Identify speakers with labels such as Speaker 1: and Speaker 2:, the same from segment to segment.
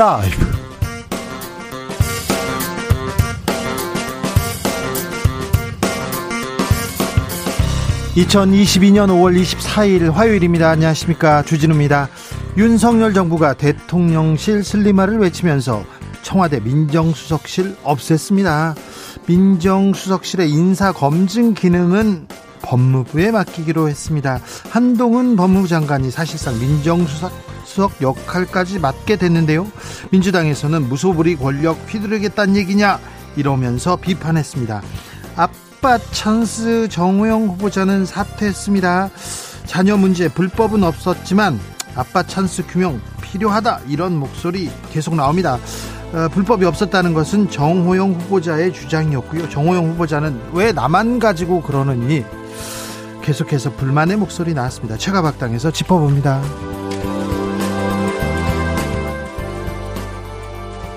Speaker 1: 라이브. 2022년 5월 24일 화요일입니다. 안녕하십니까. 주진우입니다. 윤석열 정부가 대통령실 슬리마를 외치면서 청와대 민정수석실 없앴습니다. 민정수석실의 인사검증 기능은 법무부에 맡기기로 했습니다. 한동훈 법무부 장관이 사실상 민정수석 수석 역할까지 맡게 됐는데요. 민주당에서는 무소불위 권력 휘두르겠다는 얘기냐 이러면서 비판했습니다. 아빠 찬스 정호영 후보자는 사퇴했습니다. 자녀 문제 불법은 없었지만 아빠 찬스 규명 필요하다 이런 목소리 계속 나옵니다. 어, 불법이 없었다는 것은 정호영 후보자의 주장이었고요. 정호영 후보자는 왜 나만 가지고 그러느니 계속해서 불만의 목소리 나왔습니다. 최가박당에서 짚어봅니다.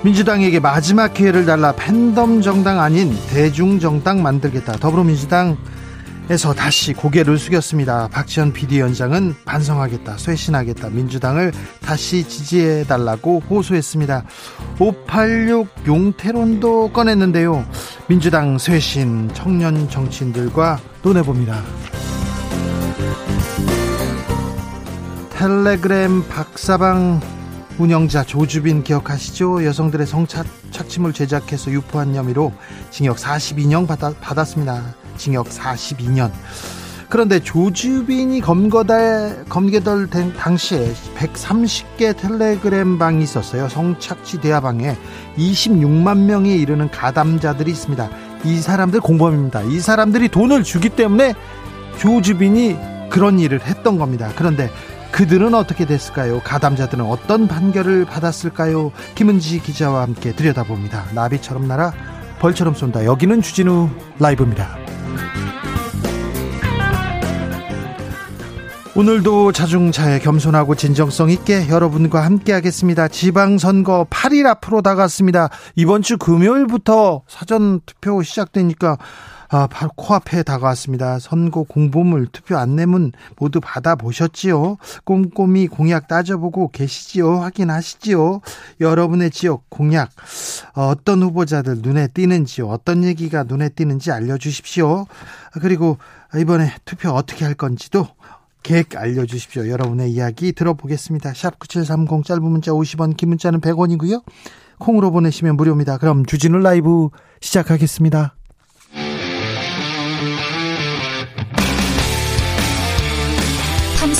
Speaker 1: 민주당에게 마지막 기회를 달라 팬덤 정당 아닌 대중 정당 만들겠다. 더불어민주당에서 다시 고개를 숙였습니다. 박지원 비대위원장은 반성하겠다, 쇄신하겠다, 민주당을 다시 지지해 달라고 호소했습니다. 586 용태론도 꺼냈는데요. 민주당 쇄신 청년 정치인들과 논해봅니다. 텔레그램 박사방 운영자 조주빈 기억하시죠? 여성들의 성착취물 제작해서 유포한 혐의로 징역 42년 받았, 받았습니다. 징역 42년. 그런데 조주빈이 검거달, 검개덜 당시에 130개 텔레그램 방이 있었어요. 성착취 대화방에 26만 명에 이르는 가담자들이 있습니다. 이 사람들 공범입니다. 이 사람들이 돈을 주기 때문에 조주빈이 그런 일을 했던 겁니다. 그런데 그들은 어떻게 됐을까요? 가담자들은 어떤 판결을 받았을까요? 김은지 기자와 함께 들여다봅니다. 나비처럼 날아 벌처럼 쏜다. 여기는 주진우 라이브입니다. 오늘도 자중차에 겸손하고 진정성 있게 여러분과 함께 하겠습니다. 지방선거 8일 앞으로 다가왔습니다. 이번 주 금요일부터 사전투표 시작되니까 아, 바로 코앞에 다가왔습니다. 선거 공보물 투표 안내문 모두 받아보셨지요? 꼼꼼히 공약 따져보고 계시지요? 확인하시지요? 여러분의 지역 공약 어떤 후보자들 눈에 띄는지요? 어떤 얘기가 눈에 띄는지 알려주십시오. 그리고 이번에 투표 어떻게 할 건지도 계획 알려주십시오. 여러분의 이야기 들어보겠습니다. 샵 9730 짧은 문자 50원 긴 문자는 100원이고요. 콩으로 보내시면 무료입니다. 그럼 주진우 라이브 시작하겠습니다.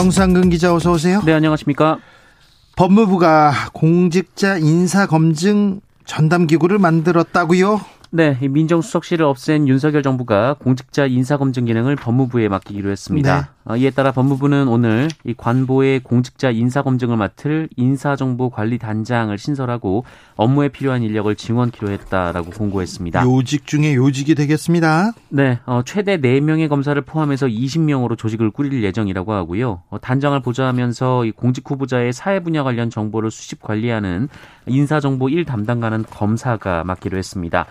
Speaker 1: 정상근 기자 어서 오세요.
Speaker 2: 네, 안녕하십니까?
Speaker 1: 법무부가 공직자 인사 검증 전담 기구를 만들었다고요?
Speaker 2: 네, 민정수석실을 없앤 윤석열 정부가 공직자 인사검증 기능을 법무부에 맡기기로 했습니다. 네. 어, 이에 따라 법무부는 오늘 이 관보의 공직자 인사검증을 맡을 인사정보관리단장을 신설하고 업무에 필요한 인력을 증원키로 했다라고 공고했습니다.
Speaker 1: 요직 중에 요직이 되겠습니다.
Speaker 2: 네, 어, 최대 4명의 검사를 포함해서 20명으로 조직을 꾸릴 예정이라고 하고요. 어, 단장을 보좌하면서 이 공직 후보자의 사회 분야 관련 정보를 수집 관리하는 인사정보 1 담당관은 검사가 맡기로 했습니다.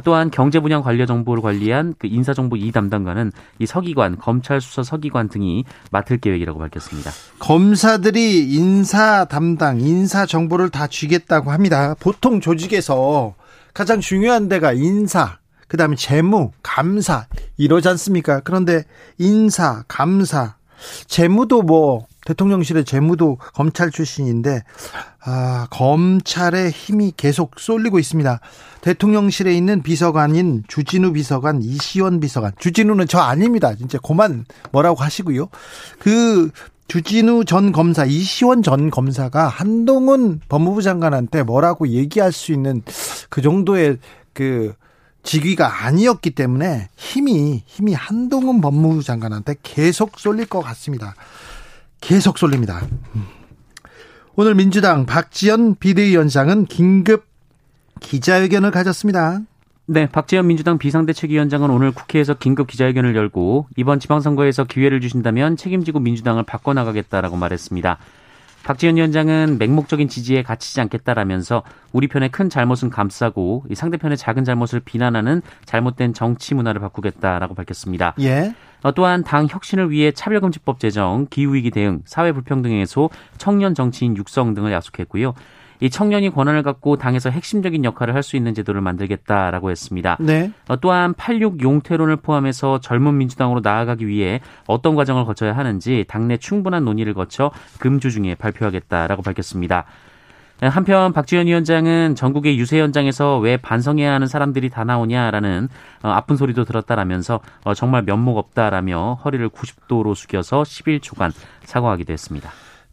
Speaker 2: 또한 경제 분야 관련 정보를 관리한 그 인사정보 2 담당관은 이 서기관, 검찰 수사 서기관 등이 맡을 계획이라고 밝혔습니다.
Speaker 1: 검사들이 인사 담당, 인사 정보를 다 쥐겠다고 합니다. 보통 조직에서 가장 중요한 데가 인사, 그 다음에 재무, 감사 이러지 않습니까? 그런데 인사, 감사, 재무도 뭐 대통령실의 재무도 검찰 출신인데 아, 검찰의 힘이 계속 쏠리고 있습니다. 대통령실에 있는 비서관인 주진우 비서관, 이시원 비서관. 주진우는 저 아닙니다. 진짜 그만 뭐라고 하시고요. 그 주진우 전 검사, 이시원 전 검사가 한동훈 법무부 장관한테 뭐라고 얘기할 수 있는 그 정도의 그 직위가 아니었기 때문에 힘이 힘이 한동훈 법무부 장관한테 계속 쏠릴 것 같습니다. 계속 쏠립니다. 오늘 민주당 박지원 비대위원장은 긴급 기자회견을 가졌습니다.
Speaker 2: 네, 박지원 민주당 비상대책위원장은 오늘 국회에서 긴급 기자회견을 열고 이번 지방선거에서 기회를 주신다면 책임지고 민주당을 바꿔나가겠다라고 말했습니다. 박지원 위원장은 맹목적인 지지에 갇히지 않겠다라면서 우리 편의 큰 잘못은 감싸고 상대편의 작은 잘못을 비난하는 잘못된 정치 문화를 바꾸겠다라고 밝혔습니다.
Speaker 1: 예.
Speaker 2: 어, 또한 당 혁신을 위해 차별금지법 제정, 기후위기 대응, 사회불평등 해소, 청년 정치인 육성 등을 약속했고요. 이 청년이 권한을 갖고 당에서 핵심적인 역할을 할 수 있는 제도를 만들겠다라고 했습니다.
Speaker 1: 네.
Speaker 2: 어, 또한 86 용태론을 포함해서 젊은 민주당으로 나아가기 위해 어떤 과정을 거쳐야 하는지 당내 충분한 논의를 거쳐 금주 중에 발표하겠다라고 밝혔습니다. 한편 박지원 위원장은 전국의 유세 현장에서 왜 반성해야 하는 사람들이 다 나오냐라는 어, 아픈 소리도 들었다라면서 어, 정말 면목 없다라며 허리를 90도로 숙여서 10일 초간 사과하기도 했습니다.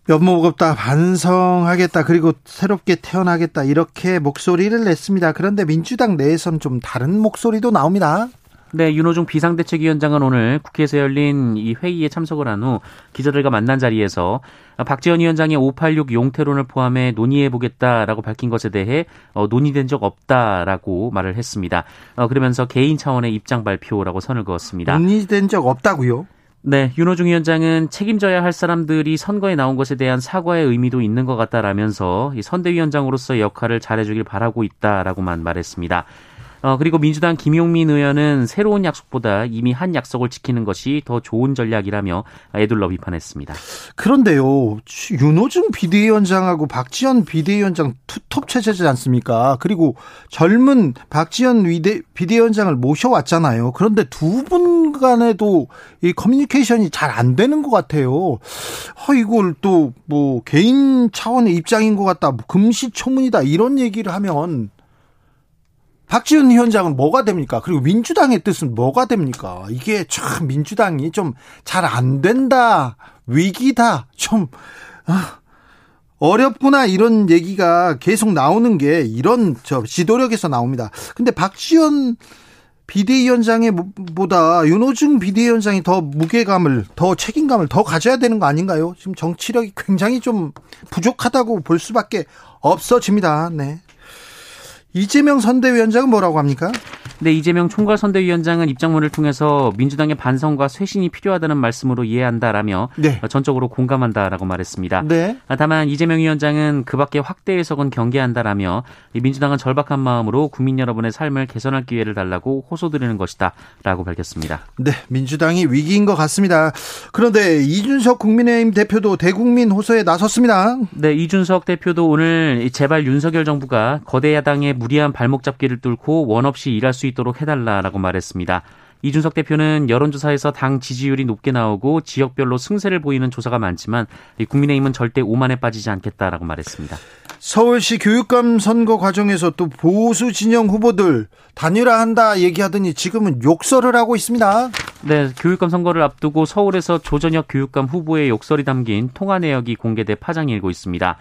Speaker 1: 면목 없다 반성하겠다 그리고 새롭게 태어나겠다 이렇게 목소리를 냈습니다. 그런데 민주당 내에선 좀 다른 목소리도 나옵니다.
Speaker 2: 네, 윤호중 비상대책위원장은 오늘 국회에서 열린 이 회의에 참석을 한 후 기자들과 만난 자리에서 박지원 위원장의 586 용태론을 포함해 논의해 보겠다라고 밝힌 것에 대해 어, 논의된 적 없다라고 말을 했습니다. 어, 그러면서 개인 차원의 입장 발표라고 선을 그었습니다.
Speaker 1: 논의된 적 없다고요?
Speaker 2: 네, 윤호중 위원장은 책임져야 할 사람들이 선거에 나온 것에 대한 사과의 의미도 있는 것 같다라면서 선대위원장으로서 역할을 잘해주길 바라고 있다라고만 말했습니다. 어, 그리고 민주당 김용민 의원은 새로운 약속보다 이미 한 약속을 지키는 것이 더 좋은 전략이라며 애둘러 비판했습니다.
Speaker 1: 그런데요, 윤호중 비대위원장하고 박지원 비대위원장 투톱 체제지 않습니까? 그리고 젊은 박지원 위대, 비대위원장을 모셔왔잖아요. 그런데 두 분 간에도 이 커뮤니케이션이 잘 안 되는 것 같아요. 어, 이걸 또 뭐 개인 차원의 입장인 것 같다, 뭐 금시초문이다 이런 얘기를 하면 박지원 위원장은 뭐가 됩니까? 그리고 민주당의 뜻은 뭐가 됩니까? 이게 참 민주당이 좀 잘 안 된다, 위기다, 좀, 아, 어렵구나, 이런 얘기가 계속 나오는 게 이런 저 지도력에서 나옵니다. 근데 박지원 비대위원장의 보다 윤호중 비대위원장이 더 무게감을, 더 책임감을 더 가져야 되는 거 아닌가요? 지금 정치력이 굉장히 좀 부족하다고 볼 수밖에 없어집니다. 네. 이재명 선대위원장은 뭐라고 합니까?
Speaker 2: 네, 이재명 총괄 선대위원장은 입장문을 통해서 민주당의 반성과 쇄신이 필요하다는 말씀으로 이해한다라며 네. 전적으로 공감한다라고 말했습니다.
Speaker 1: 네.
Speaker 2: 다만 이재명 위원장은 그 밖에 확대 해석은 경계한다라며 민주당은 절박한 마음으로 국민 여러분의 삶을 개선할 기회를 달라고 호소드리는 것이다라고 밝혔습니다.
Speaker 1: 네, 민주당이 위기인 것 같습니다. 그런데 이준석 국민의힘 대표도 대국민 호소에 나섰습니다.
Speaker 2: 네, 이준석 대표도 오늘 제발 윤석열 정부가 거대 야당의 무리한 발목 잡기를 뚫고 원 없이 일할 수 있도록 해달라라고 말했습니다. 이준석 대표는 여론조사에서 당 지지율이 높게 나오고 지역별로 승세를 보이는 조사가 많지만 국민의힘은 절대 오만에 빠지지 않겠다라고 말했습니다.
Speaker 1: 서울시 교육감 선거 과정에서 또 보수 진영 후보들 단일화한다 얘기하더니 지금은 욕설을 하고 있습니다.
Speaker 2: 네, 교육감 선거를 앞두고 서울에서 조전혁 교육감 후보의 욕설이 담긴 통화 내역이 공개돼 파장이 일고 있습니다.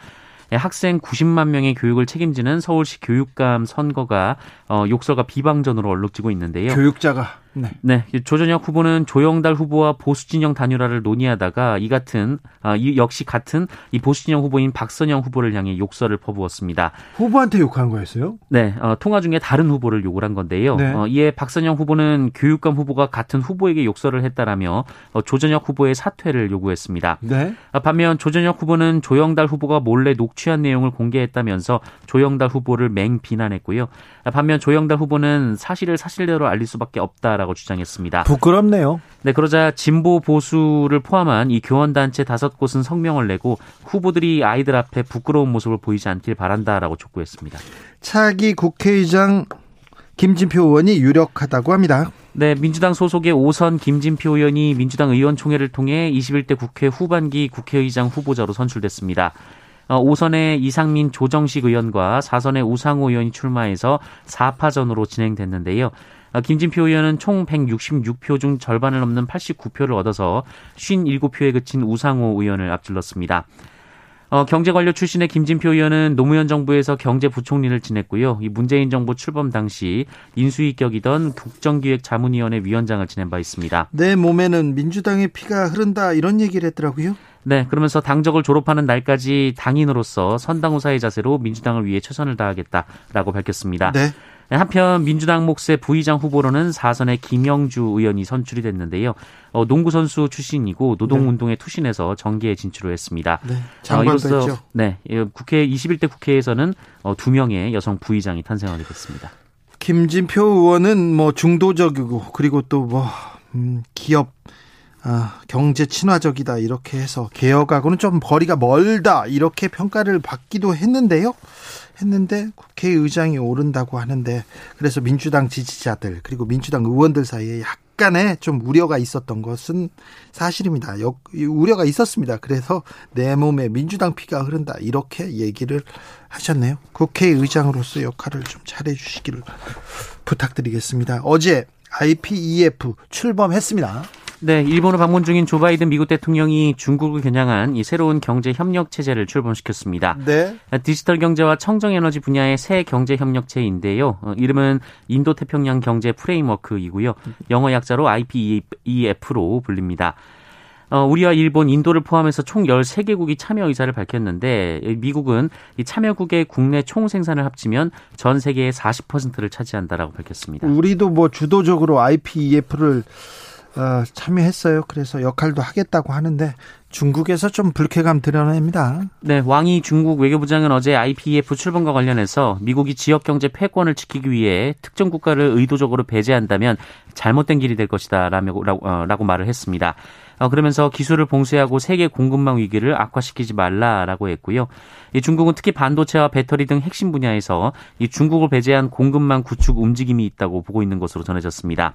Speaker 2: 예, 학생 90만 명의 교육을 책임지는 서울시 교육감 선거가 어, 욕설과 비방전으로 얼룩지고 있는데요.
Speaker 1: 교육자가
Speaker 2: 네. 네. 조전혁 후보는 조영달 후보와 보수진영 단일화를 논의하다가 이 같은 아, 이 역시 같은 이 보수진영 후보인 박선영 후보를 향해 욕설을 퍼부었습니다.
Speaker 1: 후보한테 욕한 거였어요?
Speaker 2: 네. 어, 통화 중에 다른 후보를 욕을 한 건데요. 네. 어, 이에 박선영 후보는 교육감 후보가 같은 후보에게 욕설을 했다라며 어, 조전혁 후보의 사퇴를 요구했습니다.
Speaker 1: 네.
Speaker 2: 아, 반면 조전혁 후보는 조영달 후보가 몰래 녹취한 내용을 공개했다면서 조영달 후보를 맹 비난했고요. 아, 반면 조영달 후보는 사실을 사실대로 알릴 수밖에 없다라고 있다라고 주장했습니다.
Speaker 1: 부끄럽네요.
Speaker 2: 네, 그러자 진보 보수를 포함한 이 교원단체 다섯 곳은 성명을 내고 후보들이 아이들 앞에 부끄러운 모습을 보이지 않길 바란다라고 촉구했습니다.
Speaker 1: 차기 국회의장 김진표 의원이 유력하다고 합니다.
Speaker 2: 네, 민주당 소속의 오선 김진표 의원이 민주당 의원총회를 통해 21대 국회 후반기 국회의장 후보자로 선출됐습니다. 5선의 어, 이상민 조정식 의원과 4선의 우상호 의원이 출마해서 4파전으로 진행됐는데요. 아, 김진표 의원은 총 166표 중 절반을 넘는 89표를 얻어서 57표에 그친 우상호 의원을 앞질렀습니다. 어, 경제관료 출신의 김진표 의원은 노무현 정부에서 경제부총리를 지냈고요. 이 문재인 정부 출범 당시 인수위격이던 국정기획자문위원회 위원장을 지낸 바 있습니다.
Speaker 1: 내 몸에는 민주당의 피가 흐른다 이런 얘기를 했더라고요.
Speaker 2: 네, 그러면서 당적을 졸업하는 날까지 당인으로서 선당후사의 자세로 민주당을 위해 최선을 다하겠다라고 밝혔습니다. 네. 네, 한편 민주당 몫의 부의장 후보로는 사선의 김영주 의원이 선출이 됐는데요. 어, 농구 선수 출신이고 노동운동에 네. 투신해서 정계에 진출을 했습니다. 네,
Speaker 1: 장관도 어, 했죠.
Speaker 2: 네, 국회 21대 국회에서는 어, 두 명의 여성 부의장이 탄생하게 됐습니다.
Speaker 1: 김진표 의원은 뭐 중도적이고 그리고 또뭐 음, 기업 아, 경제 친화적이다 이렇게 해서 개혁하고는 좀 거리가 멀다 이렇게 평가를 받기도 했는데요. 했는데 국회의장이 오른다고 하는데 그래서 민주당 지지자들 그리고 민주당 의원들 사이에 약간의 좀 우려가 있었던 것은 사실입니다. 역, 우려가 있었습니다. 그래서 내 몸에 민주당 피가 흐른다 이렇게 얘기를 하셨네요. 국회의장으로서 역할을 좀 잘해 주시기를 부탁드리겠습니다. 어제 IPEF 출범했습니다.
Speaker 2: 네, 일본을 방문 중인 조 바이든 미국 대통령이 중국을 겨냥한 이 새로운 경제 협력 체제를 출범시켰습니다. 네. 디지털 경제와 청정 에너지 분야의 새 경제 협력체인데요. 어, 이름은 인도 태평양 경제 프레임워크이고요. 영어 약자로 IPEF로 불립니다. 어, 우리와 일본, 인도를 포함해서 총 13개국이 참여 의사를 밝혔는데 미국은 이 참여국의 국내 총 생산을 합치면 전 세계의 40%를 차지한다라고 밝혔습니다.
Speaker 1: 우리도 뭐 주도적으로 IPEF를 어, 참여했어요. 그래서 역할도 하겠다고 하는데 중국에서 좀 불쾌감 드러냅니다.
Speaker 2: 네, 왕이 중국 외교부장은 어제 IPEF 출범과 관련해서 미국이 지역 경제 패권을 지키기 위해 특정 국가를 의도적으로 배제한다면 잘못된 길이 될 것이다라고 어, 라고 말을 했습니다. 어, 그러면서 기술을 봉쇄하고 세계 공급망 위기를 악화시키지 말라라고 했고요. 이 중국은 특히 반도체와 배터리 등 핵심 분야에서 이 중국을 배제한 공급망 구축 움직임이 있다고 보고 있는 것으로 전해졌습니다.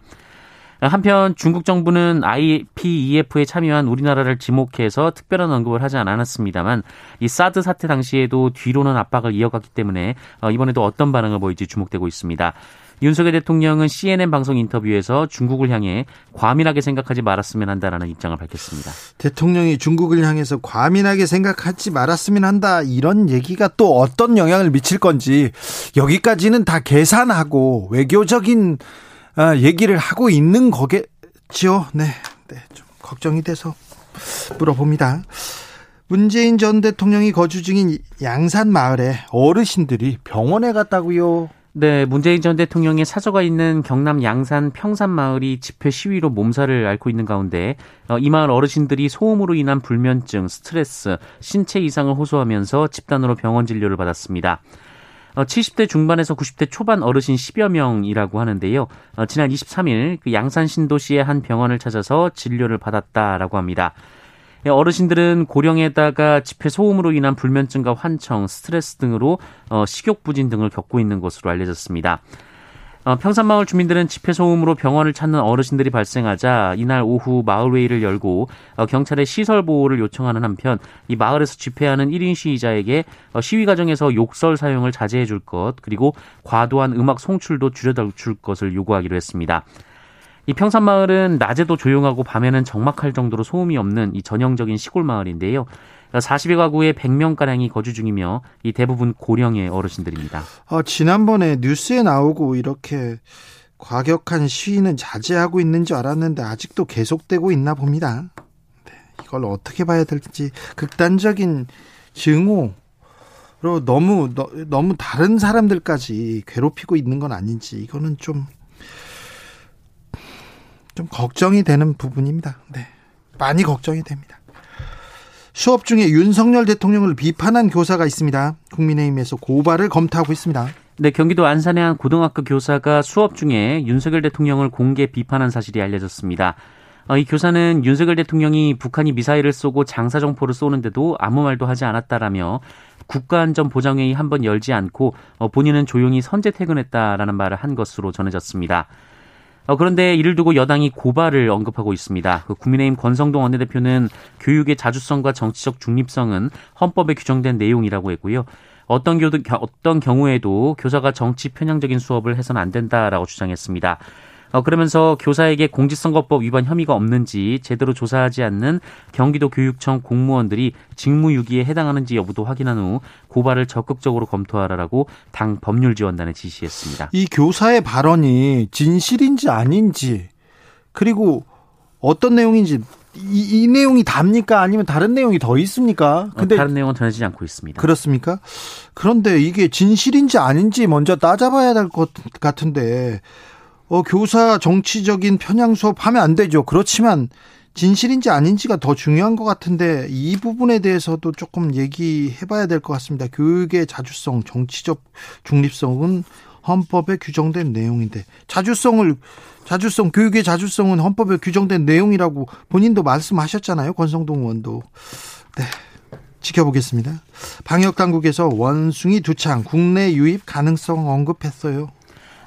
Speaker 2: 한편 중국 정부는 IPEF에 참여한 우리나라를 지목해서 특별한 언급을 하지 않았습니다만 이 사드 사태 당시에도 뒤로는 압박을 이어갔기 때문에 어, 이번에도 어떤 반응을 보일지 주목되고 있습니다. 윤석열 대통령은 CNN 방송 인터뷰에서 중국을 향해 과민하게 생각하지 말았으면 한다라는 입장을 밝혔습니다.
Speaker 1: 대통령이 중국을 향해서 과민하게 생각하지 말았으면 한다 이런 얘기가 또 어떤 영향을 미칠 건지 여기까지는 다 계산하고 외교적인 아, 얘기를 하고 있는 거겠지요. 네, 네, 좀 걱정이 돼서 물어봅니다. 문재인 전 대통령이 거주 중인 양산 마을에 어르신들이 병원에 갔다고요.
Speaker 2: 네, 문재인 전 대통령의 사저가 있는 경남 양산 평산 마을이 집회 시위로 몸살을 앓고 있는 가운데 어, 이 마을 어르신들이 소음으로 인한 불면증, 스트레스, 신체 이상을 호소하면서 집단으로 병원 진료를 받았습니다. 70대 어, 중반에서 90대 초반 어르신 10여 명이라고 하는데요. 어, 지난 23일 그 양산 신도시의 한 병원을 찾아서 진료를 받았다라고 합니다. 예, 어르신들은 고령에다가 집회 소음으로 인한 불면증과 환청, 스트레스 등으로 어, 식욕 부진 등을 겪고 있는 것으로 알려졌습니다. 어, 평산마을 주민들은 집회 소음으로 병원을 찾는 어르신들이 발생하자 이날 오후 마을회의를 열고 어, 경찰에 시설 보호를 요청하는 한편 이 마을에서 집회하는 1인 시위자에게 어, 시위 과정에서 욕설 사용을 자제해 줄 것 그리고 과도한 음악 송출도 줄여줄 것을 요구하기로 했습니다. 이 평산마을은 낮에도 조용하고 밤에는 적막할 정도로 소음이 없는 이 전형적인 시골 마을인데요. 40여 가구에 100명가량이 거주 중이며 이 대부분 고령의 어르신들입니다.
Speaker 1: 어, 지난번에 뉴스에 나오고 이렇게 과격한 시위는 자제하고 있는 줄 알았는데 아직도 계속되고 있나 봅니다. 네, 이걸 어떻게 봐야 될지 극단적인 증오 로 너무 너, 너무 다른 사람들까지 괴롭히고 있는 건 아닌지 이거는 좀좀 좀 걱정이 되는 부분입니다. 네. 많이 걱정이 됩니다. 수업 중에 윤석열 대통령을 비판한 교사가 있습니다. 국민의힘에서 고발을 검토하고 있습니다.
Speaker 2: 네, 경기도 안산의 한 고등학교 교사가 수업 중에 윤석열 대통령을 공개 비판한 사실이 알려졌습니다. 어, 이 교사는 윤석열 대통령이 북한이 미사일을 쏘고 장사정포를 쏘는데도 아무 말도 하지 않았다라며 국가안전보장회의 한 번 열지 않고 어, 본인은 조용히 선제 퇴근했다라는 말을 한 것으로 전해졌습니다. 어, 그런데 이를 두고 여당이 고발을 언급하고 있습니다. 그 국민의힘 권성동 원내대표는 교육의 자주성과 정치적 중립성은 헌법에 규정된 내용이라고 했고요. 어떤 어떤 경우에도 교사가 정치 편향적인 수업을 해서는 안 된다라고 주장했습니다. 어, 그러면서 교사에게 공직선거법 위반 혐의가 없는지 제대로 조사하지 않는 경기도 교육청 공무원들이 직무유기에 해당하는지 여부도 확인한 후 고발을 적극적으로 검토하라라고 당 법률지원단에 지시했습니다.
Speaker 1: 이 교사의 발언이 진실인지 아닌지 그리고 어떤 내용인지 이, 이, 내용이 답니까? 아니면 다른 내용이 더 있습니까?
Speaker 2: 어, 근데 다른 내용은 전해지지 않고 있습니다.
Speaker 1: 그렇습니까? 그런데 이게 진실인지 아닌지 먼저 따져봐야 될 것 같은데 어, 교사 정치적인 편향 수업 하면 안 되죠. 그렇지만 진실인지 아닌지가 더 중요한 것 같은데 이 부분에 대해서도 조금 얘기해 봐야 될 것 같습니다. 교육의 자주성, 정치적 중립성은 헌법에 규정된 내용인데 자주성을 자주성 교육의 자주성은 헌법에 규정된 내용이라고 본인도 말씀하셨잖아요. 권성동 의원도. 네. 지켜보겠습니다. 방역 당국에서 원숭이 두 창 국내 유입 가능성 언급했어요.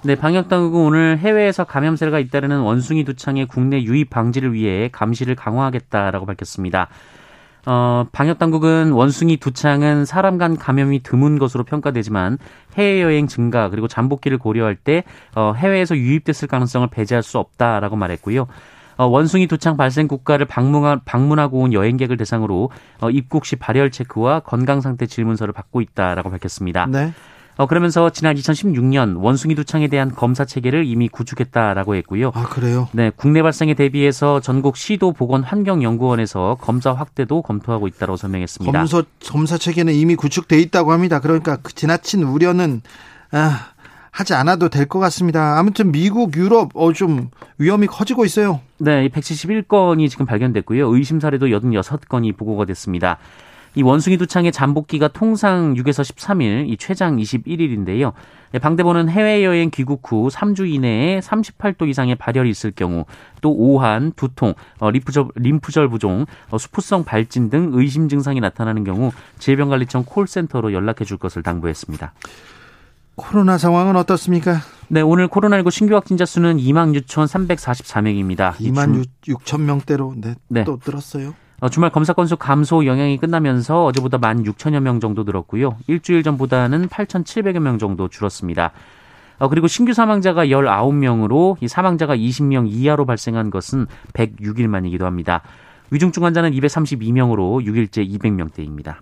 Speaker 2: 네, 방역 당국은 오늘 해외에서 감염세가 잇따르는 원숭이 두창의 국내 유입 방지를 위해 감시를 강화하겠다라고 밝혔습니다. 어, 방역 당국은 원숭이 두창은 사람 간 감염이 드문 것으로 평가되지만 해외 여행 증가 그리고 잠복기를 고려할 때 어, 해외에서 유입됐을 가능성을 배제할 수 없다라고 말했고요. 어, 원숭이 두창 발생 국가를 방문하, 방문하고 온 여행객을 대상으로 어, 입국 시 발열 체크와 건강 상태 질문서를 받고 있다라고 밝혔습니다. 네. 어, 그러면서 지난 2016년 원숭이 두창에 대한 검사 체계를 이미 구축했다라고 했고요.
Speaker 1: 아, 그래요?
Speaker 2: 네, 국내 발생에 대비해서 전국 시도 보건 환경연구원에서 검사 확대도 검토하고 있다고 설명했습니다.
Speaker 1: 검사, 검사 체계는 이미 구축돼 있다고 합니다. 그러니까 그 지나친 우려는 아, 하지 않아도 될 것 같습니다. 아무튼 미국, 유럽 어, 좀 위험이 커지고 있어요.
Speaker 2: 네, 171건이 지금 발견됐고요. 의심 사례도 86건이 보고가 됐습니다. 이 원숭이 두창의 잠복기가 통상 6에서 13일, 이 최장 21일인데요. 방대본은 해외여행 귀국 후 3주 이내에 38도 이상의 발열이 있을 경우, 또 오한, 두통, 어, 림프절, 림프절 부종, 어, 수포성 발진 등 의심 증상이 나타나는 경우 질병관리청 콜센터로 연락해 줄 것을 당부했습니다.
Speaker 1: 코로나 상황은 어떻습니까?
Speaker 2: 네, 오늘 코로나19 신규 확진자 수는 2만 6,344명입니다.
Speaker 1: 2만 6, 천 명대로 네, 네. 또 늘었어요.
Speaker 2: 어, 주말 검사 건수 감소 영향이 끝나면서 어제보다 1만 6천여 명 정도 늘었고요. 일주일 전보다는 8,700여 명 정도 줄었습니다. 어, 그리고 신규 사망자가 19명으로 이 사망자가 20명 이하로 발생한 것은 106일 만이기도 합니다. 위중증 환자는 232명으로 6일째 200명대입니다.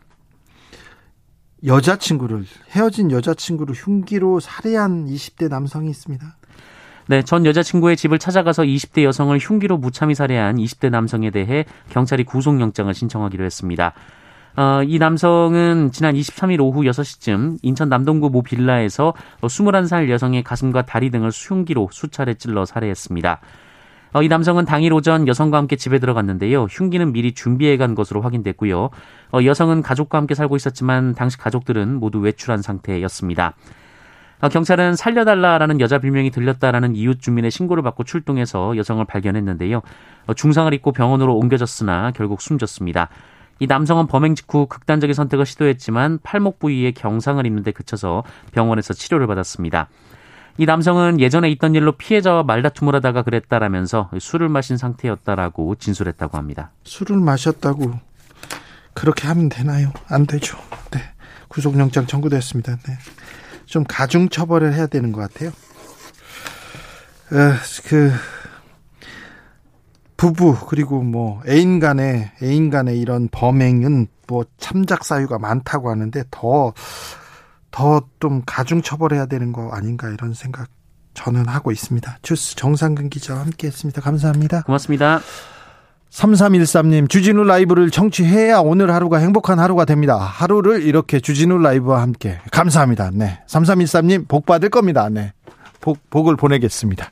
Speaker 1: 여자친구를 헤어진 여자친구를 흉기로 살해한 20대 남성이 있습니다.
Speaker 2: 네, 전 여자친구의 집을 찾아가서 20대 여성을 흉기로 무참히 살해한 20대 남성에 대해 경찰이 구속영장을 신청하기로 했습니다. 어, 이 남성은 지난 23일 오후 6시쯤 인천 남동구 모 빌라에서 21살 여성의 가슴과 다리 등을 흉기로 수차례 찔러 살해했습니다. 어, 이 남성은 당일 오전 여성과 함께 집에 들어갔는데요. 흉기는 미리 준비해 간 것으로 확인됐고요. 어, 여성은 가족과 함께 살고 있었지만 당시 가족들은 모두 외출한 상태였습니다. 어, 경찰은 살려달라라는 여자 비명이 들렸다라는 이웃 주민의 신고를 받고 출동해서 여성을 발견했는데요. 어, 중상을 입고 병원으로 옮겨졌으나 결국 숨졌습니다. 이 남성은 범행 직후 극단적인 선택을 시도했지만 팔목 부위에 경상을 입는데 그쳐서 병원에서 치료를 받았습니다. 이 남성은 예전에 있던 일로 피해자와 말다툼을 하다가 그랬다라면서 술을 마신 상태였다라고 진술했다고 합니다.
Speaker 1: 술을 마셨다고 그렇게 하면 되나요? 안 되죠. 네. 구속영장 청구됐습니다. 네. 좀 가중 처벌을 해야 되는 것 같아요. 어, 그 부부 그리고 뭐 애인 간의 애인 간의 이런 범행은 뭐 참작 사유가 많다고 하는데 더 더 좀 가중 처벌해야 되는 거 아닌가 이런 생각 저는 하고 있습니다. 주스 정상근 기자와 함께했습니다. 감사합니다.
Speaker 2: 고맙습니다.
Speaker 1: 3313님, 주진우 라이브를 청취해야 오늘 하루가 행복한 하루가 됩니다. 하루를 이렇게 주진우 라이브와 함께. 감사합니다. 네. 3313님, 복 받을 겁니다. 네. 복, 복을 보내겠습니다.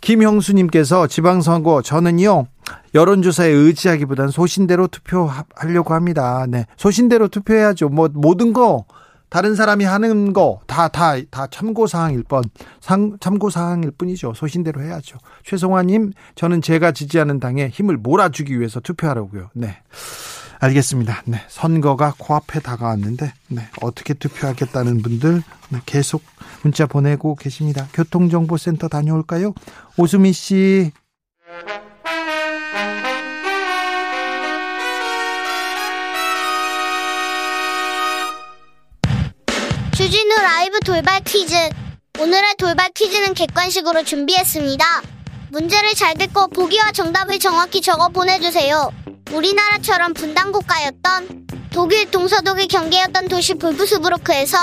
Speaker 1: 김형수님께서 지방선거, 저는요, 여론조사에 의지하기보단 소신대로 투표하려고 합니다. 네. 소신대로 투표해야죠. 뭐, 모든 거, 다른 사람이 하는 거 다 다 다 참고 사항일 뻔 상, 참고 사항일 뿐이죠. 소신대로 해야죠. 최송화님 저는 제가 지지하는 당에 힘을 몰아주기 위해서 투표하려고요. 네. 알겠습니다. 네. 선거가 코앞에 다가왔는데, 네. 어떻게 투표하겠다는 분들 네. 계속 문자 보내고 계십니다. 교통정보센터 다녀올까요? 오수미 씨.
Speaker 3: 주진우 라이브 돌발 퀴즈. 오늘의 돌발 퀴즈는 객관식으로 준비했습니다. 문제를 잘 듣고 보기와 정답을 정확히 적어 보내주세요. 우리나라처럼 분단 국가였던 독일 동서독일 경계였던 도시 불프스부르크에서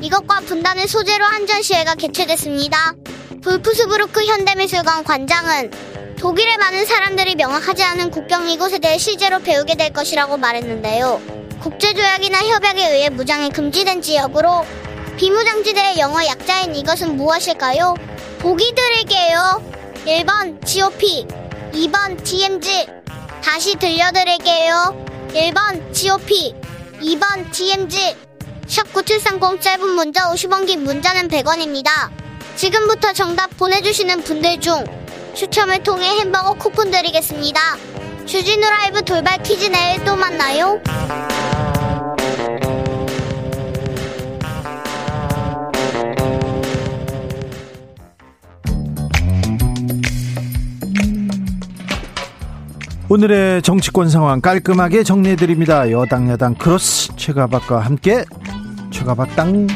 Speaker 3: 이것과 분단을 소재로 한 전 시회가 개최됐습니다. 불프스부르크 현대미술관 관장은 독일의 많은 사람들이 명확하지 않은 국경 이곳에 대해 실제로 배우게 될 것이라고 말했는데요. 국제조약이나 협약에 의해 무장이 금지된 지역으로 비무장지대의 영어 약자인 이것은 무엇일까요? 보기 드릴게요. 1번 GOP, 2번 DMZ. 다시 들려드릴게요. 1번 GOP, 2번 DMZ. 샵9730 짧은 문자 50원 긴 문자는 100원입니다. 지금부터 정답 보내주시는 분들 중 추첨을 통해 햄버거 쿠폰 드리겠습니다. 주진우 라이브 돌발 퀴즈 내일 또 만나요.
Speaker 1: 오늘의 정치권 상황 깔끔하게 정리해드립니다. 여당 야당 크로스 최가박과 함께 최가박당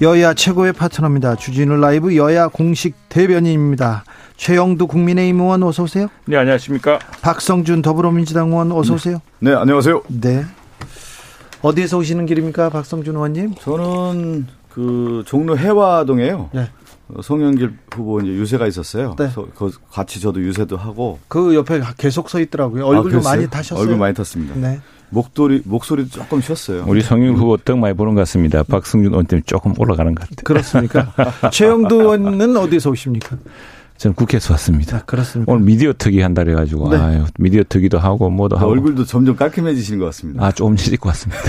Speaker 1: 여야 최고의 파트너입니다. 주진우 라이브 여야 공식 대변인입니다. 최형두 국민의힘 의원 어서 오세요.
Speaker 4: 네, 안녕하십니까?
Speaker 1: 박성준 더불어민주당 의원 어서 오세요.
Speaker 4: 네, 안녕하세요.
Speaker 1: 네. 어디에서 오시는 길입니까, 박성준 의원님?
Speaker 4: 저는 그 종로 혜화동에요.
Speaker 1: 네.
Speaker 4: 어, 송영길 후보 이제 유세가 있었어요.
Speaker 1: 네.
Speaker 4: 그 같이 저도 유세도 하고
Speaker 1: 그 옆에 계속 서 있더라고요. 얼굴도
Speaker 4: 아?
Speaker 1: 많이 타셨어요.
Speaker 4: 얼굴 많이 탔습니다.
Speaker 1: 네.
Speaker 4: 목도리 목소리도 조금 쉬었어요.
Speaker 5: 우리 성윤 후보 떡 많이 보는 것 같습니다. 박승준 의원 때문에 조금 올라가는 것 같아요.
Speaker 1: 그렇습니까? 최영두 의원은 어디서 오십니까?
Speaker 5: 저는 국회에서 왔습니다.
Speaker 1: 아, 그렇습니다.
Speaker 5: 오늘 미디어 특위 한다 그래가지고
Speaker 1: 네.
Speaker 5: 아유 미디어 특위도 하고 뭐도 하고
Speaker 4: 얼굴도 점점 깔끔해지시는 것 같습니다.
Speaker 5: 아 조금 찍고 왔습니다.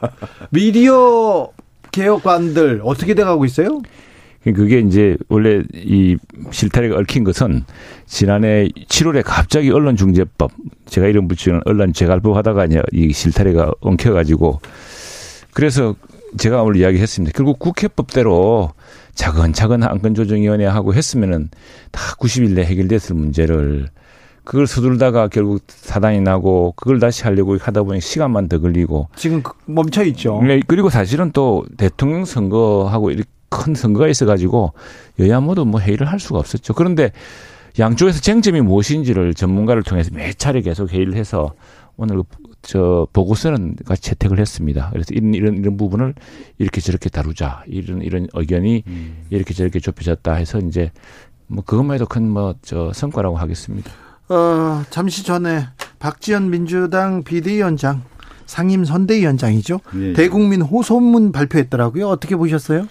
Speaker 1: 미디어 개혁안들 어떻게 돼가고 있어요?
Speaker 5: 그게 이제 원래 이 실타래가 얽힌 것은 지난해 7월에 갑자기 언론중재법 제가 이름 붙이는 언론재갈법 하다가 이제 이 실타래가 엉켜가지고 그래서 제가 오늘 이야기했습니다. 결국 국회법대로 차근차근 안건 조정위원회 하고 했으면은 다 90일 내에 해결됐을 문제를 그걸 서둘다가 결국 사단이 나고 그걸 다시 하려고 하다 보니 시간만 더 걸리고
Speaker 1: 지금 그- 멈춰 있죠.
Speaker 5: 네, 그리고 사실은 또 대통령 선거하고 이렇게 큰 선거가 있어가지고 여야 모두 뭐 회의를 할 수가 없었죠. 그런데 양쪽에서 쟁점이 무엇인지를 전문가를 통해서 몇 차례 계속 회의를 해서 오늘 저 보고서는 채택을 했습니다. 그래서 이런 이런 이런 부분을 이렇게 저렇게 다루자 이런 이런 의견이 이렇게 저렇게 좁혀졌다 해서 이제 뭐 그것만 해도 큰 뭐 저 성과라고 하겠습니다.
Speaker 1: 어, 잠시 전에 박지원 민주당 비대위원장 상임 선대위원장이죠.
Speaker 4: 예.
Speaker 1: 대국민 호소문 발표했더라고요. 어떻게 보셨어요?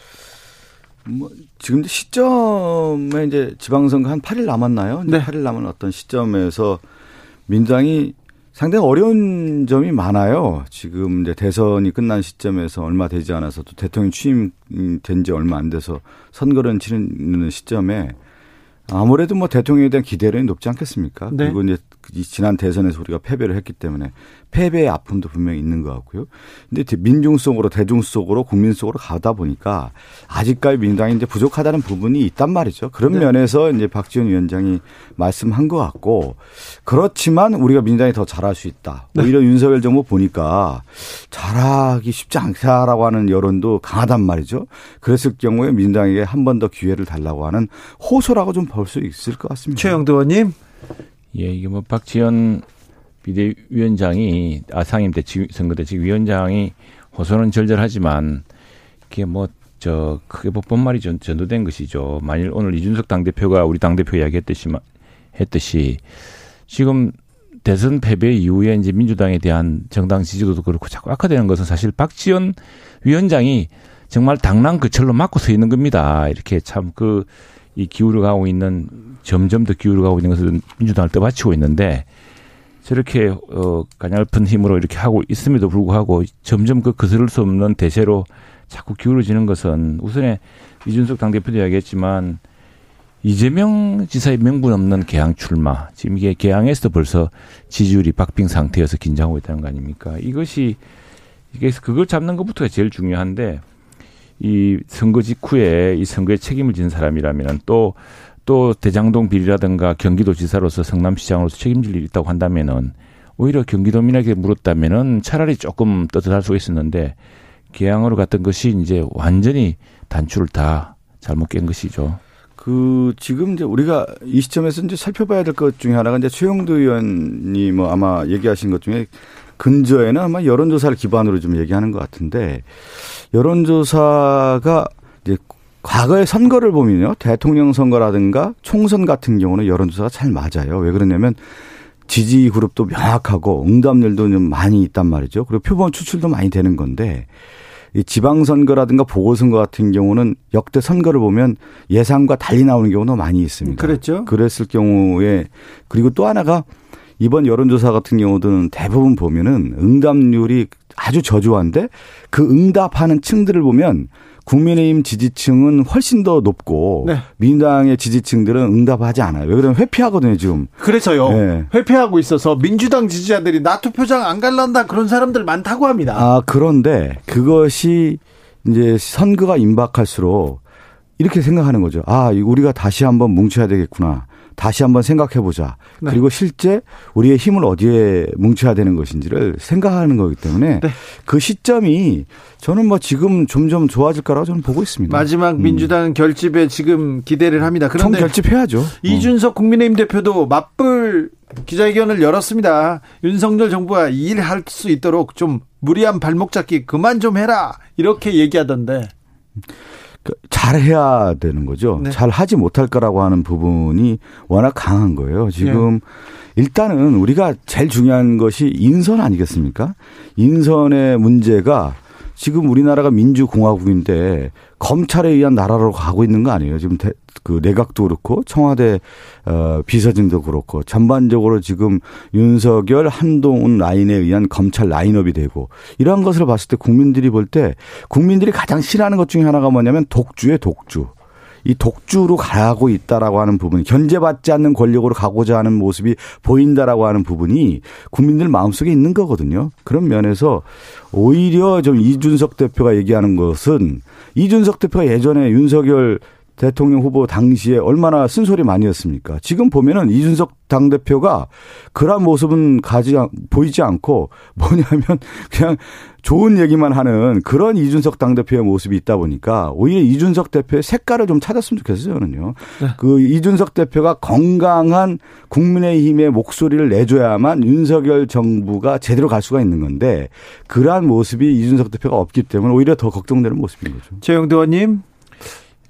Speaker 4: 뭐 지금 시점에 이제 지방선거 한 8일 남았나요?
Speaker 1: 네.
Speaker 4: 8일 남은 어떤 시점에서 민주당이 상당히 어려운 점이 많아요. 지금 이제 대선이 끝난 시점에서 얼마 되지 않아서 또 대통령 취임된 지 얼마 안 돼서 선거를 치르는 시점에 아무래도 뭐 대통령에 대한 기대력이 높지 않겠습니까?
Speaker 1: 네.
Speaker 4: 그리고 이제 이 지난 대선에서 우리가 패배를 했기 때문에 패배의 아픔도 분명히 있는 것 같고요. 근데 민중 속으로 대중 속으로 국민 속으로 가다 보니까 아직까지 민주당이 이제 부족하다는 부분이 있단 말이죠. 그런
Speaker 1: 네.
Speaker 4: 면에서 이제 박지원 위원장이 말씀한 것 같고 그렇지만 우리가 민주당이 더 잘할 수 있다.
Speaker 1: 네.
Speaker 4: 오히려 윤석열 정부 보니까 잘하기 쉽지 않다라고 하는 여론도 강하단 말이죠. 그랬을 경우에 민주당에게 한 번 더 기회를 달라고 하는 호소라고 좀 볼 수 있을 것 같습니다.
Speaker 1: 최영두 의원님.
Speaker 5: 예, 이게 뭐 박지원 비대위원장이 아 상임 때 지- 선거 때 지금 위원장이 호소는 절절하지만 이게 뭐 저 크게 뭐 본말이 전, 전도된 것이죠. 만일 오늘 이준석 당대표가 우리 당대표 이야기했듯이 마- 했듯이 지금 대선 패배 이후에 이제 민주당에 대한 정당 지지도도 그렇고 자꾸 악화되는 것은 사실 박지원 위원장이 정말 당랑 그철로 막고 서 있는 겁니다. 이렇게 참 그 이 기울어가고 있는 점점 더 기울어가고 있는 것을 민주당을 떠받치고 있는데 저렇게 어 가냘픈 힘으로 이렇게 하고 있음에도 불구하고 점점 그 거스를 수 없는 대세로 자꾸 기울어지는 것은 우선에 이준석 당대표도 이야기했지만 이재명 지사의 명분 없는 개항 출마 지금 이게 개항에서도 벌써 지지율이 박빙 상태여서 긴장하고 있다는 거 아닙니까? 이것이 이게 그걸 잡는 것부터가 제일 중요한데 이 선거 직후에 이 선거에 책임을 지는 사람이라면 또, 또 대장동 비리라든가 경기도 지사로서 성남시장으로서 책임질 일이 있다고 한다면은 오히려 경기도민에게 물었다면은 차라리 조금 떳떳할 수가 있었는데 개항으로 갔던 것이 이제 완전히 단추를 다 잘못 깬 것이죠.
Speaker 4: 그 지금 이제 우리가 이 시점에서 이제 살펴봐야 될 것 중에 하나가 이제 최영도 의원이 뭐 아마 얘기하신 것 중에 근저에는 아마 여론조사를 기반으로 좀 얘기하는 것 같은데 여론조사가 이제 과거의 선거를 보면요 대통령 선거라든가 총선 같은 경우는 여론조사가 잘 맞아요. 왜 그러냐면 지지 그룹도 명확하고 응답률도 좀 많이 있단 말이죠. 그리고 표본 추출도 많이 되는 건데 이 지방선거라든가 보궐선거 같은 경우는 역대 선거를 보면 예상과 달리 나오는 경우도 많이 있습니다.
Speaker 1: 그랬죠.
Speaker 4: 그랬을 경우에 그리고 또 하나가 이번 여론조사 같은 경우는 대부분 보면은 응답률이 아주 저조한데 그 응답하는 층들을 보면 국민의힘 지지층은 훨씬 더 높고
Speaker 1: 네.
Speaker 4: 민주당의 지지층들은 응답하지 않아요. 왜 그러면 회피하거든요, 지금.
Speaker 1: 그래서요.
Speaker 4: 네.
Speaker 1: 회피하고 있어서 민주당 지지자들이 나 투표장 안 갈란다 그런 사람들 많다고 합니다.
Speaker 4: 아, 그런데 그것이 이제 선거가 임박할수록 이렇게 생각하는 거죠. 아, 우리가 다시 한번 뭉쳐야 되겠구나. 다시 한번 생각해 보자.
Speaker 1: 네.
Speaker 4: 그리고 실제 우리의 힘을 어디에 뭉쳐야 되는 것인지를 생각하는 거기 때문에
Speaker 1: 네.
Speaker 4: 그 시점이 저는 뭐 지금 점점 좋아질 거라고 저는 보고 있습니다.
Speaker 1: 마지막
Speaker 4: 음.
Speaker 1: 민주당 결집에 지금 기대를 합니다.
Speaker 4: 총
Speaker 1: 그런데
Speaker 4: 결집해야죠. 어.
Speaker 1: 이준석 국민의힘 대표도 맞불 기자회견을 열었습니다. 윤석열 정부가 일할 수 있도록 좀 무리한 발목 잡기 그만 좀 해라 이렇게 얘기하던데
Speaker 4: 그 잘해야 되는 거죠.
Speaker 1: 네.
Speaker 4: 잘 하지 못할 거라고 하는 부분이 워낙 강한 거예요. 지금 일단은 우리가 제일 중요한 것이 인선 아니겠습니까? 인선의 문제가 지금 우리나라가 민주공화국인데 검찰에 의한 나라로 가고 있는 거 아니에요. 지금 대, 그 내각도 그렇고 청와대 어, 비서진도 그렇고 전반적으로 지금 윤석열 한동훈 라인에 의한 검찰 라인업이 되고 이러한 것을 봤을 때 국민들이 볼 때 국민들이 가장 싫어하는 것 중에 하나가 뭐냐면 독주의 독주. 이 독주로 가고 있다라고 하는 부분, 견제받지 않는 권력으로 가고자 하는 모습이 보인다라고 하는 부분이 국민들 마음속에 있는 거거든요. 그런 면에서 오히려 좀 이준석 대표가 얘기하는 것은 이준석 대표가 예전에 윤석열 대통령 후보 당시에 얼마나 쓴소리 많이 했습니까? 지금 보면은 이준석 당대표가 그런 모습은 가지, 않- 보이지 않고 뭐냐면 그냥 좋은 얘기만 하는 그런 이준석 당대표의 모습이 있다 보니까 오히려 이준석 대표의 색깔을 좀 찾았으면 좋겠어요, 저는요. 그 이준석 대표가 건강한 국민의힘의 목소리를 내줘야만 윤석열 정부가 제대로 갈 수가 있는 건데 그러한 모습이 이준석 대표가 없기 때문에 오히려 더 걱정되는 모습인 거죠.
Speaker 1: 최영도 의원님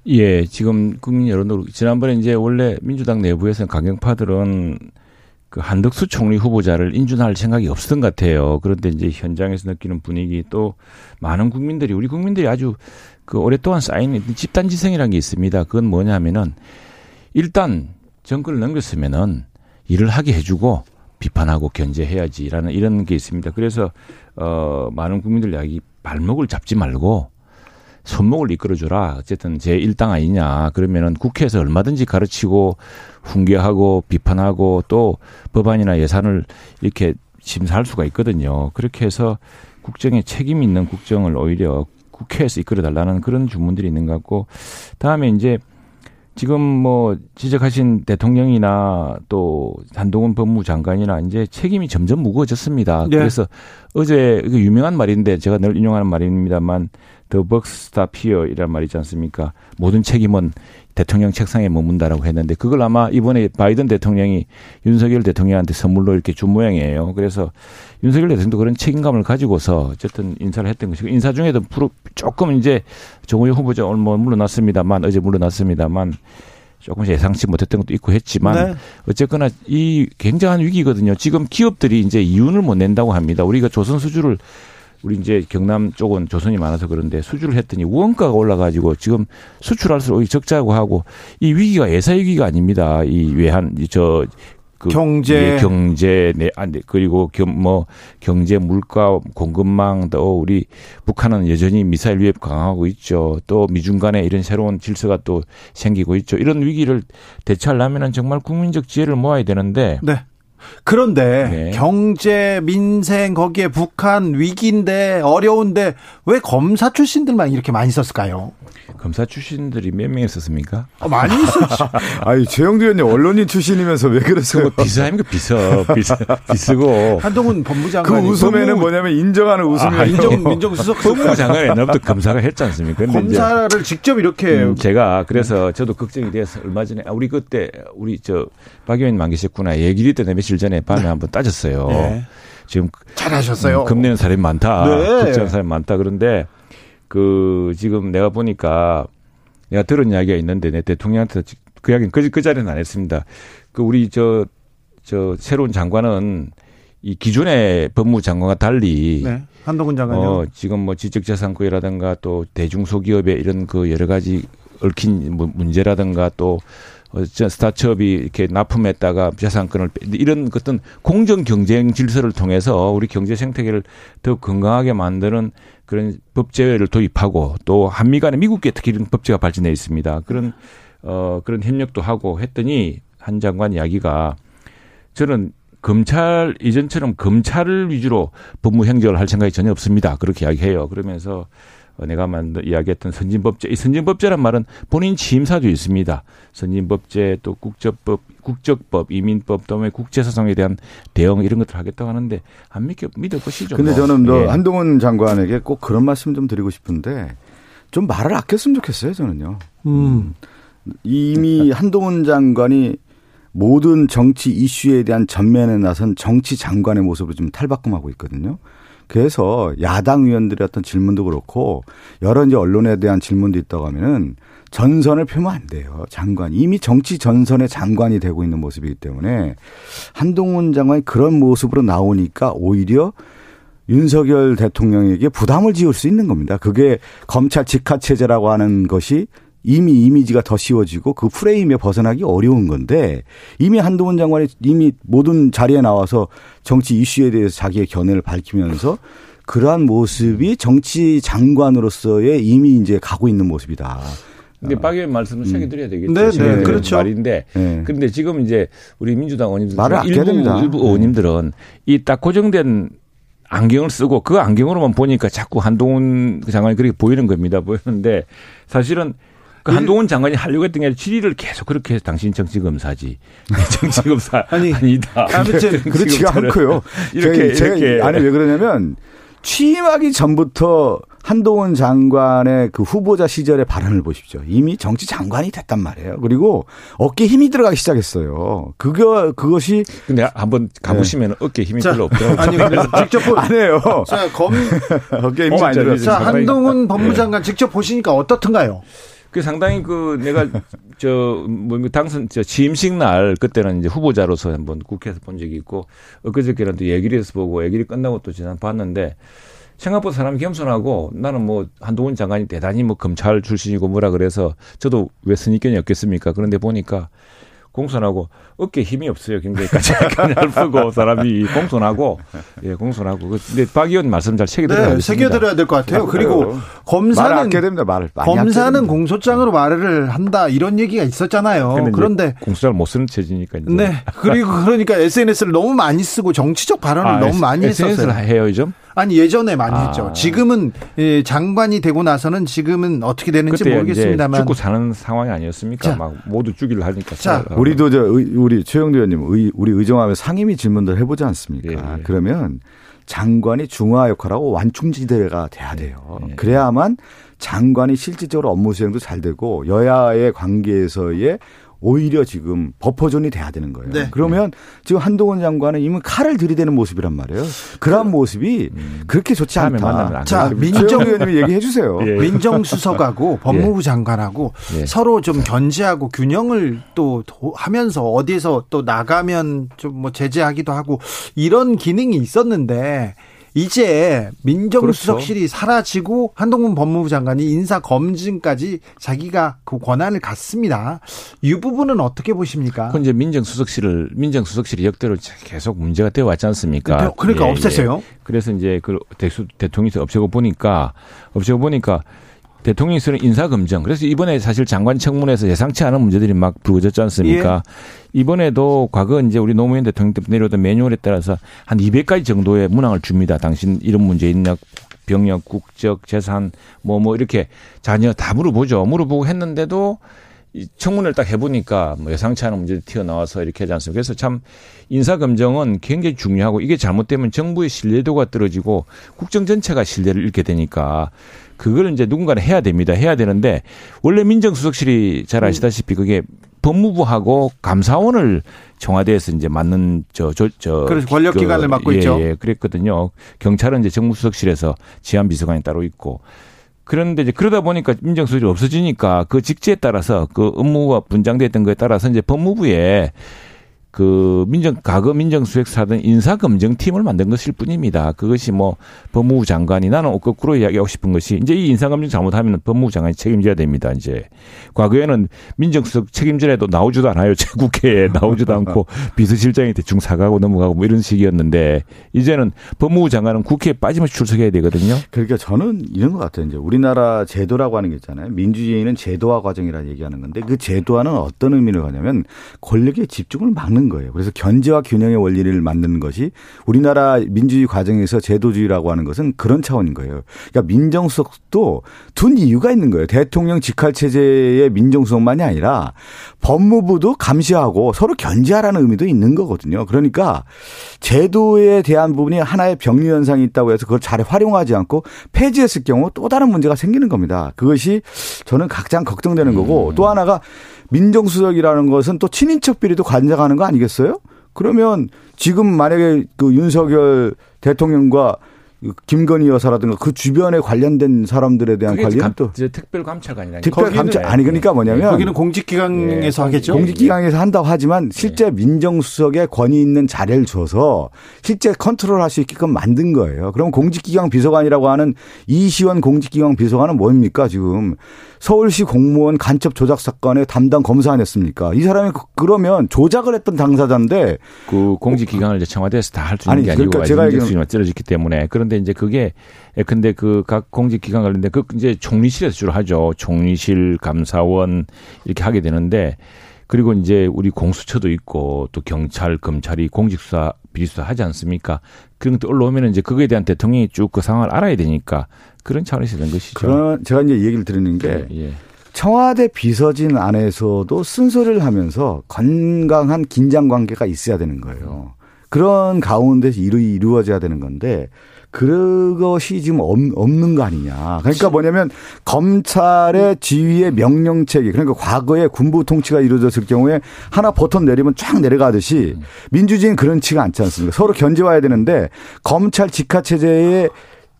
Speaker 5: 예, 지금 국민 여론도 지난번에 이제 원래 민주당 내부에서는 강경파들은 그 한덕수 총리 후보자를 인준할 생각이 없었던 것 같아요. 그런데 이제 현장에서 느끼는 분위기 또 많은 국민들이 우리 국민들이 아주 그 오랫동안 쌓인 집단 지성이라는 게 있습니다. 그건 뭐냐면은 일단 정권을 넘겼으면은 일을 하게 해주고 비판하고 견제해야지라는 이런 게 있습니다. 그래서 어 많은 국민들 이야기 발목을 잡지 말고 손목을 이끌어줘라. 어쨌든 제 일당 아니냐. 그러면은 국회에서 얼마든지 가르치고 훈계하고 비판하고 또 법안이나 예산을 이렇게 심사할 수가 있거든요. 그렇게 해서 국정에 책임 있는 국정을 오히려 국회에서 이끌어 달라는 그런 주문들이 있는 것 같고 다음에 이제 지금 뭐 지적하신 대통령이나 또 한동훈 법무장관이나 이제 책임이 점점 무거워졌습니다.
Speaker 1: 네.
Speaker 5: 그래서 어제 그 유명한 말인데 제가 늘 인용하는 말입니다만 The buck stop here 이란 말이 있지 않습니까? 모든 책임은 대통령 책상에 머문다라고 했는데 그걸 아마 이번에 바이든 대통령이 윤석열 대통령한테 선물로 이렇게 준 모양이에요. 그래서 윤석열 대통령도 그런 책임감을 가지고서 어쨌든 인사를 했던 것이고 인사 중에도 조금 이제 정우영 후보자 오늘 뭐 물러났습니다만 어제 물러났습니다만 조금씩 예상치 못했던 것도 있고 했지만
Speaker 1: 네.
Speaker 5: 어쨌거나 이 굉장한 위기거든요. 지금 기업들이 이제 이윤을 못 낸다고 합니다. 우리가 조선 수주를 우리 이제 경남 쪽은 조선이 많아서 그런데 수주를 했더니 원가가 올라가지고 지금 수출할수록 적자고 하고 이 위기가 예사 위기가 아닙니다. 이 외환 저 그
Speaker 1: 경제.
Speaker 5: 예, 경제 네, 안 돼. 그리고 겸, 뭐 경제 물가 공급망 또 우리 북한은 여전히 미사일 위협 강화하고 있죠. 또 미중 간에 이런 새로운 질서가 또 생기고 있죠. 이런 위기를 대처하려면은 정말 국민적 지혜를 모아야 되는데
Speaker 1: 네. 그런데
Speaker 5: 네.
Speaker 1: 경제, 민생 거기에 북한 위기인데 어려운데 왜 검사 출신들만 이렇게 많이 썼을까요?
Speaker 5: 검사 출신들이 몇 명 있었습니까?
Speaker 1: 어, 많이 있었지.
Speaker 4: 아니 최영두 의원님 언론인 출신이면서 왜 그러세요?
Speaker 5: 그거 비서 비서 비서 비서고
Speaker 1: 한동훈
Speaker 4: 그
Speaker 1: 법무장관이
Speaker 4: 웃음에는
Speaker 1: 법무-
Speaker 4: 뭐냐면 인정하는 웃음이
Speaker 5: 아, 아니요.
Speaker 1: 민정수석
Speaker 5: 법무부 장관 옛날부터 검사가 했지 않습니까? 근데 이제
Speaker 1: 검사를 직접 이렇게
Speaker 5: 음, 제가 그래서 저도 걱정이 돼서 얼마 전에 아, 우리 그때 우리 저 박 의원님 안 계셨구나 얘기를 때문에 며칠 전에 밤에 한번 따졌어요.
Speaker 1: 네.
Speaker 5: 지금
Speaker 1: 잘하셨어요.
Speaker 5: 음, 겁내는 사람이 많다.
Speaker 1: 네.
Speaker 5: 걱정하는 사람이 많다. 그런데 그 지금 내가 보니까 내가 들은 이야기가 있는데 내 대통령한테 그 이야기는 그, 그 자리는 안 했습니다. 그 우리 저, 저 새로운 장관은 이 기존의 법무장관과 달리
Speaker 1: 네. 한동훈 장관요.
Speaker 5: 어, 지금 뭐 지적재산권이라든가 또 대중소기업의 이런 그 여러 가지 얽힌 뭐 문제라든가 또 스타트업이 이렇게 납품했다가 재산권을 빼- 이런 어떤 공정 경쟁 질서를 통해서 우리 경제 생태계를 더 건강하게 만드는 그런 법제를 도입하고 또 한미 간에 미국계 특히 이런 법제가 발전해 있습니다. 그런 어 그런 협력도 하고 했더니 한 장관 이야기가 저는 검찰 이전처럼 검찰을 위주로 법무 행정을 할 생각이 전혀 없습니다. 그렇게 이야기해요. 그러면서 어, 내가 만든 이야기했던 선진법제, 이 선진법제란 말은 본인 취임사도 있습니다. 선진법제 또 국적법, 국적법, 이민법, 또는 국제사상에 대한 대응 이런 것들 하겠다고 하는데 안 믿겨 믿어 보시죠.
Speaker 4: 근데
Speaker 5: 뭐.
Speaker 4: 저는 너
Speaker 5: 예.
Speaker 4: 한동훈 장관에게 꼭 그런 말씀 좀 드리고 싶은데 좀 말을 아꼈으면 좋겠어요, 저는요.
Speaker 1: 음.
Speaker 4: 이미 한동훈 장관이 모든 정치 이슈에 대한 전면에 나선 정치 장관의 모습으로 좀 탈바꿈하고 있거든요. 그래서 야당 의원들의 어떤 질문도 그렇고 여러 이제 언론에 대한 질문도 있다고 하면은 전선을 펴면 안 돼요. 장관. 이미 정치 전선의 장관이 되고 있는 모습이기 때문에 한동훈 장관이 그런 모습으로 나오니까 오히려 윤석열 대통령에게 부담을 지을 수 있는 겁니다. 그게 검찰 직화 체제라고 하는 것이 이미 이미지가 더 씌워지고 그 프레임에 벗어나기 어려운 건데 이미 한동훈 장관이 이미 모든 자리에 나와서 정치 이슈에 대해서 자기의 견해를 밝히면서 그러한 모습이 정치 장관으로서의 이미 이제 가고 있는 모습이다.
Speaker 5: 근데 박 의원 말씀은 새겨드려야 되겠죠.
Speaker 1: 네, 네, 그렇죠.
Speaker 5: 말인데
Speaker 4: 네.
Speaker 5: 그런데 지금 이제 우리 민주당 의원님들
Speaker 4: 말을
Speaker 5: 일부
Speaker 4: 됩니다.
Speaker 5: 일부
Speaker 4: 네.
Speaker 5: 의원님들은 이 딱 고정된 안경을 쓰고 그 안경으로만 보니까 자꾸 한동훈 그 장관이 그렇게 보이는 겁니다. 보이는데 사실은 그 한동훈 장관이 하려고 했던 게 아니라 질의를 계속 그렇게 해서 당신 정치검사지. 정치검사
Speaker 1: 아니,
Speaker 5: 아니, 니다
Speaker 1: 아무튼
Speaker 4: 그렇지가 않고요.
Speaker 5: 이렇게
Speaker 4: 제가
Speaker 5: 이렇게
Speaker 4: 아니 왜 그러냐면 취임하기 전부터 한동훈 장관의 그 후보자 시절의 발언을 보십시오. 이미 정치 장관이 됐단 말이에요. 그리고 어깨에 힘이 들어가기 시작했어요. 그거 그것이
Speaker 5: 근데 한번 가보시면 어깨 힘이 별로 없더라고요.
Speaker 1: 아니 직접 보,
Speaker 4: 안 해요.
Speaker 1: 자, 검,
Speaker 4: 어깨에 힘이
Speaker 5: 어,
Speaker 4: 많이
Speaker 5: 진짜
Speaker 4: 들어가요.
Speaker 1: 자, 한동훈 법무장관 직접 보시니까 어떻든가요?
Speaker 5: 그 상당히 그 내가 저 뭐 당선 저 취임식 날 그때는 이제 후보자로서 한번 국회에서 본 적이 있고 엊그저께는 또 얘기를 해서 보고 얘기를 끝나고 또 지난 봤는데 생각보다 사람이 겸손하고 나는 뭐 한동훈 장관이 대단히 뭐 검찰 출신이고 뭐라 그래서 저도 왜 선입견이 없겠습니까? 그런데 보니까 공손하고 어깨에 힘이 없어요. 굉장히 가지고 사람이 공손하고 예 공손하고 그- 근데 박 의원 말씀 잘 새겨들어야
Speaker 1: 네, 새겨드려야 될 것 같아요. 그리고
Speaker 4: 말을
Speaker 1: 검사는
Speaker 4: 됩니다. 말을
Speaker 1: 검사는
Speaker 4: 됩니다.
Speaker 1: 공소장으로 말을 한다 이런 얘기가 있었잖아요. 그런데
Speaker 5: 공수장을 못 쓰는 체제니까 이제
Speaker 1: 네 그리고 그러니까 SNS를 너무 많이 쓰고 정치적 발언을
Speaker 5: 아,
Speaker 1: 너무 많이
Speaker 5: SNS를
Speaker 1: 했었어요.
Speaker 5: 해요 요즘.
Speaker 1: 아니 예전에 많이
Speaker 5: 아.
Speaker 1: 했죠. 지금은 예, 장관이 되고 나서는 지금은 어떻게 되는지 모르겠습니다만
Speaker 5: 죽고 사는 상황이 아니었습니까?
Speaker 1: 자.
Speaker 5: 막 모두 죽이려 하니까.
Speaker 1: 자,
Speaker 5: 살-
Speaker 4: 우리도 저 의- 우리 최영두 의원님 의- 우리 의정하면 상임위 질문들 해보지 않습니까?
Speaker 5: 예, 예.
Speaker 4: 그러면 장관이 중화 역할하고 완충지대가 돼야 돼요.
Speaker 5: 예.
Speaker 4: 그래야만 장관이 실질적으로 업무 수행도 잘 되고 여야의 관계에서의 오히려 지금 버퍼존이 돼야 되는 거예요.
Speaker 1: 네.
Speaker 4: 그러면 지금 한동훈 장관은 이미 칼을 들이대는 모습이란 말이에요. 그러한 모습이 그렇게 좋지 않다.
Speaker 1: 자. 민정-
Speaker 4: 의원님이 얘기해 주세요.
Speaker 5: 예.
Speaker 1: 민정수석하고 법무부 장관하고
Speaker 5: 예.
Speaker 1: 서로 좀 견제하고 균형을 또 도- 하면서 어디에서 또 나가면 좀 뭐 제재하기도 하고 이런 기능이 있었는데 이제 민정수석실이
Speaker 5: 그렇죠.
Speaker 1: 사라지고 한동훈 법무부 장관이 인사 검증까지 자기가 그 권한을 갖습니다. 이 부분은 어떻게 보십니까?
Speaker 5: 그 이제 민정수석실을 민정수석실이 역대로 계속 문제가 되어 왔지 않습니까?
Speaker 1: 그러니까
Speaker 5: 예,
Speaker 1: 없앴어요.
Speaker 5: 예. 그래서 이제 그 대수 대통령이 없애고 보니까 없애고 보니까 대통령이 쓰는 인사검증. 그래서 이번에 사실 장관 청문회에서 예상치 않은 문제들이 막 불거졌지 않습니까? 이번에도 과거 이제 우리 노무현 대통령 때 내려오던 매뉴얼에 따라서 한 200가지 정도의 문항을 줍니다. 당신 이런 문제 있냐, 병력, 국적, 재산, 뭐뭐 뭐 이렇게 자녀 다 물어보죠. 물어보고 했는데도 이 청문회를 딱 해보니까 뭐 예상치 않은 문제들이 튀어나와서 이렇게 하지 않습니까? 그래서 참 인사검증은 굉장히 중요하고 이게 잘못되면 정부의 신뢰도가 떨어지고 국정 전체가 신뢰를 잃게 되니까 그걸 이제 누군가는 해야 됩니다. 해야 되는데 원래 민정수석실이 잘 아시다시피 그게 법무부하고 감사원을 청와대에서 이제 맡는 저 저 저
Speaker 1: 그래서 권력 기관을 그, 맡고
Speaker 5: 예,
Speaker 1: 있죠.
Speaker 5: 예, 그랬거든요. 경찰은 이제 정무수석실에서 지한 비서관이 따로 있고 그런데 이제 그러다 보니까 민정수석이 없어지니까 그 직제에 따라서 그 업무가 분장됐던 거에 따라서 이제 법무부에 그 민정 과거 민정수석사든 인사검증팀을 만든 것일 뿐입니다. 그것이 뭐 법무부 장관이 나는 거꾸로 이야기하고 싶은 것이 이제 이 인사검증 잘못하면 법무부 장관이 책임져야 됩니다. 이제 과거에는 민정수석 책임질에도 나오지도 않아요. 제 국회에 나오지도 않고 비서실장이 대충 사가고 넘어가고 뭐 이런 식이었는데 이제는 법무부 장관은 국회에 빠짐없이 출석해야 되거든요.
Speaker 4: 그러니까 저는 이런 것 같아요. 이제 우리나라 제도라고 하는 게 있잖아요. 민주주의는 제도화 과정이라 얘기하는 건데 그 제도화는 어떤 의미를 가냐면 권력의 집중을 막는 하는 거예요. 그래서 견제와 균형의 원리를 만드는 것이 우리나라 민주주의 과정에서 제도주의라고 하는 것은 그런 차원인 거예요. 그러니까 민정수석도 둔 이유가 있는 거예요. 대통령 직할 체제의 민정수석만이 아니라 법무부도 감시하고 서로 견제하라는 의미도 있는 거거든요. 그러니까 제도에 대한 부분이 하나의 병리 현상이 있다고 해서 그걸 잘 활용하지 않고 폐지했을 경우 또 다른 문제가 생기는 겁니다. 그것이 저는 가장 걱정되는 거고 음. 또 하나가 민정수석이라는 것은 또 친인척 비리도 관장하는 거 아니겠어요? 그러면 지금 만약에 그 윤석열 대통령과 김건희 여사라든가 그 주변에 관련된 사람들에 대한 관련 또
Speaker 5: 특별 감찰관이라
Speaker 4: 특별 감찰 아니 그러니까 뭐냐면
Speaker 1: 거기는 공직기강에서 네. 하겠죠.
Speaker 4: 공직기강에서 한다고 하지만 실제 네. 민정수석에 권위 있는 자리를 줘서 실제 컨트롤할 수 있게끔 만든 거예요. 그럼 공직기강 비서관이라고 하는 이시원 공직기강 비서관은 뭡니까 지금 서울시 공무원 간첩 조작 사건의 담당 검사 아니었습니까? 이 사람이 그, 그러면 조작을 했던 당사자인데
Speaker 5: 그 공직기강을 이제 청와대에서 다 할 수 있는 아니, 게 아니고 그러니까 제가 민정수석이 쩔어졌기 때문에 그런데 이제 그게 근데 그 각 공직 기관 관련된 그 이제 총리실에서 주로 하죠. 총리실 감사원 이렇게 하게 되는데 그리고 이제 우리 공수처도 있고 또 경찰, 검찰이 공직수사, 비리수사 하지 않습니까? 그런 것도 올라오면 이제 그거에 대한 대통령이 쭉 그 상황을 알아야 되니까 그런 차원에서 된 것이죠.
Speaker 4: 그런 제가 이제 얘기를 드리는 게 예, 예. 청와대 비서진 안에서도 순서를 하면서 건강한 긴장 관계가 있어야 되는 거예요. 그런 가운데서 이루어져야 되는 건데 그것이 지금 없는 거 아니냐. 그러니까 뭐냐면 검찰의 지휘의 명령 체계 그러니까 과거에 군부 통치가 이루어졌을 경우에 하나 버튼 내리면 쫙 내려가듯이 민주주의는 그런치가 않지 않습니까? 서로 견제와야 되는데 검찰 직하 체제의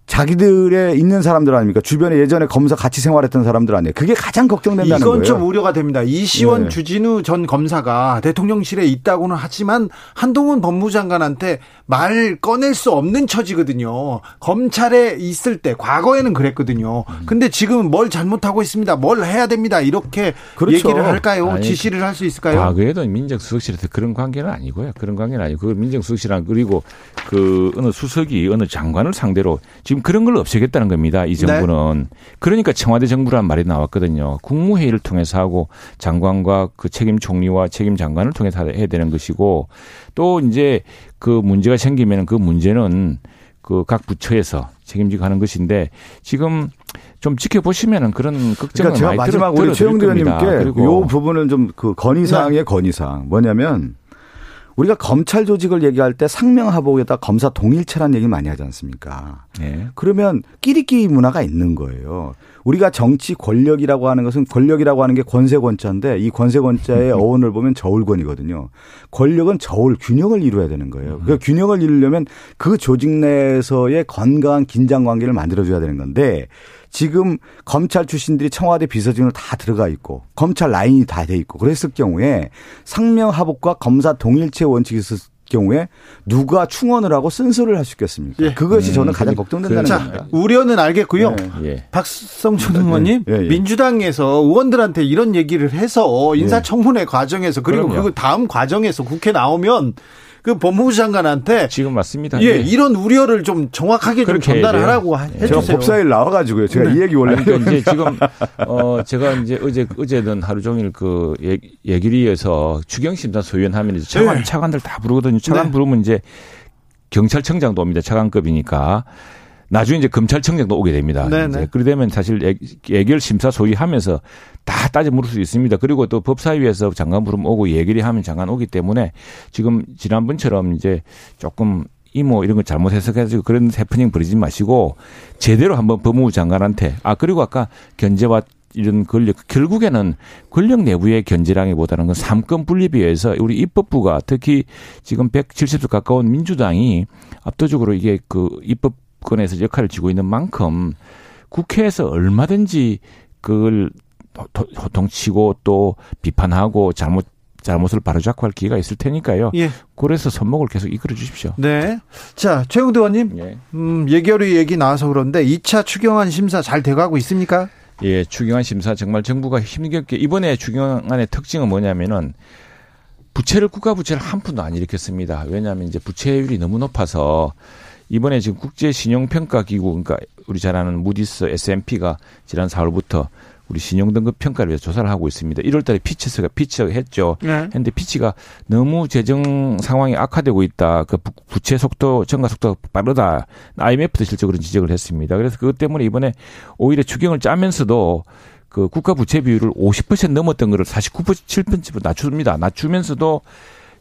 Speaker 4: 자기들의 있는 사람들 아닙니까? 주변에 예전에 검사 같이 생활했던 사람들 아니에요. 그게 가장 걱정된다는
Speaker 1: 이건
Speaker 4: 거예요.
Speaker 1: 이건 좀 우려가 됩니다. 이시원 네. 주진우 전 검사가 대통령실에 있다고는 하지만 한동훈 법무장관한테 말 꺼낼 수 없는 처지거든요. 검찰에 있을 때 과거에는 그랬거든요. 근데 지금은 뭘 잘못하고 있습니다. 뭘 해야 됩니다. 이렇게 그렇죠. 얘기를 할까요? 아니, 지시를 할 수 있을까요?
Speaker 5: 과거에도 민정수석실에서 그런 관계는 아니고요. 그런 관계는 아니고 그 민정수석실은 그리고 그 어느 수석이 어느 장관을 상대로 지금 그런 걸 없애겠다는 겁니다. 이 정부는. 네. 그러니까 청와대 정부란 말이 나왔거든요. 국무회의를 통해서 하고 장관과 그 책임 총리와 책임 장관을 통해서 해야 되는 것이고 또 이제 그 문제가 생기면 그 문제는 그 각 부처에서 책임지고 하는 것인데 지금 좀 지켜보시면은 그런 걱정을 그러니까 제가
Speaker 4: 마지막 우리 최영도 의원님께 요 부분을 좀그 건의사항의 네. 건의사항 뭐냐면 우리가 검찰 조직을 얘기할 때 상명하복에다 검사 동일체란 얘기 많이 하지 않습니까? 네. 그러면 끼리끼리 문화가 있는 거예요. 우리가 정치 권력이라고 하는 것은 권력이라고 하는 게 권세권자인데 이 권세권자의 어원을 보면 저울권이거든요. 권력은 저울 균형을 이루어야 되는 거예요. 그 균형을 이루려면 그 조직 내에서의 건강한 긴장 관계를 만들어줘야 되는 건데 지금 검찰 출신들이 청와대 비서진으로 다 들어가 있고 검찰 라인이 다 돼 있고 그랬을 경우에 상명하복과 검사 동일체 원칙이 있을 경우에 누가 충원을 하고 쓴소리를 할 수 있겠습니까? 예. 그것이 음, 저는 가장 걱정된다는 자, 겁니다.
Speaker 1: 우려는 알겠고요. 네. 예. 박성준 의원님, 예, 예. 민주당에서 의원들한테 이런 얘기를 해서 인사청문회 과정에서 그리고 그 다음 과정에서 국회 나오면 그 법무부 장관한테
Speaker 5: 지금 맞습니다.
Speaker 1: 예, 네. 이런 우려를 좀 정확하게 좀 전달하라고 네. 해주세요.
Speaker 4: 제가 법사일 나와가지고요. 제가 네. 이 얘기 원래
Speaker 5: 그러니까 이제 지금 어 제가 이제 어제 어제는 하루 종일 그 예기리에서 추경 심사 소위원하면 이제 차관 네. 차관들 다 부르거든요. 차관 네. 부르면 이제 경찰청장도 옵니다. 차관급이니까. 나중에 이제 검찰청장도 오게 됩니다.
Speaker 1: 네네.
Speaker 5: 이제 그러게 되면 사실 예- 예결 심사 소위 하면서 다 따져 물을 수 있습니다. 그리고 또 법사위에서 장관 부름 오고 예결이 하면 장관 오기 때문에 지금 지난번처럼 이제 조금 이모 이런 거 잘못 해석해가지고 그런 해프닝 부리지 마시고 제대로 한번 법무부 장관한테 아 그리고 아까 견제와 이런 권력 결국에는 권력 내부의 견제랑이보다는 그 삼권 분립에 의해서 우리 입법부가 특히 지금 170석 가까운 민주당이 압도적으로 이게 그 입법 권에서 역할을 쥐고 있는 만큼 국회에서 얼마든지 그걸 호- 호통치고 또 비판하고 잘못 잘못을 바로잡고 할 기회가 있을 테니까요.
Speaker 1: 예.
Speaker 5: 그래서 손목을 계속 이끌어 주십시오.
Speaker 1: 네. 자, 최영도 의원님.
Speaker 5: 예.
Speaker 1: 음, 예결위 얘기 나와서 그런데 2차 추경안 심사 잘 돼가고 있습니까?
Speaker 5: 예, 추경안 심사 정말 정부가 힘겹게 이번에 추경안의 특징은 뭐냐면은 부채를 국가 부채를 한 푼도 안 일으켰습니다. 왜냐하면 이제 부채율이 너무 높아서 이번에 지금 국제 신용 평가 기구 그러니까 우리 잘 아는 무디스 S&P가 지난 4월부터 우리 신용 등급 평가를 위해서 조사를 하고 있습니다. 1월 달에 피치스가 피치가 했죠.
Speaker 1: 네.
Speaker 5: 근데 피치가 너무 재정 상황이 악화되고 있다. 그 부- 부채 속도, 증가 속도가 빠르다. IMF도 그런 지적을 했습니다. 그래서 그것 때문에 이번에 오히려 추경을 짜면서도 그 국가 부채 비율을 50% 넘었던 거를 49.7%로 낮춥니다. 낮추면서도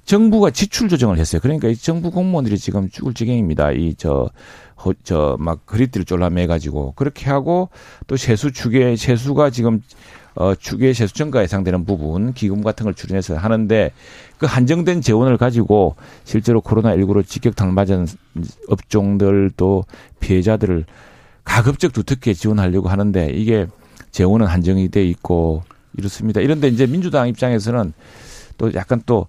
Speaker 5: 정부가 지출 조정을 했어요. 그러니까 이 정부 공무원들이 지금 죽을 지경입니다. 이 저 저막 허리띠를 졸라매 가지고 그렇게 하고 또 세수 추계 세수가 지금 어 추계 세수 증가 예상되는 부분 기금 같은 걸 출연해서 하는데 그 한정된 재원을 가지고 실제로 코로나 19로 직격탄을 맞은 업종들 또 피해자들을 가급적 두텁게 지원하려고 하는데 이게 재원은 한정이 돼 있고 이렇습니다. 이런데 이제 민주당 입장에서는 또 약간 또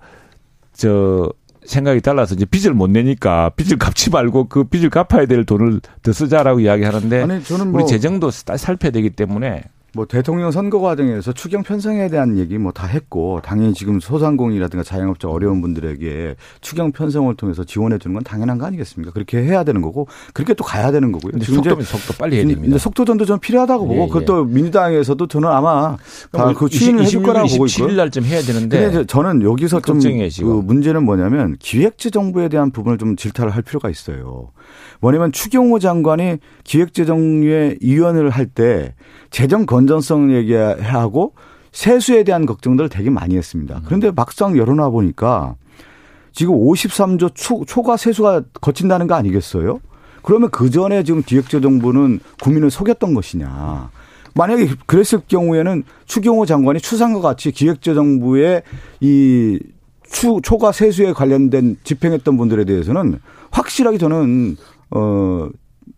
Speaker 5: 저 생각이 달라서 이제 빚을 못 내니까 빚을 갚지 말고 그 빚을 갚아야 될 돈을 더 쓰자라고 이야기하는데
Speaker 4: 아니 저는 뭐
Speaker 5: 우리 재정도 살- 살펴야 되기 때문에
Speaker 4: 뭐 대통령 선거 과정에서 추경 편성에 대한 얘기 뭐 다 했고 당연히 지금 소상공인이라든가 자영업자 어려운 분들에게 추경 편성을 통해서 지원해 주는 건 당연한 거 아니겠습니까? 그렇게 해야 되는 거고 그렇게 또 가야 되는 거고요.
Speaker 5: 근데 속도면 속도 빨리 해야 됩니다.
Speaker 4: 속도전도 좀 필요하다고 보고
Speaker 5: 예, 예.
Speaker 4: 그것도 민주당에서도 저는 아마 다그 추진을 해줄 거라고 보고
Speaker 5: 27일
Speaker 4: 있고요.
Speaker 5: 날쯤 해야 되는데
Speaker 4: 근데 저는 여기서 좀 그. 문제는 뭐냐면 기획재정부에 대한 부분을 좀 질타를 할 필요가 있어요. 뭐냐면 추경호 장관이 기획재정위의 위원을 할때 재정 건전성 얘기하고 세수에 대한 걱정들을 되게 많이 했습니다. 그런데 막상 열어놔 보니까 지금 53조 초, 초과 세수가 거친다는 거 아니겠어요? 그러면 그 전에 지금 기획재정부는 국민을 속였던 것이냐. 만약에 그랬을 경우에는 추경호 장관이 추상과 같이 기획재정부의 이 추, 초과 세수에 관련된 집행했던 분들에 대해서는 확실하게 저는 어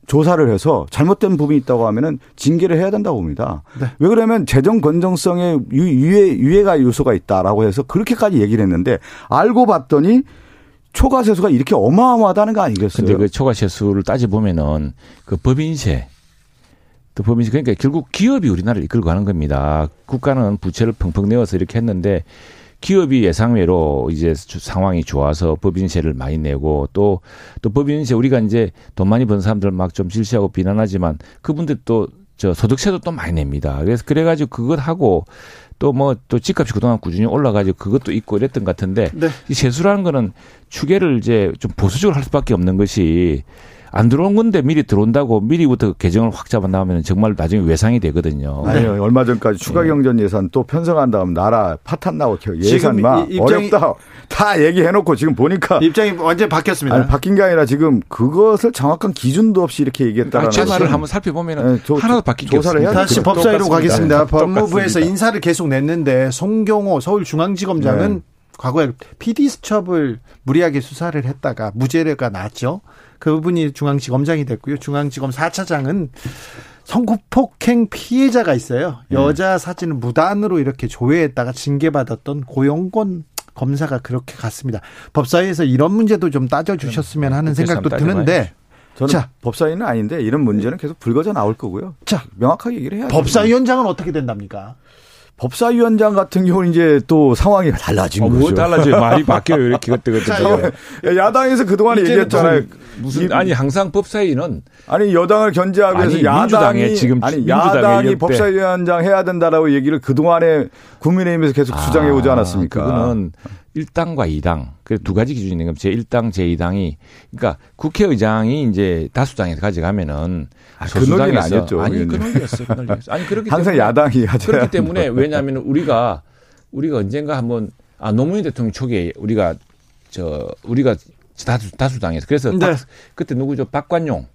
Speaker 4: 조사를 해서 잘못된 부분이 있다고 하면은 징계를 해야 된다고 봅니다.
Speaker 1: 네.
Speaker 4: 왜 그러면 재정 건정성에 유- 유예 유예가 요소가 있다라고 해서 그렇게까지 얘기를 했는데 알고 봤더니 초과 세수가 이렇게 어마어마하다는 거 아니겠어요?
Speaker 5: 근데 그 초과 세수를 따져 보면은 그 법인세 또 법인세 그러니까 결국 기업이 우리나라를 이끌고 가는 겁니다. 국가는 부채를 펑펑 내어서 이렇게 했는데 기업이 예상외로 이제 주- 상황이 좋아서 법인세를 많이 내고 또 또 법인세 우리가 이제 돈 많이 번 사람들 막좀 질시하고 비난하지만 그분들 또 저 소득세도 또 많이 냅니다. 그래서 그래가지고 그것 하고 또 뭐 또 집값이 그동안 꾸준히 올라가지고 그것도 있고 이랬던 것 같은데
Speaker 1: 네.
Speaker 5: 이 세수라는 거는 추계를 이제 좀 보수적으로 할 수밖에 없는 것이 안 들어온 건데 미리 들어온다고 미리부터 개정을 확 잡아 나오면 정말 나중에 외상이 되거든요.
Speaker 4: 아니요. 얼마 전까지 추가 경전 예산 또 편성한 다음 나라 파탄 나고 예산
Speaker 1: 지금
Speaker 4: 막
Speaker 1: 이- 입장이-
Speaker 4: 어렵다 다 얘기해 놓고 지금 보니까
Speaker 1: 입장이 완전히 바뀌었습니다.
Speaker 4: 아니, 바뀐 게 아니라 지금 그것을 정확한 기준도 없이 이렇게 얘기했다라는
Speaker 5: 제 말을 한번 살펴보면
Speaker 4: 네, 조-
Speaker 5: 하나도 바뀐 게
Speaker 4: 조사를
Speaker 5: 없습니다.
Speaker 4: 해야
Speaker 1: 다시. 법사위로 가겠습니다. 법무부에서
Speaker 4: 똑같습니다.
Speaker 1: 인사를 계속 냈는데 송경호 서울중앙지검장은
Speaker 4: 네. 과거에
Speaker 1: 과거에 PD 수첩을 무리하게 수사를 했다가 무죄가 났죠. 그분이 중앙지검장이 됐고요. 중앙지검 4차장은 성폭행 피해자가 있어요.
Speaker 4: 네.
Speaker 1: 여자 사진을 무단으로 이렇게 조회했다가 징계받았던 고영권 검사가 그렇게 갔습니다. 법사위에서 이런 문제도 좀 따져주셨으면 하는 생각도 드는데
Speaker 4: 저는
Speaker 1: 자.
Speaker 4: 법사위는 아닌데 이런 문제는 계속 불거져 나올 거고요.
Speaker 1: 자
Speaker 4: 명확하게 얘기를 해야 돼요.
Speaker 1: 법사위원장은 어떻게 된답니까?
Speaker 4: 법사위원장 같은 경우는 이제 또 상황이 달라진
Speaker 5: 어,
Speaker 4: 거죠.
Speaker 5: 뭐 달라져요. 말이 바뀌어요. 이렇게 그때
Speaker 1: 자,
Speaker 5: 그때.
Speaker 4: 야, 야당에서 그동안 얘기했잖아요.
Speaker 5: 무슨
Speaker 4: 이-
Speaker 5: 아니 항상 법사위는
Speaker 4: 아니 여당을 견제하기 위해서
Speaker 5: 아니,
Speaker 4: 야당이
Speaker 5: 지금
Speaker 4: 아니 야당이. 법사위원장 해야 된다라고 얘기를 그 동안에 국민의힘에서 계속 주장해 오지
Speaker 5: 아,
Speaker 4: 않았습니까?
Speaker 5: 그거는 1당과 2당, 그두 가지 기준이 있는 겁니다. 제1당, 제2당이, 그러니까 국회의장이 이제 다수당에서 가져가면은
Speaker 4: 아, 그 논리는 아니었죠.
Speaker 5: 아니, 그 논리였어요. 그 논리였어요. 아니, 그렇기
Speaker 4: 항상
Speaker 5: 때문에,
Speaker 4: 야당이 가져야
Speaker 5: 그렇기 때문에 왜냐하면 우리가, 우리가 언젠가 한번, 아, 노무현 대통령 초기에 우리가, 저, 우리가 다수, 다수당에서. 그래서
Speaker 1: 네.
Speaker 5: 박- 그때 누구죠? 박관용.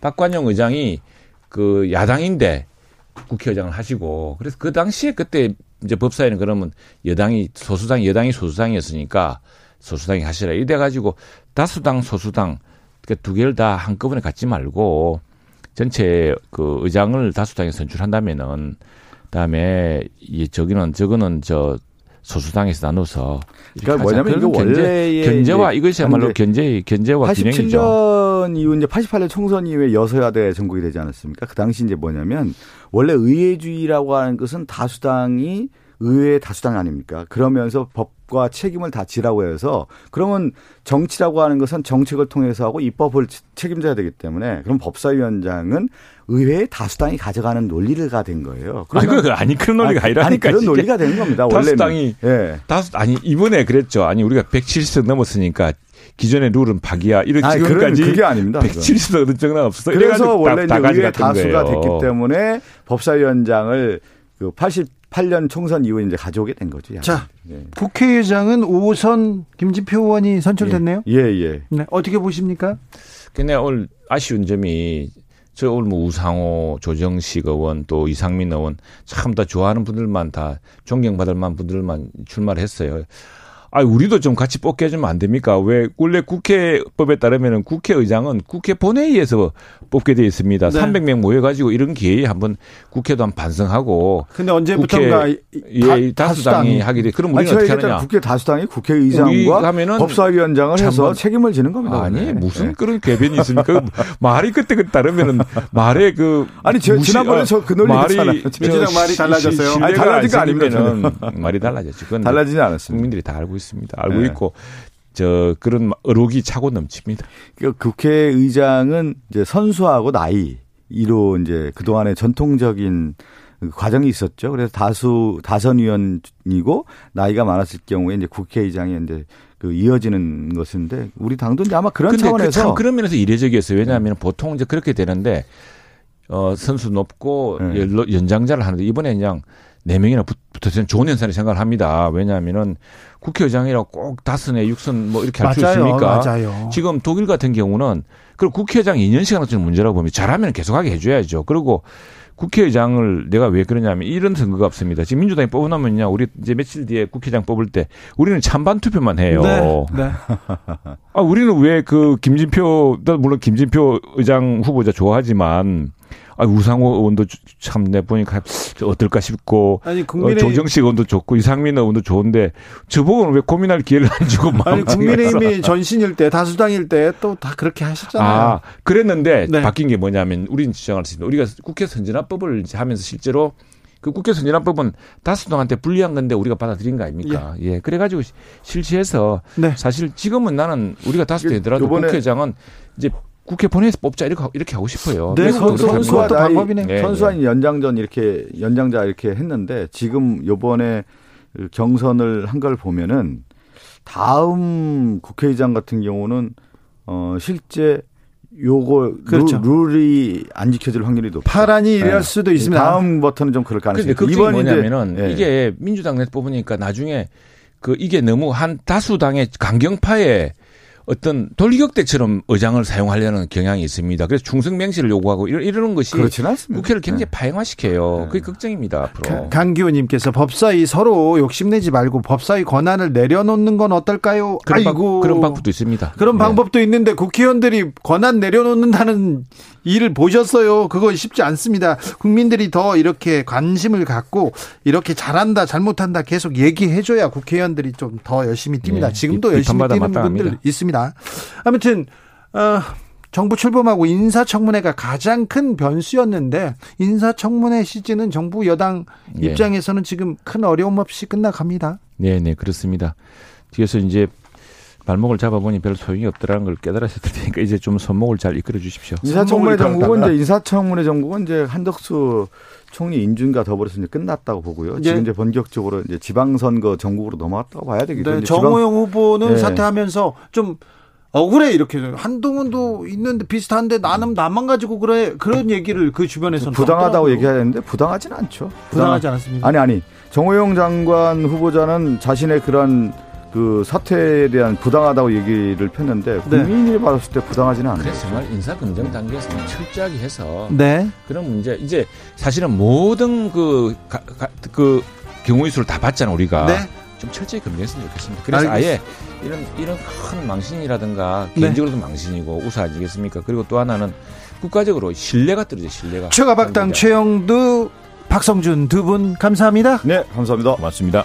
Speaker 5: 박관용 의장이 그 야당인데 국회의장을 하시고 그래서 그 당시에 그때 이제 법사위는 그러면 여당이 소수당 여당이 소수당이었으니까 소수당이 하시라 이래 가지고 다수당 소수당 그두 개를 다 한꺼번에 갖지 말고 전체 그 의장을 다수당에 선출한다면은 그다음에 이 저기는 저거는 저 소수당에서 나눠서
Speaker 4: 그러니까. 뭐냐면
Speaker 5: 견제,
Speaker 4: 원래의
Speaker 5: 견제와 이것이야말로 견제 견제와 균형이죠.
Speaker 4: 87년 이후 이제 88년 총선 이후에 여서야대 전국이 되지 않았습니까? 그 당시 이제 뭐냐면 원래 의회주의라고 하는 것은 다수당이 의회 다수당 아닙니까? 그러면서 법과 책임을 다 지라고 해서 그러면 정치라고 하는 것은 정책을 통해서 하고 입법을 책임져야 되기 때문에 그럼 법사위원장은 의회의 다수당이 가져가는 논리가 된 거예요.
Speaker 5: 아니,
Speaker 4: 그
Speaker 5: 아니 그런 논리가
Speaker 4: 아니,
Speaker 5: 아니라니까.
Speaker 4: 아니, 그런. 논리가 되는 겁니다. 원래는.
Speaker 5: 다수당이
Speaker 4: 예.
Speaker 5: 다수 아니 이번에 그랬죠. 아니 우리가 170석 넘었으니까 기존의 룰은 파기야. 이런
Speaker 4: 아니,
Speaker 5: 지금까지
Speaker 4: 그게 아닙니다. 그건.
Speaker 5: 170석 어떤 적은 없어.
Speaker 4: 그래서 원래 이제 의회
Speaker 5: 가져갔던
Speaker 4: 다수가
Speaker 5: 거예요.
Speaker 4: 됐기 때문에 법사위원장을 그 88년 총선 이후에 이제 가져오게 된 거죠.
Speaker 1: 자,
Speaker 4: 예.
Speaker 1: 국회의장은 5선 김진표 의원이 선출됐네요.
Speaker 4: 예, 예.
Speaker 1: 네, 어떻게 보십니까?
Speaker 5: 근데 오늘 아쉬운 점이 저 오늘 뭐 우상호, 조정식 의원 또 이상민 의원 참 다 좋아하는 분들만 다 존경받을 만한 분들만 출마를 했어요. 아, 우리도 좀 같이 뽑게 해주면 안 됩니까? 왜 원래 국회법에 따르면은 국회의장은 국회 본회의에서 뽑게 돼 있습니다.
Speaker 1: 네.
Speaker 5: 300명 모여가지고 이런 기회에 한번 국회도 한번 반성하고
Speaker 1: 근데 언제부턴가
Speaker 5: 예,
Speaker 1: 다-
Speaker 5: 다수당이 하게 돼. 그럼 우리는 어떻게 하느냐?
Speaker 4: 국회 다수당이 국회의장과
Speaker 5: 하면은
Speaker 4: 법사위원장을 해서 책임을 지는 겁니다.
Speaker 5: 아니
Speaker 4: 원래.
Speaker 5: 무슨
Speaker 4: 예.
Speaker 5: 그런 궤변이 있습니까? 그 말이 그때 그 따르면은 말에 그
Speaker 4: 아니, 저
Speaker 5: 무시-
Speaker 4: 지난번에
Speaker 5: 어,
Speaker 4: 저그 논리
Speaker 5: 말이
Speaker 1: 민주당 말이
Speaker 5: 시-
Speaker 1: 달라졌어요?
Speaker 5: 시-
Speaker 4: 아니, 달라진
Speaker 5: 거안
Speaker 4: 아닙니다,
Speaker 5: 말이 달라졌지. 그건
Speaker 4: 달라지지 않았습니다.
Speaker 5: 국민들이 다 알고 있습니다. 알고
Speaker 4: 네.
Speaker 5: 있고 저 그런 의혹이 차고 넘칩니다.
Speaker 4: 그 국회의장은 이제 선수하고 나이로 이제 그동안의 전통적인 그 과정이 있었죠. 그래서 다수 다선 의원이고 나이가 많았을 경우에 이제 국회의장이 이제 그 이어지는 것인데 우리 당도 이제 아마 그런
Speaker 5: 그
Speaker 4: 차원에서
Speaker 5: 참 그런 면에서 이례적이었어요. 왜냐하면 보통 이제 그렇게 되는데 어 선수 높고
Speaker 4: 네.
Speaker 5: 연장자를 하는데 이번에 그냥 네 명이나 붙- 붙어서 좋은 현상을 생각을 합니다. 왜냐하면은 국회의장이라고 꼭 다섯에 육선 뭐 이렇게 할 수 있습니까?
Speaker 1: 맞아요.
Speaker 5: 지금 독일 같은 경우는 그 국회의장 2년씩 하는 문제라고 봅니다. 잘하면 계속하게 해줘야죠. 그리고 국회의장을 내가 왜 그러냐면 이런 선거가 없습니다. 지금 민주당이 뽑아놓으면요. 우리 이제 며칠 뒤에 국회의장 뽑을 때 우리는 찬반 투표만 해요.
Speaker 1: 네, 네.
Speaker 5: 아, 우리는 왜 그 김진표, 나 물론 김진표 의장 후보자 좋아하지만, 아, 우상호 의원도 참 내 보니까 어떨까 싶고,
Speaker 1: 아니
Speaker 5: 어,
Speaker 1: 국민의
Speaker 5: 조정식 의원도 좋고, 이상민 의원도 좋은데, 저보고는 왜 고민할 기회를 안 주고
Speaker 1: 아니 국민의힘이 전신일 때 다수당일 때 또 다 그렇게 하셨잖아요.
Speaker 5: 아, 그랬는데
Speaker 1: 네.
Speaker 5: 바뀐 게 뭐냐면 우리는 주장할 수 있습니다. 우리가 국회 선진화법을 이제 하면서 실제로 그 국회 선진화법은 다수당한테 불리한 건데 우리가 받아들인 거 아닙니까? 예. 그래가지고 시- 실시해서
Speaker 1: 네.
Speaker 5: 사실 지금은 나는 우리가 다수
Speaker 4: 이게
Speaker 5: 되더라도
Speaker 4: 요번에-
Speaker 5: 국회의장은 이제 국회 본회의에서 뽑자 이렇게, 하- 이렇게 하고 싶어요.
Speaker 1: 네, 선수-. 선수와
Speaker 4: 선수와
Speaker 1: 방법이네.
Speaker 5: 네,
Speaker 4: 선수한 연장전 이렇게 연장자 이렇게 했는데 지금 요번에 그 경선을 한 걸 보면은 다음 국회의장 같은 경우는 어 실제 요거
Speaker 1: 그렇죠.
Speaker 4: 룰, 룰이 안 지켜질 확률이 높죠.
Speaker 1: 파란이 이럴
Speaker 4: 네.
Speaker 1: 수도 있습니다.
Speaker 4: 다음부터는 좀 그럴 가능성이
Speaker 5: 근데
Speaker 4: 있죠.
Speaker 5: 걱정이
Speaker 4: 이번
Speaker 5: 뭐냐면은
Speaker 4: 예.
Speaker 5: 이게 민주당 내에서 뽑으니까 나중에 그 이게 너무 한 다수당의 강경파의 어떤 돌격대처럼 의장을 사용하려는 경향이 있습니다. 그래서 충성 맹시를 요구하고 이러- 이러는 것이. 국회를 굉장히
Speaker 4: 네.
Speaker 5: 파행화시켜요.
Speaker 4: 네.
Speaker 5: 그게 걱정입니다. 앞으로.
Speaker 1: 가- 강기호님께서 법사위 서로 욕심내지 말고 법사위 권한을 내려놓는 건 어떨까요?
Speaker 5: 그런, 방,
Speaker 1: 아이고
Speaker 5: 그런 방법도 있습니다.
Speaker 1: 그런
Speaker 5: 네.
Speaker 1: 방법도 있는데 국회의원들이 권한 내려놓는다는 일을 보셨어요. 그거 쉽지 않습니다. 국민들이 더 이렇게 관심을 갖고 이렇게 잘한다, 잘못한다 계속 얘기해줘야 국회의원들이 좀 더 열심히 뜁니다.
Speaker 5: 네,
Speaker 1: 지금도
Speaker 5: 비-
Speaker 1: 열심히 뛰는. 분들 있습니다. 아무튼 어, 정부 출범하고 인사청문회가 가장 큰 변수였는데 인사청문회 시즌은 정부 여당
Speaker 5: 예.
Speaker 1: 입장에서는 지금 큰 어려움 없이 끝나갑니다.
Speaker 5: 네, 네, 그렇습니다. 그래서 이제 발목을 잡아보니 별 소용이 없더라는 걸 깨달았을 테니까 이제 좀 손목을 잘 이끌어 주십시오.
Speaker 4: 인사청문회 정국은 이제 인사청문회 정국은 이제 한덕수 총리 인준과 더불어서 이제 끝났다고 보고요. 지금
Speaker 1: 예.
Speaker 4: 이제 본격적으로 이제 지방선거 전국으로 넘어갔다고 봐야 되겠죠.
Speaker 1: 네, 정호영 후보는
Speaker 4: 네.
Speaker 1: 사퇴하면서 좀 억울해 이렇게 한동훈도 있는데 비슷한데 나는 나만 가지고 그래 그런 얘기를 그 주변에서는
Speaker 4: 부당하다고. 얘기해야 되는데 부당하진 않죠.
Speaker 1: 부당하지 않았습니다.
Speaker 4: 아니 아니 정호영 장관 후보자는 자신의 그런 그 사퇴에 대한 부당하다고 얘기를 폈는데
Speaker 1: 네.
Speaker 4: 국민이 봤을 때 부당하지는 않아요.
Speaker 5: 그래서 정말 인사 검증 단계에서는 철저하게 해서
Speaker 1: 네.
Speaker 5: 그런 문제 이제 사실은 모든 그, 가, 가, 그 경우의 수를 다 봤잖아 우리가
Speaker 1: 네.
Speaker 5: 좀 철저히 검증했으면 좋겠습니다. 그래서 아예 이런 이런 큰 망신이라든가
Speaker 1: 네.
Speaker 5: 개인적으로도 망신이고 우사 아니겠습니까? 그리고 또 하나는 국가적으로 신뢰가 떨어져 신뢰가.
Speaker 1: 최가박당 최영두 박성준 두 분 감사합니다.
Speaker 4: 네, 감사합니다.
Speaker 5: 고맙습니다.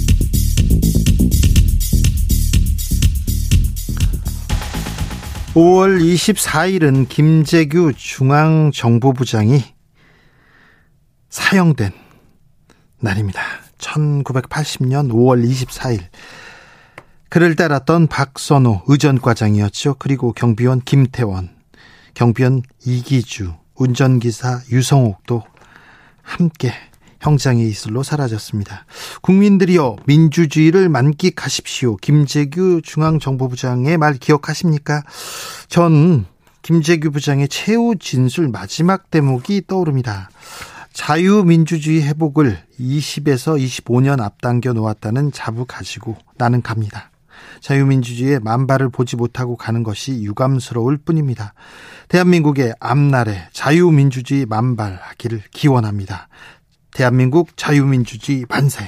Speaker 1: (5월 24일은) 김재규 중앙정보부장이 사형된 날입니다. (1980년 5월 24일) 그를 따랐던 박선호 의전과장이었죠. 그리고 경비원 김태원 경비원 이기주 운전기사 유성옥도 함께 형장의 이슬로 사라졌습니다. 국민들이여 민주주의를 만끽하십시오. 김재규 중앙정보부장의 말 기억하십니까? 전 김재규 부장의 최후 진술 마지막 대목이 떠오릅니다. 자유민주주의 회복을 20에서 25년 앞당겨 놓았다는 자부 가지고 나는 갑니다. 자유민주주의의 만발을 보지 못하고 가는 것이 유감스러울 뿐입니다. 대한민국의 앞날에 자유민주주의 만발하기를 기원합니다. 대한민국 자유민주주의 만세.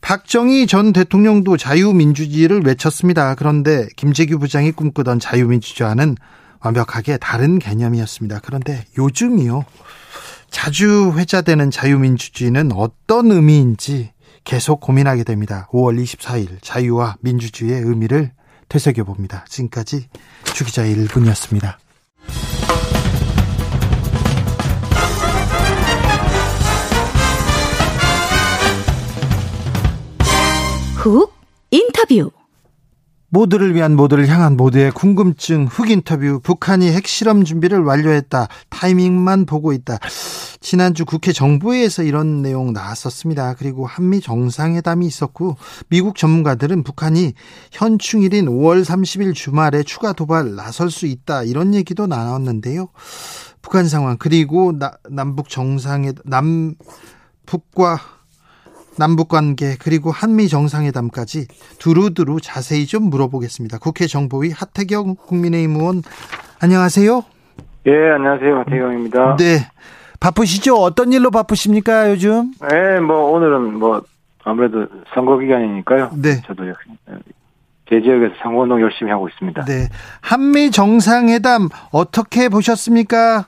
Speaker 1: 박정희 전 대통령도 자유민주주의를 외쳤습니다. 그런데 김재규 부장이 꿈꾸던 자유민주주의와는 완벽하게 다른 개념이었습니다. 그런데 요즘이요. 자주 회자되는 자유민주주의는 어떤 의미인지 계속 고민하게 됩니다. 5월 24일 자유와 민주주의의 의미를 되새겨봅니다. 지금까지 주기자의 1분이었습니다.
Speaker 6: 훅 인터뷰.
Speaker 1: 모두를 위한 모두를 향한 모두의 궁금증 흑 인터뷰. 북한이 핵실험 준비를 완료했다. 타이밍만 보고 있다. 지난주 국회 정부회에서 이런 내용 나왔었습니다. 그리고 한미 정상회담이 있었고 미국 전문가들은 북한이 현충일인 5월 30일 주말에 추가 도발 나설 수 있다. 이런 얘기도 나왔는데요. 북한 상황. 그리고 나, 남북 정상회 남 북과 남북 관계 그리고 한미 정상회담까지 두루두루 자세히 좀 물어보겠습니다. 국회 정보위 하태경 국민의힘 의원 안녕하세요.
Speaker 7: 예, 안녕하세요. 하태경입니다.
Speaker 1: 네. 바쁘시죠? 어떤 일로 바쁘십니까, 요즘?
Speaker 7: 네, 뭐 오늘은 뭐 아무래도 선거 기간이니까요.
Speaker 1: 네.
Speaker 7: 저도 제 지역에서 선거운동 열심히 하고 있습니다.
Speaker 1: 네. 한미 정상회담 어떻게 보셨습니까?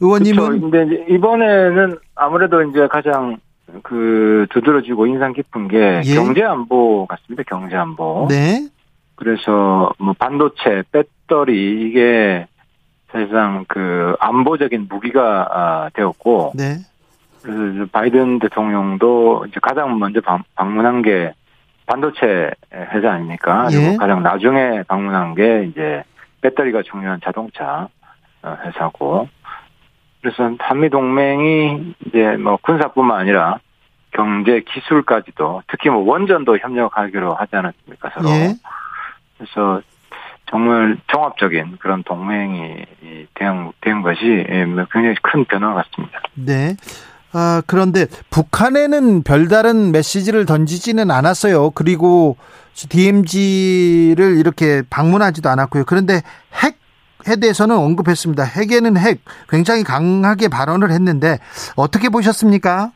Speaker 1: 의원님은
Speaker 7: 그렇죠. 근데 이제 이번에는 아무래도 이제 가장 그 두드러지고 인상 깊은 게
Speaker 1: 예.
Speaker 7: 경제 안보 같습니다. 경제 안보.
Speaker 1: 네.
Speaker 7: 그래서 뭐 반도체, 배터리 이게 사실상 그 안보적인 무기가 아, 되었고
Speaker 1: 네.
Speaker 7: 그래서 바이든 대통령도 이제 가장 먼저 방, 방문한 게 반도체 회사 아닙니까?
Speaker 1: 예.
Speaker 7: 그리고 가장 나중에 방문한 게 이제 배터리가 중요한 자동차 어, 회사고. 그래서 한미 동맹이 이제 뭐 군사뿐만 아니라 경제 기술까지도 특히 뭐 원전도 협력하기로 하지 않았습니까 서로.
Speaker 1: 예.
Speaker 7: 그래서 정말 종합적인 그런 동맹이 된, 된 것이 예, 굉장히 큰 변화 같습니다.
Speaker 1: 네. 아, 그런데 북한에는 별다른 메시지를 던지지는 않았어요. 그리고 DMZ를 이렇게 방문하지도 않았고요. 그런데 핵 에 대해서는 언급했습니다. 핵에는 핵 굉장히 강하게 발언을 했는데 어떻게 보셨습니까?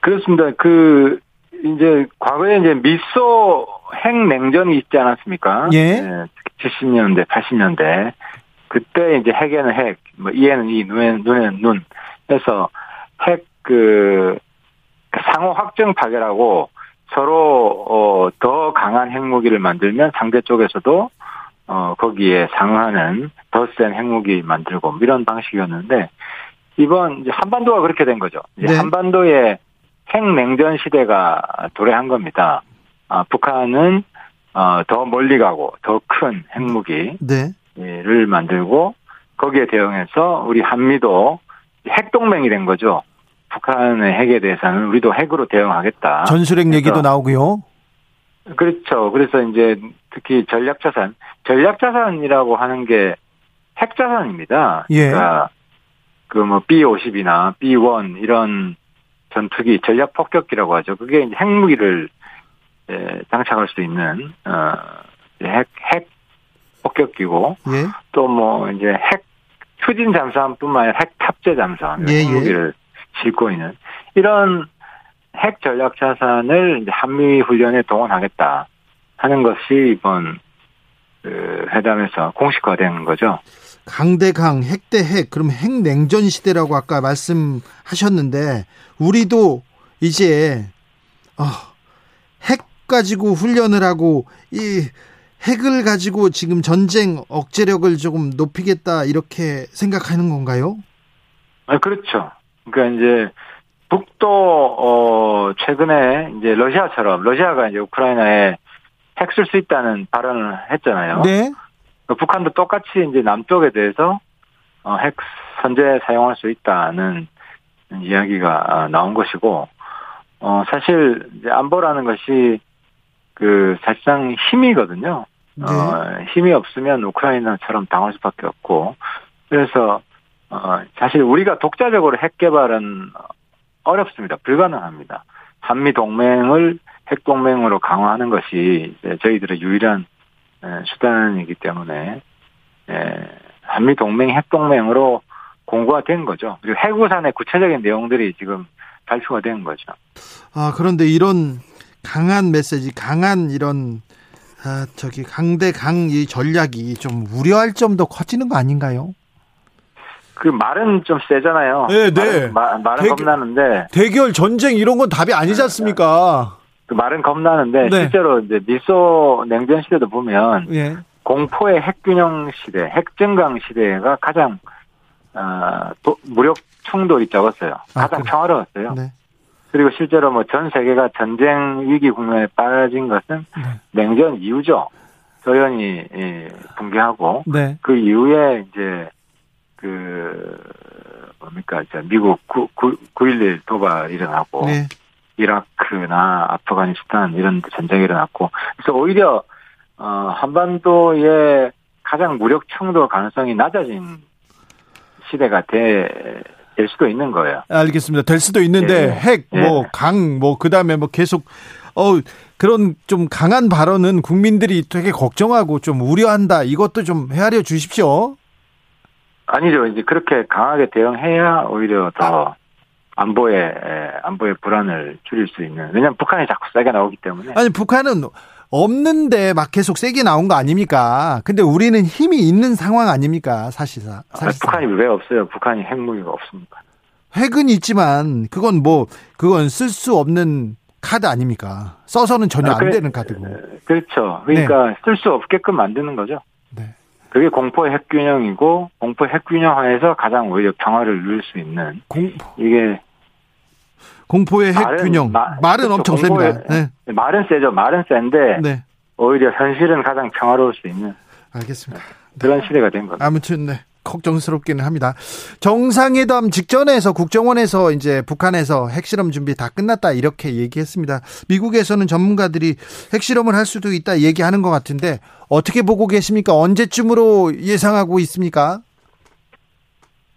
Speaker 7: 그렇습니다. 그 이제 과거에 이제 미소 핵 냉전이 있지 않았습니까?
Speaker 1: 예.
Speaker 7: 70년대, 80년대 그때 이제 핵에는 핵, 뭐 이에는 이, 눈에는 눈에는 눈 해서 핵그 상호 확정 파괴라고 서로 어, 더 강한 핵무기를 만들면 상대 쪽에서도 어, 거기에 상응하는 더 센 핵무기 만들고 뭐 이런 방식이었는데 이번 이제 한반도가 그렇게 된 거죠.
Speaker 1: 네.
Speaker 7: 한반도의 핵냉전 시대가 도래한 겁니다. 아, 북한은 어, 더 멀리 가고 더 큰 핵무기를
Speaker 1: 네.
Speaker 7: 만들고 거기에 대응해서 우리 한미도 핵동맹이 된 거죠. 북한의 핵에 대해서는 우리도 핵으로 대응하겠다.
Speaker 1: 전술핵 얘기도 나오고요.
Speaker 7: 그렇죠. 그래서 이제 특히 전략자산, 전략 자산이라고 하는 게 핵 자산입니다.
Speaker 1: 예.
Speaker 7: 그러니까 그 뭐 B50이나 B1 이런 전투기 전략 폭격기라고 하죠. 그게 이제 핵무기를 에, 장착할 수 있는 어핵 핵 폭격기고
Speaker 1: 예.
Speaker 7: 또뭐 이제 핵 추진 잠수함뿐만 아니라 핵 탑재 잠수함
Speaker 1: 예, 예.
Speaker 7: 핵무기를 싣고 있는 이런 핵 전략 자산을 이제 한미 훈련에 동원하겠다 하는 것이 이번 그 회담에서 공식화된 거죠.
Speaker 1: 강대강, 핵 대핵, 그럼 핵냉전 시대라고 아까 말씀하셨는데, 우리도 이제, 어, 핵 가지고 훈련을 하고, 이 핵을 가지고 지금 전쟁 억제력을 조금 높이겠다, 이렇게 생각하는 건가요?
Speaker 7: 아, 그렇죠. 그러니까 이제 북도 어 최근에 이제 러시아처럼 러시아가 이제 우크라이나에 핵 쓸 수 있다는 발언을 했잖아요.
Speaker 1: 네.
Speaker 7: 그 북한도 똑같이 이제 남쪽에 대해서 어, 핵 선제 사용할 수 있다는 이야기가 아, 나온 것이고 어 사실 이제 안보라는 것이 그 사실상 힘이거든요.
Speaker 1: 네.
Speaker 7: 어, 힘이 없으면 우크라이나처럼 당할 수밖에 없고 그래서 어, 사실 우리가 독자적으로 핵 개발은 어렵습니다. 불가능합니다. 한미 동맹을 핵 동맹으로 강화하는 것이 저희들의 유일한 에, 수단이기 때문에 에, 한미 동맹 핵 동맹으로 공고가 된 거죠. 그리고 해구산의 구체적인 내용들이 지금 발표가 된 거죠.
Speaker 1: 아, 그런데 이런 강한 메시지, 강한 이런, 아, 저기, 강대강 이 전략이 좀 우려할 점도 커지는 거 아닌가요?
Speaker 7: 그 말은 좀 세잖아요.
Speaker 1: 네, 네.
Speaker 7: 말은, 마- 말은
Speaker 1: 되게-
Speaker 7: 겁나는데
Speaker 1: 대결, 전쟁 이런 건 답이 아니지 않습니까?
Speaker 7: 그 말은 겁나는데
Speaker 1: 네.
Speaker 7: 실제로 이제 미소 냉전 시대도 보면
Speaker 1: 예.
Speaker 7: 공포의 핵균형 시대, 핵증강 시대가 가장 어, 도- 무력 충돌이 적었어요.
Speaker 1: 아,
Speaker 7: 가장
Speaker 1: 그래.
Speaker 7: 평화로웠어요.
Speaker 1: 네.
Speaker 7: 그리고 실제로 뭐 전 세계가 전쟁 위기 국면에 빠진 것은
Speaker 1: 네.
Speaker 7: 냉전 이후죠. 소련이 예, 붕괴하고
Speaker 1: 네.
Speaker 7: 그 이후에 이제 그 뭡니까 저 미국 9, 9.11 도발 일어나고
Speaker 1: 네.
Speaker 7: 이라크나 아프가니스탄 이런 전쟁이 일어났고 그래서 오히려 어 한반도의 가장 무력 충돌 가능성이 낮아진 시대가 돼, 될 수도 있는 거예요.
Speaker 1: 알겠습니다. 될 수도 있는데
Speaker 7: 예.
Speaker 1: 핵, 뭐,
Speaker 7: 예.
Speaker 1: 강, 뭐, 그 다음에 뭐 계속, 어, 그런 좀 강한 발언은 국민들이 되게 걱정하고 좀 우려한다. 이것도 좀 헤아려 주십시오.
Speaker 7: 아니죠. 이제 그렇게 강하게 대응해야 오히려 더 안보의 에, 안보의 불안을 줄일 수 있는. 왜냐하면 북한이 자꾸 세게 나오기 때문에.
Speaker 1: 아니, 북한은 없는데 막 계속 세게 나온 거 아닙니까? 근데 우리는 힘이 있는 상황 아닙니까? 사실상.
Speaker 7: 아,
Speaker 1: 사실상.
Speaker 7: 북한이 왜 없어요? 북한이 핵무기가 없습니까?
Speaker 1: 핵은 있지만 그건 뭐 그건 쓸 수 없는 카드 아닙니까? 써서는 전혀
Speaker 7: 아,
Speaker 1: 안
Speaker 7: 그래-
Speaker 1: 되는 카드고.
Speaker 7: 그렇죠. 그러니까 쓸수 없게끔 만드는 거죠.
Speaker 1: 네.
Speaker 7: 그게 공포의 핵균형이고 공포 핵균형 하에서 가장 오히려 평화를 누릴 수 있는
Speaker 1: 공,
Speaker 7: 이게
Speaker 1: 공포의 핵
Speaker 7: 말은-
Speaker 1: 균형.
Speaker 7: 마-
Speaker 1: 말은
Speaker 7: 그렇죠.
Speaker 1: 엄청
Speaker 7: 공포의-
Speaker 1: 셉니다. 네.
Speaker 7: 말은 세죠. 말은 센데
Speaker 1: 네.
Speaker 7: 오히려 현실은 가장 평화로울 수 있는
Speaker 1: 알겠습니다.
Speaker 7: 그런 시대가 된 거죠.
Speaker 1: 아무튼 네. 걱정스럽기는 합니다. 정상회담 직전에서 국정원에서 이제 북한에서 핵실험 준비 다 끝났다 이렇게 얘기했습니다. 미국에서는 전문가들이 핵실험을 할 수도 있다 얘기하는 것 같은데 어떻게 보고 계십니까? 언제쯤으로 예상하고 있습니까?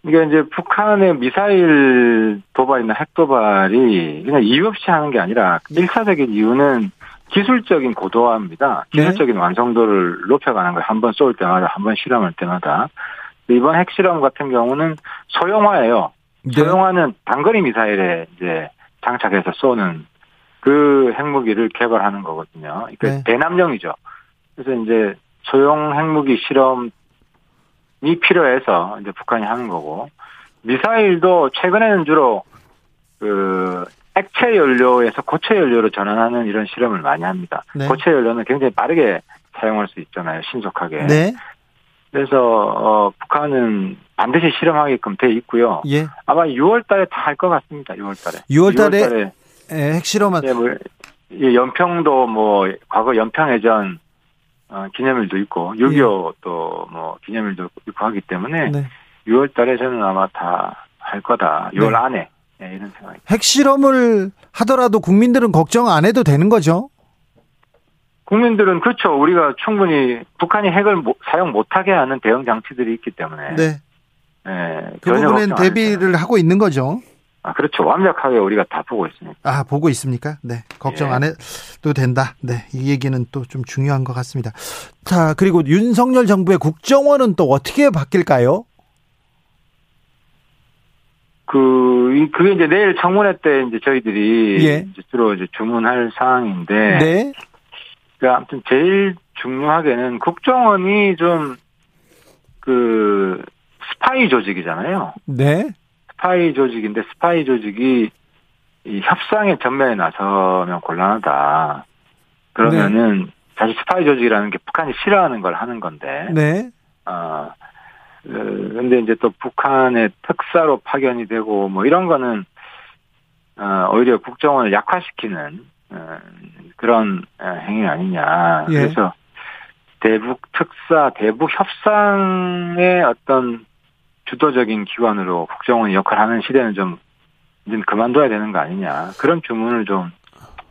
Speaker 7: 이게 이제 북한의 미사일 도발이나 핵 도발이 그냥 이유 없이 하는 게 아니라 일차적인 이유는 기술적인 고도화입니다.
Speaker 1: 네.
Speaker 7: 기술적인 완성도를 높여가는 거예요. 한번 쏠 때마다, 한 번 실험할 때마다. 이번 핵실험 같은 경우는 소형화예요.
Speaker 1: 네.
Speaker 7: 소형화는 단거리 미사일에 이제 장착해서 쏘는 그 핵무기를 개발하는 거거든요. 그러니까
Speaker 1: 네.
Speaker 7: 대남용이죠. 그래서 이제 소형 핵무기 실험이 필요해서 이제 북한이 하는 거고 미사일도 최근에는 주로 그 액체 연료에서 고체 연료로 전환하는 이런 실험을 많이 합니다.
Speaker 1: 네.
Speaker 7: 고체 연료는 굉장히 빠르게 사용할 수 있잖아요. 신속하게.
Speaker 1: 네.
Speaker 7: 그래서 어, 북한은 반드시 실험하게끔 돼 있고요.
Speaker 1: 예.
Speaker 7: 아마 6월달에 다 할 것 같습니다. 6월달에.
Speaker 1: 6월달에 예, 핵실험은
Speaker 7: 예, 뭐, 예, 연평도 뭐 과거 연평해전 어, 기념일도 있고 6.25 또뭐 기념일도 있고 하기 때문에
Speaker 1: 네.
Speaker 7: 6월 달에 저는 아마 다 할 거다. 6월
Speaker 1: 네.
Speaker 7: 안에 예, 이런 생각이.
Speaker 1: 핵실험을 하더라도 국민들은 걱정 안 해도 되는 거죠?
Speaker 7: 국민들은 그렇죠. 우리가 충분히 북한이 핵을 못- 사용 못하게 하는 대응 장치들이 있기 때문에
Speaker 1: 네.
Speaker 7: 예,
Speaker 1: 그 부분엔. 대비를 하고 있는 거죠.
Speaker 7: 아, 그렇죠. 완벽하게 우리가 다 보고 있습니다.
Speaker 1: 아, 보고 있습니까? 네. 걱정
Speaker 7: 예.
Speaker 1: 안 해도 된다. 네. 이 얘기는 또 좀 중요한 것 같습니다. 자, 그리고 윤석열 정부의 국정원은 또 어떻게 바뀔까요?
Speaker 7: 그, 이- 그게 이제 내일 청문회 때 이제 저희들이
Speaker 1: 예.
Speaker 7: 이제 주로 이제 주문할 사항인데.
Speaker 1: 네.
Speaker 7: 그 아무튼 제일 중요하게는 국정원이 좀 그 스파이 조직이잖아요.
Speaker 1: 네.
Speaker 7: 스파이 조직인데 스파이 조직이 이 협상의 전면에 나서면 곤란하다. 그러면은 사실 스파이 조직이라는 게 북한이 싫어하는 걸 하는 건데.
Speaker 1: 네.
Speaker 7: 아, 어, 근데 이제 또 북한의 특사로 파견이 되고 뭐 이런 거는 어, 오히려 국정원을 약화시키는 어, 그런 어, 행위 아니냐.
Speaker 1: 예.
Speaker 7: 그래서 대북 특사, 대북 협상의 어떤 주도적인 기관으로 국정원이 역할하는 시대는 좀 이제 그만둬야 되는 거 아니냐. 그런 주문을 좀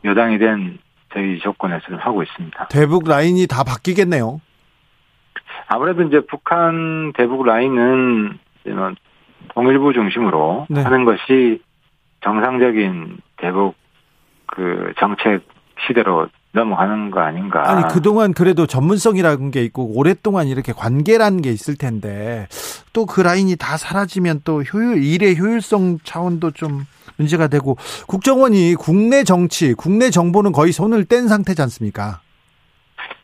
Speaker 7: 여당이 된 저희 조건에서 좀 하고 있습니다.
Speaker 1: 대북 라인이 다 바뀌겠네요.
Speaker 7: 아무래도 이제 북한 대북 라인은 통일부 중심으로
Speaker 1: 네.
Speaker 7: 하는 것이 정상적인 대북 그 정책 시대로 넘어가는 거 아닌가.
Speaker 1: 아니, 그동안 그래도 전문성이라는 게 있고, 오랫동안 이렇게 관계라는 게 있을 텐데, 또 그 라인이 다 사라지면 또 효율, 일의 효율성 차원도 좀 문제가 되고, 국정원이 국내 정치, 국내 정보는 거의 손을 뗀 상태지 않습니까?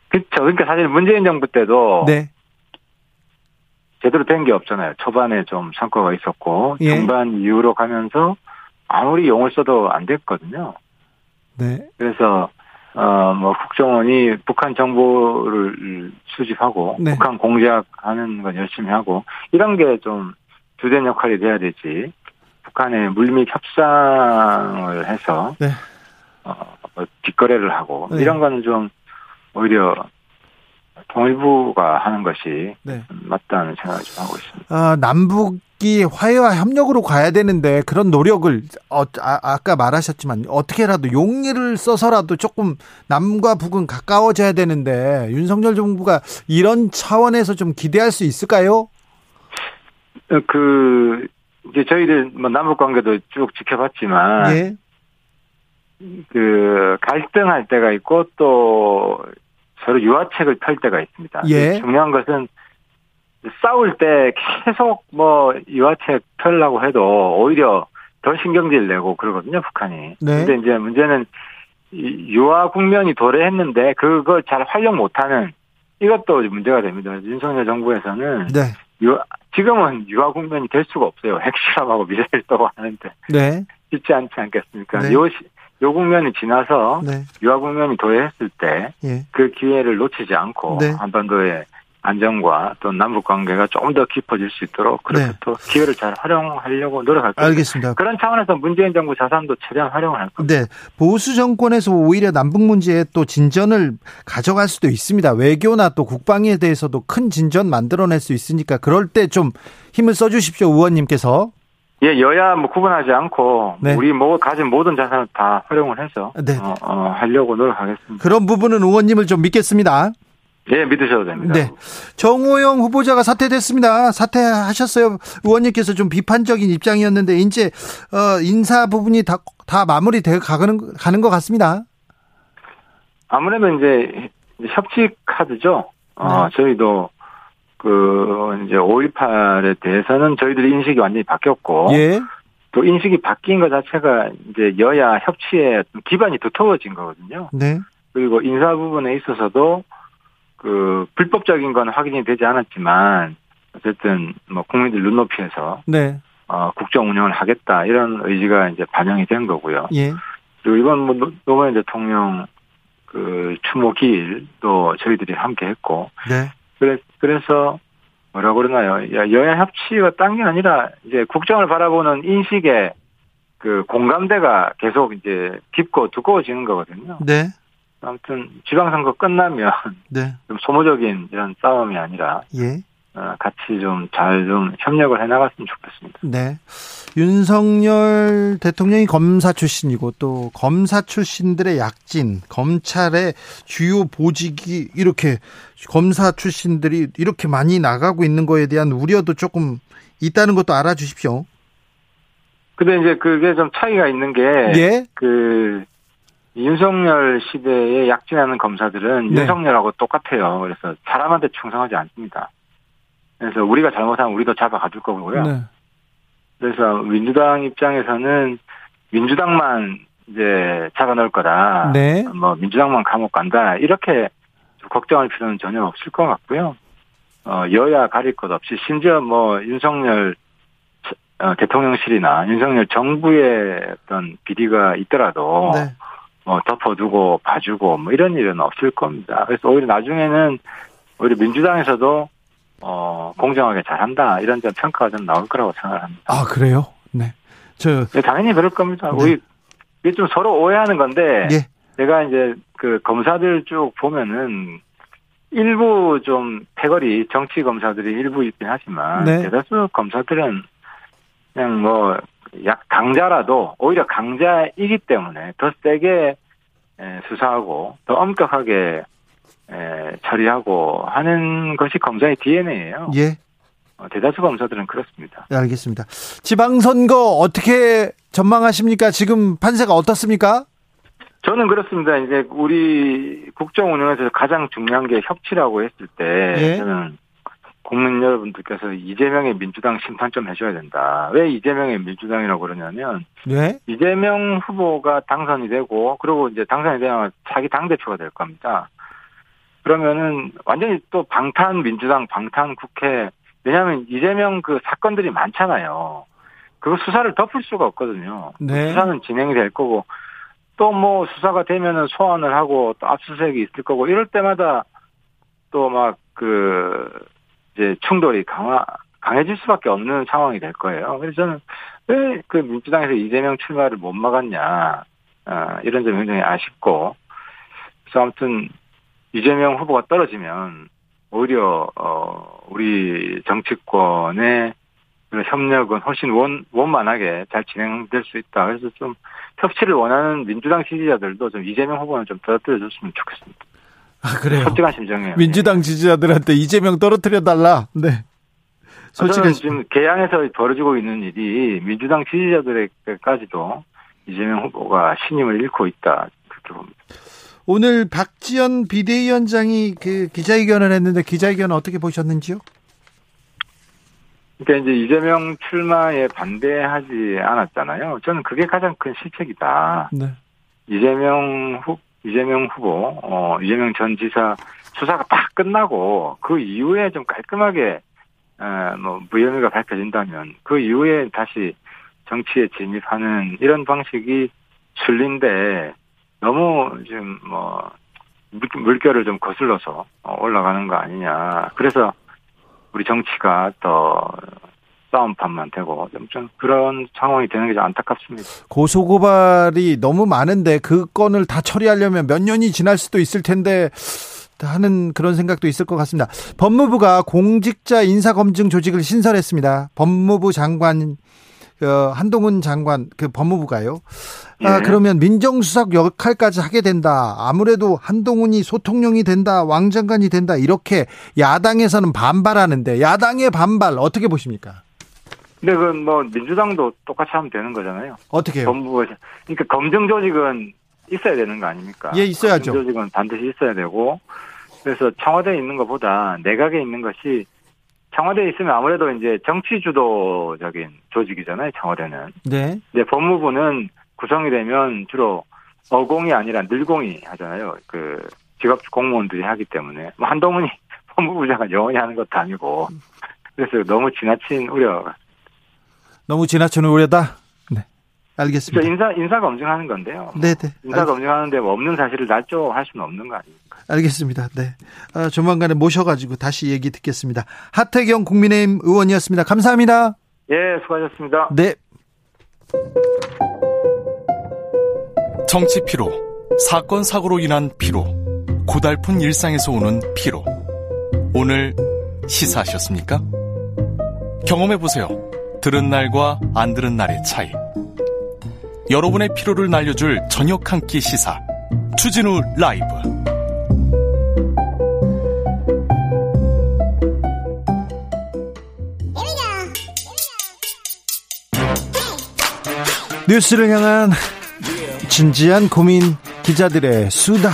Speaker 7: 그렇죠. 그러니까 사실 문재인 정부 때도
Speaker 1: 네.
Speaker 7: 제대로 된 게 없잖아요. 초반에 좀 성과가 있었고
Speaker 1: 예.
Speaker 7: 중반 이후로 가면서 아무리 용을 써도 안 됐거든요.
Speaker 1: 네.
Speaker 7: 그래서 어뭐 국정원이 북한 정보를 수집하고
Speaker 1: 네.
Speaker 7: 북한 공작하는 건 열심히 하고 이런 게 좀 주된 역할이 돼야 되지. 북한의 물밑 협상을 해서
Speaker 1: 네.
Speaker 7: 어, 뭐 뒷거래를 하고
Speaker 1: 네.
Speaker 7: 이런 거는 좀 오히려 통일부가 하는 것이
Speaker 1: 네.
Speaker 7: 맞다는 생각을 좀 하고 있습니다.
Speaker 1: 아, 남북이 화해와 협력으로 가야 되는데 그런 노력을 어, 아, 까 말하셨지만 어떻게라도 용기를 써서라도 조금 남과 북은 가까워져야 되는데 윤석열 정부가 이런 차원에서 좀 기대할 수 있을까요?
Speaker 7: 어, 그 이제 저희들 뭐 남북 관계도 쭉 지켜봤지만
Speaker 1: 예.
Speaker 7: 그 갈등할 때가 있고 또 서로 유화책을 펼 때가 있습니다.
Speaker 1: 예.
Speaker 7: 중요한 것은 싸울 때 계속 뭐 유화책 펴려고 해도 오히려 더 신경질 내고 그러거든요, 북한이.
Speaker 1: 네.
Speaker 7: 근데 이제 문제는 이 유화 국면이 도래했는데 그걸 잘 활용 못하는 이것도 문제가 됩니다. 윤석열 정부에서는
Speaker 1: 네.
Speaker 7: 유화, 지금은 유화 국면이 될 수가 없어요. 핵실험하고 미사일 쏘고 하는데
Speaker 1: 네.
Speaker 7: 쉽지 않지 않겠습니까?
Speaker 1: 네.
Speaker 7: 요, 시- 요 국면이 지나서
Speaker 1: 네.
Speaker 7: 유화 국면이 도래했을 때그
Speaker 1: 예.
Speaker 7: 기회를 놓치지 않고
Speaker 1: 네.
Speaker 7: 한반도의 안정과 또 남북 관계가 좀더 깊어질 수 있도록 그렇게
Speaker 1: 네.
Speaker 7: 또 기회를 잘 활용하려고 노력할 겁니다.
Speaker 1: 알겠습니다.
Speaker 7: 그런 차원에서 문재인 정부 자산도 최대한 활용을 할 겁니다.
Speaker 1: 네. 보수 정권에서 오히려 남북 문제에 또 진전을 가져갈 수도 있습니다. 외교나 또 국방에 대해서도 큰 진전 만들어낼 수 있으니까 그럴 때 좀 힘을 써 주십시오, 의원님께서.
Speaker 7: 예, 여야 뭐 구분하지 않고
Speaker 1: 네.
Speaker 7: 우리 뭐 가진 모든 자산을 다 활용을 해서
Speaker 1: 네.
Speaker 7: 어, 어, 하려고 노력하겠습니다.
Speaker 1: 그런 부분은 의원님을 좀 믿겠습니다.
Speaker 7: 예, 믿으셔도 됩니다.
Speaker 1: 네. 정호영 후보자가 사퇴됐습니다. 사퇴하셨어요. 의원님께서 좀 비판적인 입장이었는데 이제 어, 인사 부분이 다, 다 마무리돼 가는 가는 것 같습니다.
Speaker 7: 아무래도 이제 협치 카드죠. 어,
Speaker 1: 네.
Speaker 7: 저희도 그 이제 5.18에 대해서는 저희들이 인식이 완전히 바뀌었고
Speaker 1: 예.
Speaker 7: 또 인식이 바뀐 것 자체가 이제 여야 협치에 좀 기반이 두터워진 거거든요.
Speaker 1: 네.
Speaker 7: 그리고 인사 부분에 있어서도 그 불법적인 건 확인이 되지 않았지만 어쨌든 뭐 국민들 눈높이에서
Speaker 1: 네.
Speaker 7: 어 국정 운영을 하겠다 이런 의지가 이제 반영이 된 거고요.
Speaker 1: 예.
Speaker 7: 그리고 이번 뭐 노- 노무현 대통령 그 추모 기일도 저희들이 함께 했고
Speaker 1: 네.
Speaker 7: 그래 그래서 뭐라 그러나요? 야, 여야 협치가 딴 게 아니라 이제 국정을 바라보는 인식의 그 공감대가 계속 이제 깊고 두꺼워지는 거거든요.
Speaker 1: 네.
Speaker 7: 아무튼 지방선거 끝나면
Speaker 1: 네.
Speaker 7: 좀 소모적인 이런 싸움이 아니라
Speaker 1: 예.
Speaker 7: 어, 같이 좀잘좀 협력을 해 나갔으면 좋겠습니다.
Speaker 1: 네. 윤석열 대통령이 검사 출신이고 또 검사 출신들의 약진, 검찰의 주요 보직이 이렇게 검사 출신들이 이렇게 많이 나가고 있는 거에 대한 우려도 조금 있다는 것도 알아주십시오.
Speaker 7: 근데 이제 그게 좀 차이가 있는 게
Speaker 1: 예.
Speaker 7: 그 윤석열 시대에 약진하는 검사들은
Speaker 1: 네.
Speaker 7: 윤석열하고 똑같아요. 그래서 사람한테 충성하지 않습니다. 그래서 우리가 잘못하면 우리도 잡아가줄 거고요.
Speaker 1: 네.
Speaker 7: 그래서 민주당 입장에서는 민주당만 이제 잡아놓을 거다.
Speaker 1: 네.
Speaker 7: 뭐 민주당만 감옥 간다. 이렇게 걱정할 필요는 전혀 없을 것 같고요. 어, 여야 가릴 것 없이 심지어 뭐 윤석열 어, 대통령실이나 윤석열 정부의 어떤 비리가 있더라도
Speaker 1: 네.
Speaker 7: 뭐 덮어두고 봐주고 뭐 이런 일은 없을 겁니다. 그래서 오히려 나중에는 오히려 민주당에서도 어 공정하게 잘한다 이런 점 평가가 좀 나올 거라고 생각을 합니다.
Speaker 1: 아, 그래요? 네. 저,
Speaker 7: 네, 당연히 그럴 겁니다.
Speaker 1: 네.
Speaker 7: 우리 이게 좀 서로 오해하는 건데
Speaker 1: 예.
Speaker 7: 제가 이제 그 검사들 쭉 보면은 일부 좀 패거리 정치 검사들이 일부 있긴 하지만
Speaker 1: 네.
Speaker 7: 대다수 검사들은 그냥 뭐 약 강자라도 오히려 강자이기 때문에 더 세게 에, 수사하고 더 엄격하게 에, 처리하고 하는 것이 검사의 DNA예요.
Speaker 1: 예.
Speaker 7: 대다수 검사들은 그렇습니다.
Speaker 1: 네, 알겠습니다. 지방선거 어떻게 전망하십니까? 지금 판세가 어떻습니까?
Speaker 7: 저는 그렇습니다. 이제 우리 국정 운영에서 가장 중요한 게 협치라고 했을 때
Speaker 1: 예.
Speaker 7: 저는 국민 여러분들께서 이재명의 민주당 심판 좀 해줘야 된다. 왜 이재명의 민주당이라고 그러냐면
Speaker 1: 네.
Speaker 7: 이재명 후보가 당선이 되고 그리고 이제 당선이 되면 자기 당 대표가 될 겁니다. 그러면은 완전히 또 방탄 민주당 방탄 국회 왜냐하면 이재명 그 사건들이 많잖아요. 그거 수사를 덮을 수가 없거든요.
Speaker 1: 네.
Speaker 7: 수사는 진행이 될 거고 또 뭐 수사가 되면은 소환을 하고 또 압수수색이 있을 거고 이럴 때마다 또 막 그 이제 충돌이 강화 강해질 수밖에 없는 상황이 될 거예요. 그래서 저는 왜 그 민주당에서 이재명 출마를 못 막았냐 아, 이런 점이 굉장히 아쉽고 그래서 아무튼 이재명 후보가 떨어지면 오히려 어 우리 정치권의 협력은 훨씬 원, 원만하게 잘 진행될 수 있다. 그래서 좀 협치를 원하는 민주당 지지자들도 좀 이재명 후보는 좀 떨어뜨려줬으면 좋겠습니다.
Speaker 1: 아, 그래요.
Speaker 7: 솔직한 심정이에요.
Speaker 1: 민주당 지지자들한테 이재명 떨어뜨려 달라. 네. 솔직한
Speaker 7: 지금 개항에서 벌어지고 있는 일이 민주당 지지자들에게까지도 이재명 후보가 신임을 잃고 있다. 그렇게 봅니다.
Speaker 1: 오늘 박지원 비대위원장이 그 기자회견을 했는데 기자회견 어떻게 보셨는지요?
Speaker 7: 그러니까 이제 이재명 출마에 반대하지 않았잖아요. 저는 그게 가장 큰 실책이다.
Speaker 1: 네.
Speaker 7: 이재명 후 이재명 후보, 어, 이재명 전 지사 수사가 딱 끝나고 그 이후에 좀 깔끔하게 어, 뭐 무혐의가 밝혀진다면 그 이후에 다시 정치에 진입하는 이런 방식이 순리인데 너무 지금 뭐 물- 물결을 좀 거슬러서 어, 올라가는 거 아니냐. 그래서 우리 정치가 더 싸움판만 되고 좀, 좀 그런 상황이 되는 게 좀 안타깝습니다.
Speaker 1: 고소고발이 너무 많은데 그 건을 다 처리하려면 몇 년이 지날 수도 있을 텐데 하는 그런 생각도 있을 것 같습니다. 법무부가 공직자 인사검증 조직을 신설했습니다. 법무부 장관 어, 한동훈 장관 그 법무부가요. 아
Speaker 7: 예.
Speaker 1: 그러면 민정수석 역할까지 하게 된다. 아무래도 한동훈이 소통령이 된다. 왕 장관이 된다. 이렇게 야당에서는 반발하는데 야당의 반발 어떻게 보십니까?
Speaker 7: 근데 그뭐 민주당도 똑같이 하면 되는 거잖아요.
Speaker 1: 어떻게 요?
Speaker 7: 법무부에서 그러니까 검증 조직은 있어야 되는 거 아닙니까?
Speaker 1: 예, 있어야죠.
Speaker 7: 검증 조직은 반드시 있어야 되고 그래서 청와대에 있는 것보다 내각에 있는 것이 청와대에 있으면 아무래도 이제 정치 주도적인 조직이잖아요. 청와대는.
Speaker 1: 네.
Speaker 7: 이제 법무부는 구성이 되면 주로 어공이 아니라 늘공이 하잖아요. 그 직업 공무원들이 하기 때문에 뭐 한동훈이 법무부장을 영원히 하는 것도 아니고 그래서 너무 지나친 우려.
Speaker 1: 너무 지나치는 우려다. 네.
Speaker 7: 저
Speaker 1: 알겠습니다.
Speaker 7: 인사 인사 검증하는 건데요.
Speaker 1: 네, 네.
Speaker 7: 인사 검증하는데 뭐 없는 사실을 날조할 수는 없는 거 아닙니까?
Speaker 1: 알겠습니다. 네. 아, 조만간에 모셔가지고 다시 얘기 듣겠습니다. 하태경 국민의힘 의원이었습니다. 감사합니다.
Speaker 7: 예, 수고하셨습니다.
Speaker 1: 네.
Speaker 8: 정치 피로, 사건 사고로 인한 피로, 고달픈 일상에서 오는 피로. 오늘 시사하셨습니까? 경험해 보세요. 들은 날과 안 들은 날의 차이. 여러분의 피로를 날려줄 저녁 한 끼 시사. 추진우 라이브.
Speaker 1: 뉴스를 향한 진지한 고민 기자들의 수다.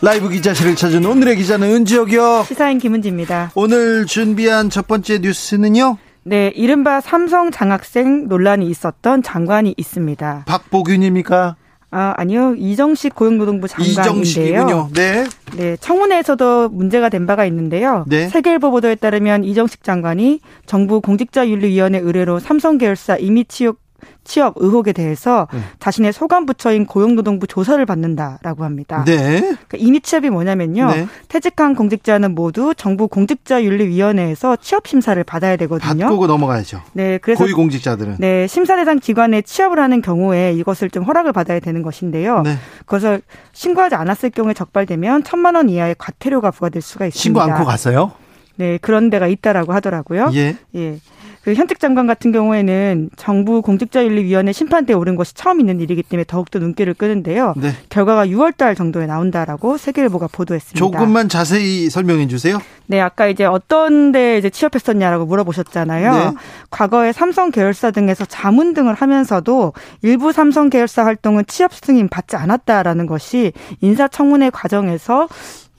Speaker 1: 라이브 기자실을 찾은 오늘의 기자는 은지혁이요.
Speaker 9: 시사인 김은지입니다.
Speaker 1: 오늘 준비한 첫 번째 뉴스는요.
Speaker 9: 네, 이른바 삼성 장학생 논란이 있었던 장관이 있습니다.
Speaker 1: 박보균입니까?
Speaker 9: 아, 아니요. 이정식 고용노동부 장관인데요.
Speaker 1: 네.
Speaker 9: 네, 청문회에서도 문제가 된 바가 있는데요.
Speaker 1: 네.
Speaker 9: 세계일보 보도에 따르면 이정식 장관이 정부 공직자윤리위원회 의뢰로 삼성 계열사 이미 취업 취업 의혹에 대해서
Speaker 1: 네.
Speaker 9: 자신의 소관 부처인 고용노동부 조사를 받는다라고 합니다.
Speaker 1: 네.
Speaker 9: 그러니까 이미 취업이 뭐냐면요.
Speaker 1: 네.
Speaker 9: 퇴직한 공직자는 모두 정부 공직자윤리위원회에서 취업 심사를 받아야 되거든요.
Speaker 1: 바꾸고 넘어가야죠.
Speaker 9: 네, 그래서
Speaker 1: 고위 공직자들은.
Speaker 9: 네, 심사 대상 기관에 취업을 하는 경우에 이것을 좀 허락을 받아야 되는 것인데요.
Speaker 1: 네.
Speaker 9: 그것을 신고하지 않았을 경우에 적발되면 천만 원 이하의 과태료가 부과될 수가 있습니다.
Speaker 1: 신고 않고 갔어요?
Speaker 9: 네, 그런 데가 있다라고 하더라고요.
Speaker 1: 예.
Speaker 9: 예. 그 현직 장관 같은 경우에는 정부 공직자윤리위원회 심판대에 오른 것이 처음 있는 일이기 때문에 더욱더 눈길을 끄는데요.
Speaker 1: 네.
Speaker 9: 결과가 6월달 정도에 나온다라고 세계일보가 보도했습니다.
Speaker 1: 조금만 자세히 설명해 주세요.
Speaker 9: 네, 아까 이제 어떤 데 이제 취업했었냐라고 물어보셨잖아요.
Speaker 1: 네.
Speaker 9: 과거에 삼성 계열사 등에서 자문 등을 하면서도 일부 삼성 계열사 활동은 취업 승인 받지 않았다라는 것이 인사청문회 과정에서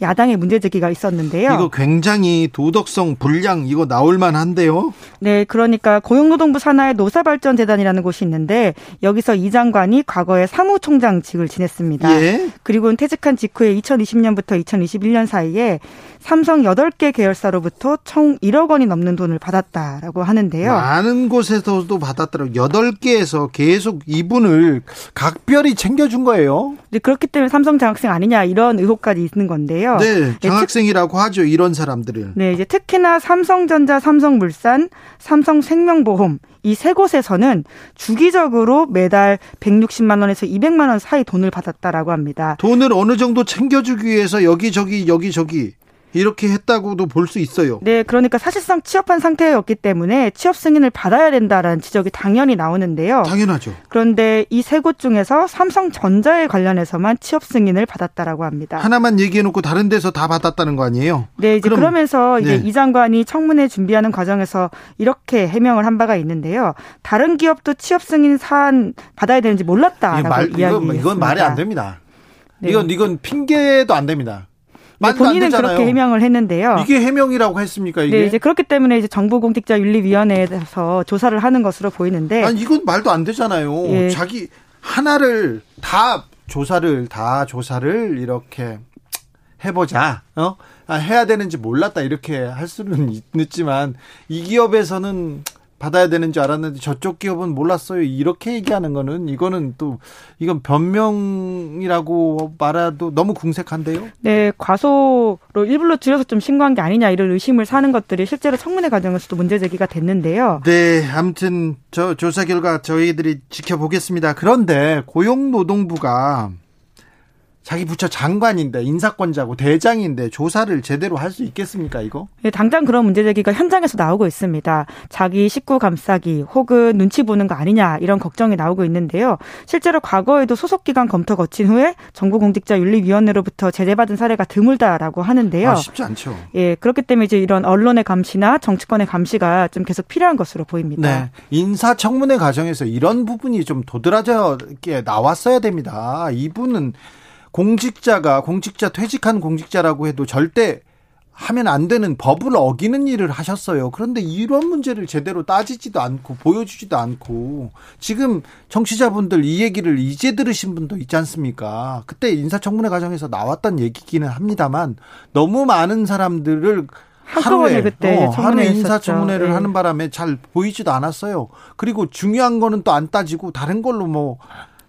Speaker 9: 야당의 문제 제기가 있었는데요.
Speaker 1: 이거 굉장히 도덕성 불량 이거 나올 만한데요.
Speaker 9: 네, 그러니까 고용노동부 산하의 노사발전재단이라는 곳이 있는데 여기서 이 장관이 과거에 사무총장직을 지냈습니다.
Speaker 1: 예.
Speaker 9: 그리고 퇴직한 직후에 2020년부터 2021년 사이에 삼성 8개 계열사로부터 총 1억 원이 넘는 돈을 받았다라고 하는데요.
Speaker 1: 많은 곳에서도 받았더라고요. 여덟 개에서 계속 이분을 각별히 챙겨준 거예요.
Speaker 9: 네, 그렇기 때문에 삼성 장학생 아니냐 이런 의혹까지 있는 건데요.
Speaker 1: 네, 장학생이라고 하죠. 이런 사람들을.
Speaker 9: 네, 이제 특히나 삼성전자, 삼성물산, 삼성생명보험 이 세 곳에서는 주기적으로 매달 160만 원에서 200만 원 사이 돈을 받았다라고 합니다.
Speaker 1: 돈을 어느 정도 챙겨주기 위해서 여기저기 여기저기 이렇게 했다고도 볼 수 있어요.
Speaker 9: 네, 그러니까 사실상 취업한 상태였기 때문에 취업 승인을 받아야 된다라는 지적이 당연히 나오는데요.
Speaker 1: 당연하죠.
Speaker 9: 그런데 이 세 곳 중에서 삼성전자에 관련해서만 취업 승인을 받았다라고 합니다.
Speaker 1: 하나만 얘기해 놓고 다른 데서 다 받았다는 거 아니에요?
Speaker 9: 네, 이제
Speaker 1: 그럼-
Speaker 9: 그러면서 이제
Speaker 1: 네.
Speaker 9: 이 장관이 청문회 준비하는 과정에서 이렇게 해명을 한 바가 있는데요. 다른 기업도 취업 승인 사안 받아야 되는지 몰랐다라고 이야기했습니다.
Speaker 1: 이건, 이건 말이 안 됩니다.
Speaker 9: 네.
Speaker 1: 이건 이건 핑계도 안 됩니다.
Speaker 9: 네, 본인은. 그렇게 해명을 했는데요.
Speaker 1: 이게 해명이라고 했습니까? 이게
Speaker 9: 네, 이제 그렇기 때문에 이제 정보공직자윤리위원회에서 조사를 하는 것으로 보이는데
Speaker 1: 아니 이건 말도 안 되잖아요.
Speaker 9: 예.
Speaker 1: 자기 하나를 다 조사를 다 조사를 이렇게 해보자. 어 아, 해야 되는지 몰랐다 이렇게 할 수는 있지만 이 기업에서는 받아야 되는 줄 알았는데 저쪽 기업은 몰랐어요. 이렇게 얘기하는 거는 이거는 또 이건 변명이라고 말해도 너무 궁색한데요.
Speaker 9: 네, 과소로 일부러 줄여서 좀 신고한 게 아니냐 이런 의심을 사는 것들이 실제로 청문회 과정에서도 문제 제기가 됐는데요.
Speaker 1: 네, 아무튼 저 조사 결과 저희들이 지켜보겠습니다. 그런데 고용노동부가 자기 부처 장관인데 인사권자고 대장인데 조사를 제대로 할 수 있겠습니까 이거?
Speaker 9: 네, 당장 그런 문제 제기가 현장에서 나오고 있습니다. 자기 식구 감싸기 혹은 눈치 보는 거 아니냐 이런 걱정이 나오고 있는데요. 실제로 과거에도 소속 기관 검토 거친 후에 정부공직자윤리위원회로부터 제재받은 사례가 드물다라고 하는데요.
Speaker 1: 아, 쉽지 않죠.
Speaker 9: 예, 그렇기 때문에 이제 이런 언론의 감시나 정치권의 감시가 좀 계속 필요한 것으로 보입니다.
Speaker 1: 네, 인사청문회 과정에서 이런 부분이 좀 도드라져 게 나왔어야 됩니다. 이분은 공직자가 공직자 퇴직한 공직자라고 해도 절대 하면 안 되는 법을 어기는 일을 하셨어요. 그런데 이런 문제를 제대로 따지지도 않고 보여주지도 않고 지금 정치자분들 이 얘기를 이제 들으신 분도 있지 않습니까? 그때 인사청문회 과정에서 나왔던 얘기기는 합니다만 너무 많은 사람들을
Speaker 9: 한꺼번에 그때
Speaker 1: 어, 하루에
Speaker 9: 청문회를
Speaker 1: 인사청문회를
Speaker 9: 했었죠.
Speaker 1: 하는 바람에 잘 보이지도 않았어요. 그리고 중요한 거는 또 안 따지고 다른 걸로 뭐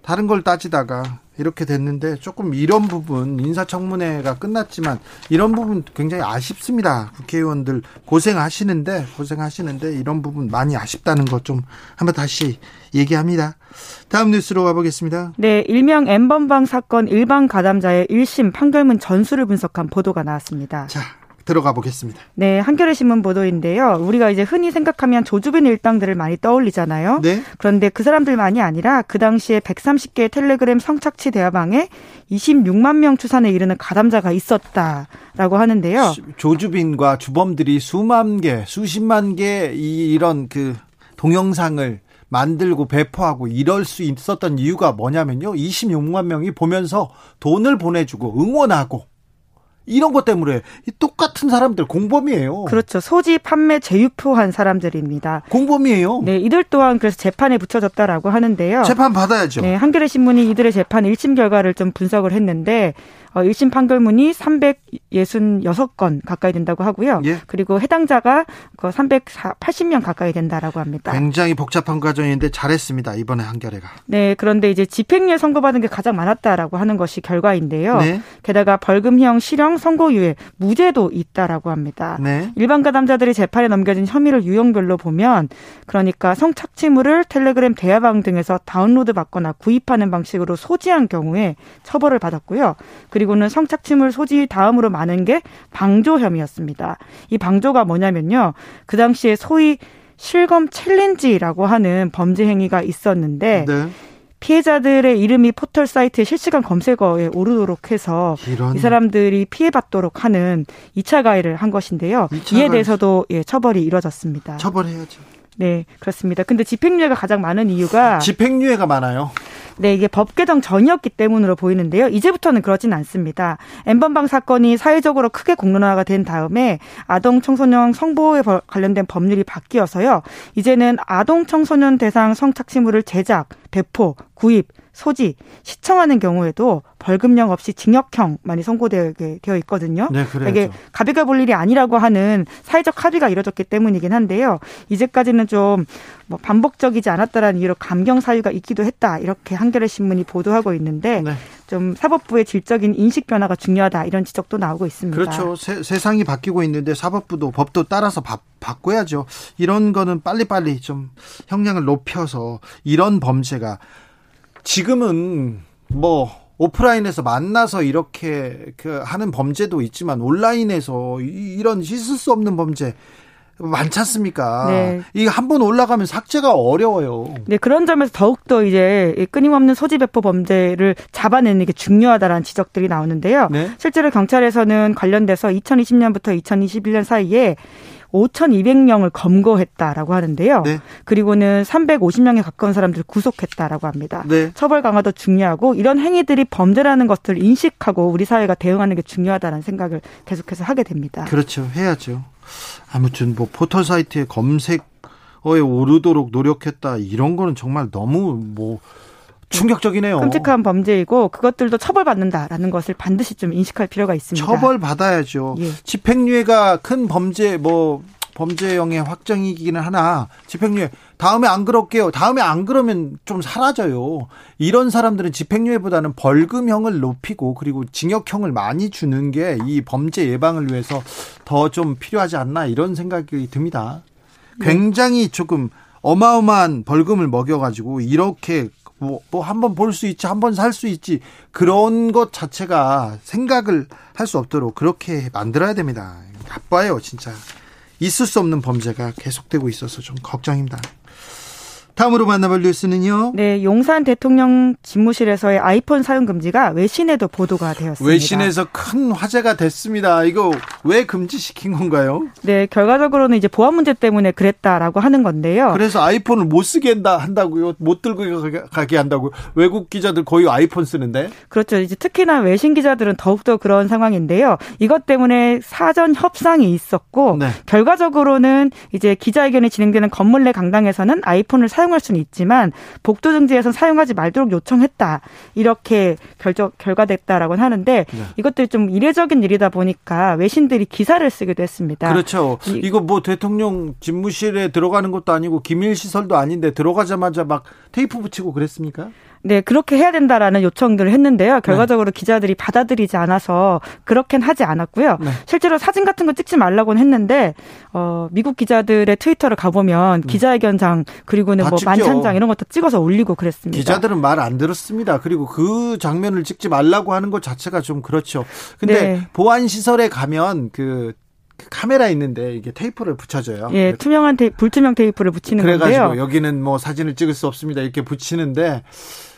Speaker 1: 다른 걸 따지다가 이렇게 됐는데 조금 이런 부분 인사청문회가 끝났지만 이런 부분 굉장히 아쉽습니다. 국회의원들 고생하시는데 고생하시는데 이런 부분 많이 아쉽다는 것 좀 한번 다시 얘기합니다. 다음 뉴스로 가보겠습니다.
Speaker 9: 네, 일명 엠번방 사건 일반 가담자의 1심 판결문 전수를 분석한 보도가 나왔습니다.
Speaker 1: 자 들어가 보겠습니다.
Speaker 9: 네, 한겨레 신문 보도인데요. 우리가 이제 흔히 생각하면 조주빈 일당들을 많이 떠올리잖아요.
Speaker 1: 네.
Speaker 9: 그런데 그 사람들만이 아니라 그 당시에 130개의 텔레그램 성착취 대화방에 26만 명 추산에 이르는 가담자가 있었다라고 하는데요.
Speaker 1: 조주빈과 주범들이 수만 개, 수십만 개 이- 이런 그 동영상을 만들고 배포하고 이럴 수 있었던 이유가 뭐냐면요. 26만 명이 보면서 돈을 보내주고 응원하고 이런 것 때문에 이 똑같은 사람들 공범이에요.
Speaker 9: 그렇죠. 소지, 판매, 재유포한 사람들입니다.
Speaker 1: 공범이에요.
Speaker 9: 네, 이들 또한 그래서 재판에 붙여졌다라고 하는데요.
Speaker 1: 재판 받아야죠.
Speaker 9: 네, 한겨레 신문이 이들의 재판 1심 결과를 좀 분석을 했는데 어, 1심 판결문이 366건 가까이 된다고 하고요.
Speaker 1: 예.
Speaker 9: 그리고 해당자가 그 380명 가까이 된다라고 합니다.
Speaker 1: 굉장히 복잡한 과정인데 잘했습니다. 이번에 한겨레가.
Speaker 9: 네, 그런데 이제 집행유예 선고받은 게 가장 많았다라고 하는 것이 결과인데요.
Speaker 1: 네.
Speaker 9: 게다가 벌금형, 실형, 선고유예, 무죄도 있다라고 합니다.
Speaker 1: 네.
Speaker 9: 일반 가담자들이 재판에 넘겨진 혐의를 유형별로 보면 그러니까 성착취물을 텔레그램 대화방 등에서 다운로드 받거나 구입하는 방식으로 소지한 경우에 처벌을 받았고요. 그리고 는 성착취물 소지 다음으로 많은 게 방조 혐의였습니다. 이 방조가 뭐냐면요. 그 당시에 소위 실검 챌린지라고 하는 범죄 행위가 있었는데
Speaker 1: 네.
Speaker 9: 피해자들의 이름이 포털 사이트에 실시간 검색어에 오르도록 해서
Speaker 1: 이런
Speaker 9: 이 사람들이 피해받도록 하는 2차 가해를 한 것인데요.
Speaker 1: 이차
Speaker 9: 이에
Speaker 1: 가해.
Speaker 9: 대해서도 예, 처벌이 이뤄졌습니다.
Speaker 1: 처벌해야죠.
Speaker 9: 네, 그렇습니다. 근데 집행유예가 가장 많은 이유가
Speaker 1: 집행유예가 많아요.
Speaker 9: 네, 이게 법 개정 전이었기 때문으로 보이는데요. 이제부터는 그러진 않습니다. 엠번방 사건이 사회적으로 크게 공론화가 된 다음에 아동 청소년 성보호에 버- 관련된 법률이 바뀌어서요. 이제는 아동 청소년 대상 성착취물을 제작, 배포, 구입, 소지, 시청하는 경우에도 벌금형 없이 징역형만이 선고되게 되어 있거든요.
Speaker 1: 네, 그래야죠.
Speaker 9: 이게 가비가 볼 일이 아니라고 하는 사회적 합의가 이뤄졌기 때문이긴 한데요. 이제까지는 좀 뭐 반복적이지 않았다라는 이유로 감경 사유가 있기도 했다. 이렇게 한겨레 신문이 보도하고 있는데
Speaker 1: 네.
Speaker 9: 좀 사법부의 질적인 인식 변화가 중요하다. 이런 지적도 나오고 있습니다.
Speaker 1: 그렇죠. 세, 세상이 바뀌고 있는데 사법부도 법도 따라서 바, 바꿔야죠. 이런 거는 빨리빨리 좀 형량을 높여서 이런 범죄가 지금은 뭐 오프라인에서 만나서 이렇게 그 하는 범죄도 있지만 온라인에서 이- 이런 씻을 수 없는 범죄 많지 않습니까?
Speaker 9: 네.
Speaker 1: 이게 한 번 올라가면 삭제가 어려워요.
Speaker 9: 네, 그런 점에서 더욱더 이제 이 끊임없는 소지 배포 범죄를 잡아내는 게 중요하다라는 지적들이 나오는데요.
Speaker 1: 네.
Speaker 9: 실제로 경찰에서는 관련돼서 2020년부터 2021년 사이에 5,200명을 검거했다라고 하는데요.
Speaker 1: 네.
Speaker 9: 그리고는 350명에 가까운 사람들을 구속했다라고 합니다.
Speaker 1: 네.
Speaker 9: 처벌 강화도 중요하고 이런 행위들이 범죄라는 것들을 인식하고 우리 사회가 대응하는 게 중요하다는 생각을 계속해서 하게 됩니다.
Speaker 1: 그렇죠. 해야죠. 아무튼 뭐 포털 사이트에 검색어에 오르도록 노력했다 이런 거는 정말 너무 뭐 충격적이네요.
Speaker 9: 끔찍한 범죄이고 그것들도 처벌받는다라는 것을 반드시 좀 인식할 필요가 있습니다.
Speaker 1: 처벌 받아야죠.
Speaker 9: 예.
Speaker 1: 집행유예가 큰 범죄 뭐 범죄형의 확정이기는 하나 집행유예 다음에 안 그럴게요. 다음에 안 그러면 좀 사라져요. 이런 사람들은 집행유예보다는 벌금형을 높이고 그리고 징역형을 많이 주는 게 이 범죄 예방을 위해서 더 좀 필요하지 않나 이런 생각이 듭니다. 굉장히 조금 어마어마한 벌금을 먹여가지고 이렇게 뭐, 뭐 한 번 볼 수 있지, 한 번 살 수 있지 그런 것 자체가 생각을 할 수 없도록 그렇게 만들어야 됩니다. 나빠요, 진짜. 있을 수 없는 범죄가 계속되고 있어서 좀 걱정입니다. 다음으로 만나볼 뉴스는요.
Speaker 9: 네, 용산 대통령 집무실에서의 아이폰 사용 금지가 외신에도 보도가 되었습니다.
Speaker 1: 외신에서 큰 화제가 됐습니다. 이거 왜 금지시킨 건가요?
Speaker 9: 네, 결과적으로는 이제 보안 문제 때문에 그랬다라고 하는 건데요.
Speaker 1: 그래서 아이폰을 못 쓰게 한다 한다고요? 못 들고 가게 한다고요? 외국 기자들 거의 아이폰 쓰는데?
Speaker 9: 그렇죠. 이제 특히나 외신 기자들은 더욱더 그런 상황인데요. 이것 때문에 사전 협상이 있었고 네. 결과적으로는 이제 기자회견이 진행되는 건물 내 강당에서는 아이폰을 사용 사용할 수는 있지만 복도 등지에서 사용하지 말도록 요청했다 이렇게 결정 결과됐다라고 하는데 네. 이것들이 좀 이례적인 일이다 보니까 외신들이 기사를 쓰기도 했습니다.
Speaker 1: 그렇죠. 이, 이거 뭐 대통령 집무실에 들어가는 것도 아니고 기밀 시설도 아닌데 들어가자마자 막 테이프 붙이고 그랬습니까?
Speaker 9: 네, 그렇게 해야 된다라는 요청들을 했는데요. 결과적으로 네. 기자들이 받아들이지 않아서 그렇게는 하지 않았고요. 네. 실제로 사진 같은 거 찍지 말라고는 했는데 어, 미국 기자들의 트위터를 가보면 네. 기자회견장 그리고는 뭐 찍죠. 만찬장 이런 것도 찍어서 올리고 그랬습니다.
Speaker 1: 기자들은 말 안 들었습니다. 그리고 그 장면을 찍지 말라고 하는 것 자체가 좀 그렇죠. 근데 네. 보안 시설에 가면 그 카메라 있는데 이게 테이프를 붙여줘요.
Speaker 9: 예, 투명한 테이프, 불투명 테이프를 붙이는 그래가지고 건데요.
Speaker 1: 여기는 뭐 사진을 찍을 수 없습니다. 이렇게 붙이는데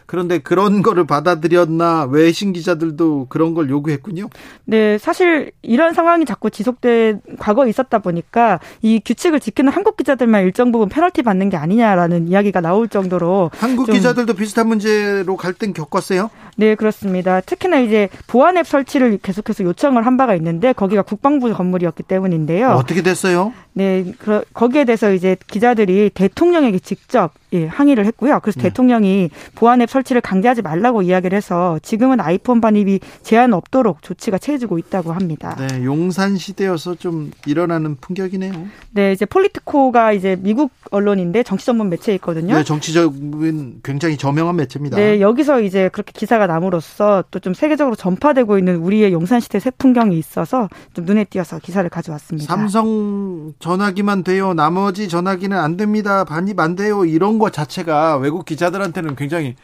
Speaker 1: 그런데 그런 거를 받아들였나 외신 기자들도 그런 걸 요구했군요.
Speaker 9: 네, 사실 이런 상황이 자꾸 지속돼 과거에 있었다 보니까 이 규칙을 지키는 한국 기자들만 일정 부분 페널티 받는 게 아니냐라는 이야기가 나올 정도로
Speaker 1: 한국 기자들도 비슷한 문제로 갈등 겪었어요?
Speaker 9: 네, 그렇습니다. 특히나 이제 보안 앱 설치를 계속해서 요청을 한 바가 있는데 거기가 국방부 건물이었기 때문인데요.
Speaker 1: 어떻게 됐어요?
Speaker 9: 네, 그, 거기에 대해서 이제 기자들이 대통령에게 직접 예, 항의를 했고요. 그래서 네. 대통령이 보안 앱 설치를 강제하지 말라고 이야기를 해서 지금은 아이폰 반입이 제한 없도록 조치가 취해지고 있다고 합니다.
Speaker 1: 네, 용산 시대여서 좀 일어나는 풍격이네요.
Speaker 9: 네, 이제 폴리티코가 이제 미국 언론인데 정치 전문 매체에 있거든요.
Speaker 1: 네, 정치적인 굉장히 저명한 매체입니다.
Speaker 9: 네, 여기서 이제 그렇게 기사가 남으로써 또 좀 세계적으로 전파되고 있는 우리의 용산 시대 새 풍경이 있어서 좀 눈에 띄어서 기사를 가져왔습니다.
Speaker 1: 삼성 전화기만 돼요. 나머지 전화기는 안 됩니다. 반입 안 돼요. 이런 거 자체가 외국 기자들한테는 굉장히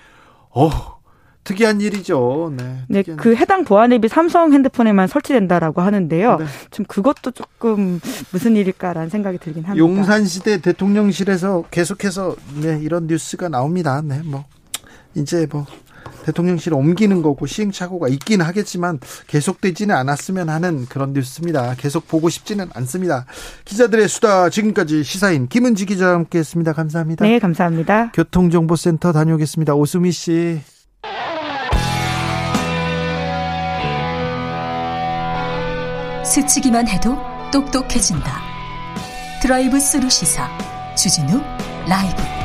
Speaker 1: 어 특이한 일이죠. 네.
Speaker 9: 네, 그 해당 보안 앱이 삼성 핸드폰에만 설치된다라고 하는데요. 네. 좀 그것도 조금 무슨 일일까라는 생각이 들긴 합니다.
Speaker 1: 용산시대 대통령실에서 계속해서 네, 이런 뉴스가 나옵니다. 네, 뭐 이제 뭐 대통령실 옮기는 거고 시행착오가 있긴 하겠지만 계속되지는 않았으면 하는 그런 뉴스입니다. 계속 보고 싶지는 않습니다. 기자들의 수다 지금까지 시사인 김은지 기자와 함께했습니다. 감사합니다.
Speaker 9: 네, 감사합니다.
Speaker 1: 교통정보센터 다녀오겠습니다. 오수미 씨.
Speaker 6: 스치기만 해도 똑똑해진다. 드라이브 스루 시사 주진우 라이브.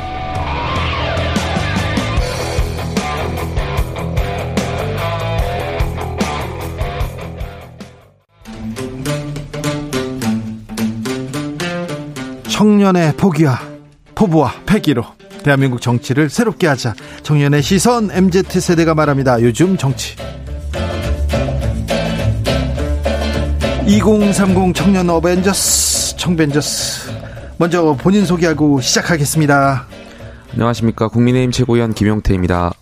Speaker 1: 청년의 포기와 포부와 패기로 대한민국 정치를 새롭게 하자. 청년의 시선 MZ 세대가 말합니다. 요즘 정치. 2030 청년 어벤져스 청벤져스 먼저 본인 소개하고 시작하겠습니다.
Speaker 10: 안녕하십니까 국민의힘 최고위원 김용태입니다.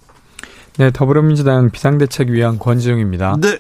Speaker 11: 네 더불어민주당 비상대책위원 권지웅입니다.
Speaker 1: 네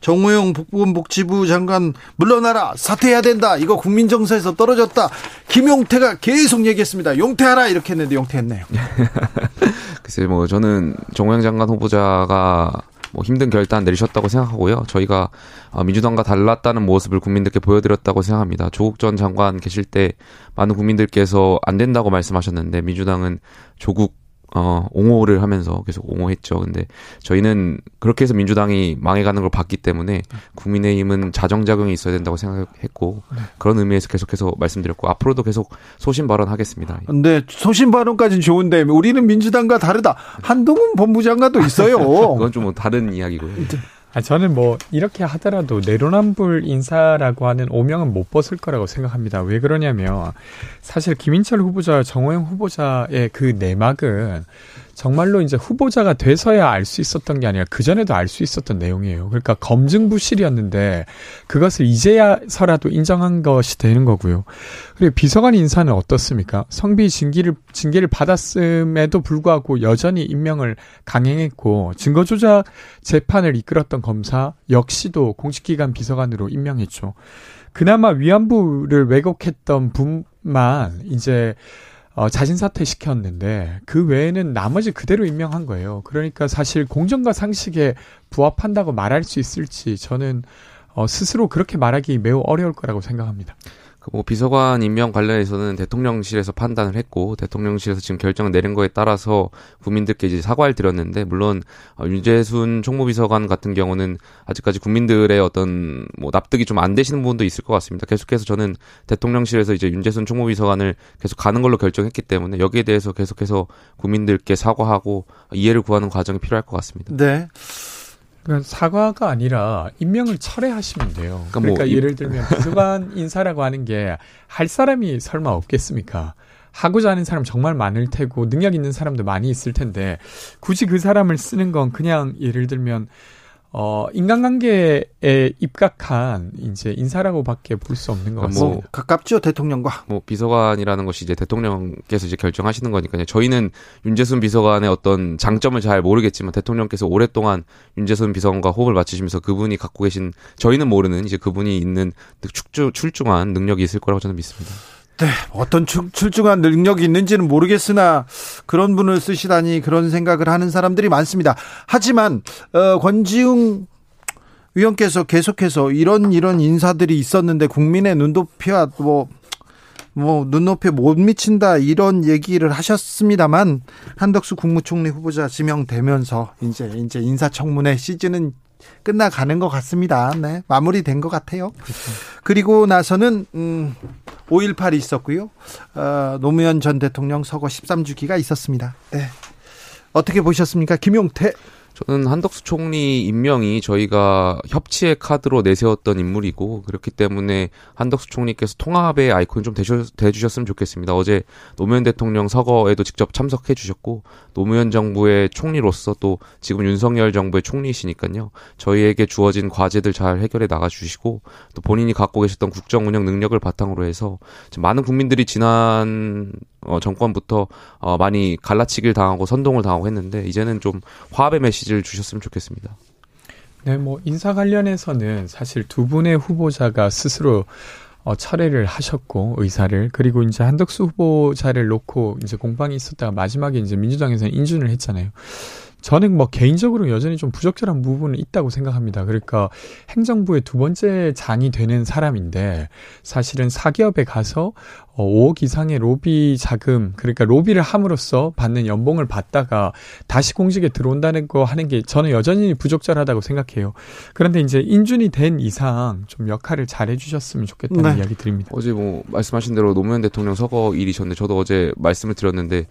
Speaker 1: 정호영 복지부 장관 물러나라 사퇴해야 된다 이거 국민 정서에서 떨어졌다. 김용태가 계속 얘기했습니다. 용태하라 이렇게 했는데 용태했네요.
Speaker 10: 글쎄 뭐 저는 정호영 장관 후보자가 뭐 힘든 결단 내리셨다고 생각하고요. 저희가 어, 민주당과 달랐다는 모습을 국민들께 보여드렸다고 생각합니다. 조국 전 장관 계실 때 많은 국민들께서 안 된다고 말씀하셨는데 민주당은 조국 어, 옹호를 하면서 계속 옹호했죠. 근데 저희는 그렇게 해서 민주당이 망해가는 걸 봤기 때문에 국민의힘은 자정작용이 있어야 된다고 생각했고 그런 의미에서 계속해서 말씀드렸고 앞으로도 계속 소신 발언하겠습니다.
Speaker 1: 근데 소신 발언까지는 좋은데 우리는 민주당과 다르다. 한동훈 법무장관도 있어요.
Speaker 10: 그건 좀뭐 다른 이야기고요.
Speaker 11: 아, 저는 뭐 이렇게 하더라도 내로남불 인사라고 하는 오명은 못 벗을 거라고 생각합니다. 왜 그러냐면 사실 김인철 후보자, 정호영 후보자의 그 내막은 정말로 이제 후보자가 돼서야 알 수 있었던 게 아니라 그전에도 알 수 있었던 내용이에요. 그러니까 검증 부실이었는데 그것을 이제야서라도 인정한 것이 되는 거고요. 그리고 비서관 인사는 어떻습니까? 성비 징계를, 징계를 받았음에도 불구하고 여전히 임명을 강행했고 증거조작 재판을 이끌었던 검사 역시도 공직기관 비서관으로 임명했죠. 그나마 위안부를 왜곡했던 분만 이제 어, 자진 사퇴시켰는데 그 외에는 나머지 그대로 임명한 거예요. 그러니까 사실 공정과 상식에 부합한다고 말할 수 있을지 저는 어, 스스로 그렇게 말하기 매우 어려울 거라고 생각합니다.
Speaker 10: 그뭐 비서관 임명 관련해서는 대통령실에서 판단을 했고 대통령실에서 지금 결정을 내린 거에 따라서 국민들께 이제 사과를 드렸는데 물론 어, 윤재순 총무비서관 같은 경우는 아직까지 국민들의 어떤 뭐 납득이 좀 안 되시는 부분도 있을 것 같습니다. 계속해서 저는 대통령실에서 이제 윤재순 총무비서관을 계속 가는 걸로 결정했기 때문에 여기에 대해서 계속해서 국민들께 사과하고 이해를 구하는 과정이 필요할 것 같습니다.
Speaker 1: 네.
Speaker 11: 그러니까 사과가 아니라 임명을 철회하시면 돼요.
Speaker 10: 그러니까
Speaker 11: 그러니까,
Speaker 10: 뭐
Speaker 11: 예를 들면 비서관 인사라고 하는 게 할 사람이 설마 없겠습니까? 하고자 하는 사람 정말 많을 테고 능력 있는 사람도 많이 있을 텐데 굳이 그 사람을 쓰는 건 그냥 예를 들면 어, 인간관계에 입각한 이제 인사라고밖에 볼 수 없는 것 같습니다.
Speaker 1: 뭐 가깝죠 대통령과.
Speaker 10: 뭐 비서관이라는 것이 이제 대통령께서 이제 결정하시는 거니까요. 저희는 윤재순 비서관의 어떤 장점을 잘 모르겠지만 대통령께서 오랫동안 윤재순 비서관과 호흡을 맞추시면서 그분이 갖고 계신 저희는 모르는 이제 그분이 있는 출중, 출중한 능력이 있을 거라고 저는 믿습니다.
Speaker 1: 네, 어떤 출, 출중한 능력이 있는지는 모르겠으나 그런 분을 쓰시다니 그런 생각을 하는 사람들이 많습니다. 하지만 어, 권지웅 위원께서 계속해서 이런 이런 인사들이 있었는데 국민의 눈높이와 뭐, 뭐 눈높이에 못 미친다 이런 얘기를 하셨습니다만 한덕수 국무총리 후보자 지명되면서 이제 이제 인사청문회 시즌은 끝나가는 것 같습니다. 네, 마무리된 것 같아요. 그리고 나서는 음, 5.18이 있었고요. 어, 노무현 전 대통령 서거 13주기가 있었습니다. 네. 어떻게 보셨습니까? 김용태.
Speaker 10: 저는 한덕수 총리 임명이 저희가 협치의 카드로 내세웠던 인물이고 그렇기 때문에 한덕수 총리께서 통합의 아이콘 좀 되주셨 으면 좋겠습니다. 어제 노무현 대통령 서거에도 직접 참석해 주셨고 노무현 정부의 총리로서 또 지금 윤석열 정부의 총리이시니까요. 저희에게 주어진 과제들 잘 해결해 나가 주시고 또 본인이 갖고 계셨던 국정 운영 능력을 바탕으로 해서 많은 국민들이 지난 어, 정권부터 어, 많이 갈라치기를 당하고 선동을 당하고 했는데 이제는 좀 화합의 메시지를 주셨으면 좋겠습니다.
Speaker 11: 네, 뭐 인사 관련해서는 사실 두 분의 후보자가 스스로 어, 철회를 하셨고 의사를 그리고 이제 한덕수 후보자를 놓고 이제 공방이 있었다가 마지막에 이제 민주당에서는 인준을 했잖아요. 저는 뭐 개인적으로 여전히 좀 부적절한 부분은 있다고 생각합니다. 그러니까 행정부의 두 번째 장이 되는 사람인데 사실은 사기업에 가서 5억 어, 이상의 로비 자금 그러니까 로비를 함으로써 받는 연봉을 받다가 다시 공직에 들어온다는 거 하는 게 저는 여전히 부적절하다고 생각해요. 그런데 이제 인준이 된 이상 좀 역할을 잘 해주셨으면 좋겠다는 네. 이야기 드립니다.
Speaker 10: 어제 뭐 말씀하신 대로 노무현 대통령 서거 일이셨는데 저도 어제 말씀을 드렸는데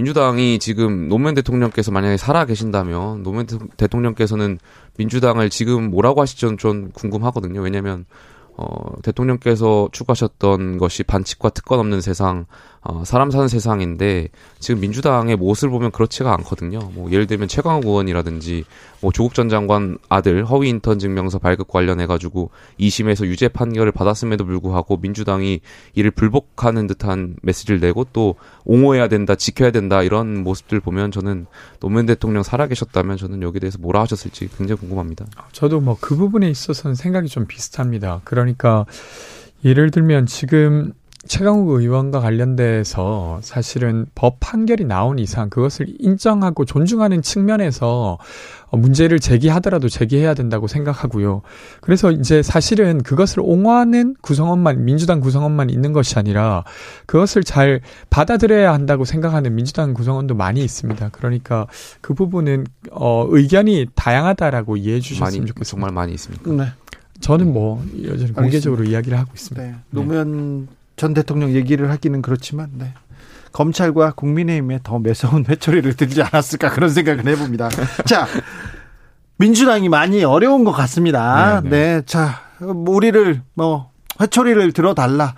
Speaker 10: 민주당이 지금 노무현 대통령께서 만약에 살아 계신다면 노무현 대통령께서는 민주당을 지금 뭐라고 하실지 좀 궁금하거든요. 왜냐하면 어, 대통령께서 추구하셨던 것이 반칙과 특권 없는 세상, 어, 사람 사는 세상인데 지금 민주당의 모습을 보면 그렇지가 않거든요. 뭐 예를 들면 최강욱 의원이라든지 뭐 조국 전 장관 아들 허위 인턴 증명서 발급 관련해 가지고 2심에서 유죄 판결을 받았음에도 불구하고 민주당이 이를 불복하는 듯한 메시지를 내고 또 옹호해야 된다, 지켜야 된다 이런 모습들 보면 저는 노무현 대통령 살아계셨다면 저는 여기에 대해서 뭐라 하셨을지 굉장히 궁금합니다.
Speaker 11: 저도 뭐 그 부분에 있어서는 생각이 좀 비슷합니다. 그러니까 예를 들면 지금 최강욱 의원과 관련돼서 사실은 법 판결이 나온 이상 그것을 인정하고 존중하는 측면에서 문제를 제기하더라도 제기해야 된다고 생각하고요. 그래서 이제 사실은 그것을 옹호하는 구성원만 민주당 구성원만 있는 것이 아니라 그것을 잘 받아들여야 한다고 생각하는 민주당 구성원도 많이 있습니다. 그러니까 그 부분은 어 의견이 다양하다라고 이해해 주셨으면 좋겠습니다.
Speaker 10: 정말 많이 있습니까?
Speaker 11: 네. 저는 뭐 여전히 공개적으로 이야기를 하고 있습니다. 네.
Speaker 1: 노무현 전 대통령 얘기를 하기는 그렇지만 네. 검찰과 국민의힘에 더 매서운 회초리를 들지 않았을까 그런 생각을 해봅니다. 자, 민주당이 많이 어려운 것 같습니다. 네, 네. 네, 자, 우리를 뭐 회초리를 들어달라.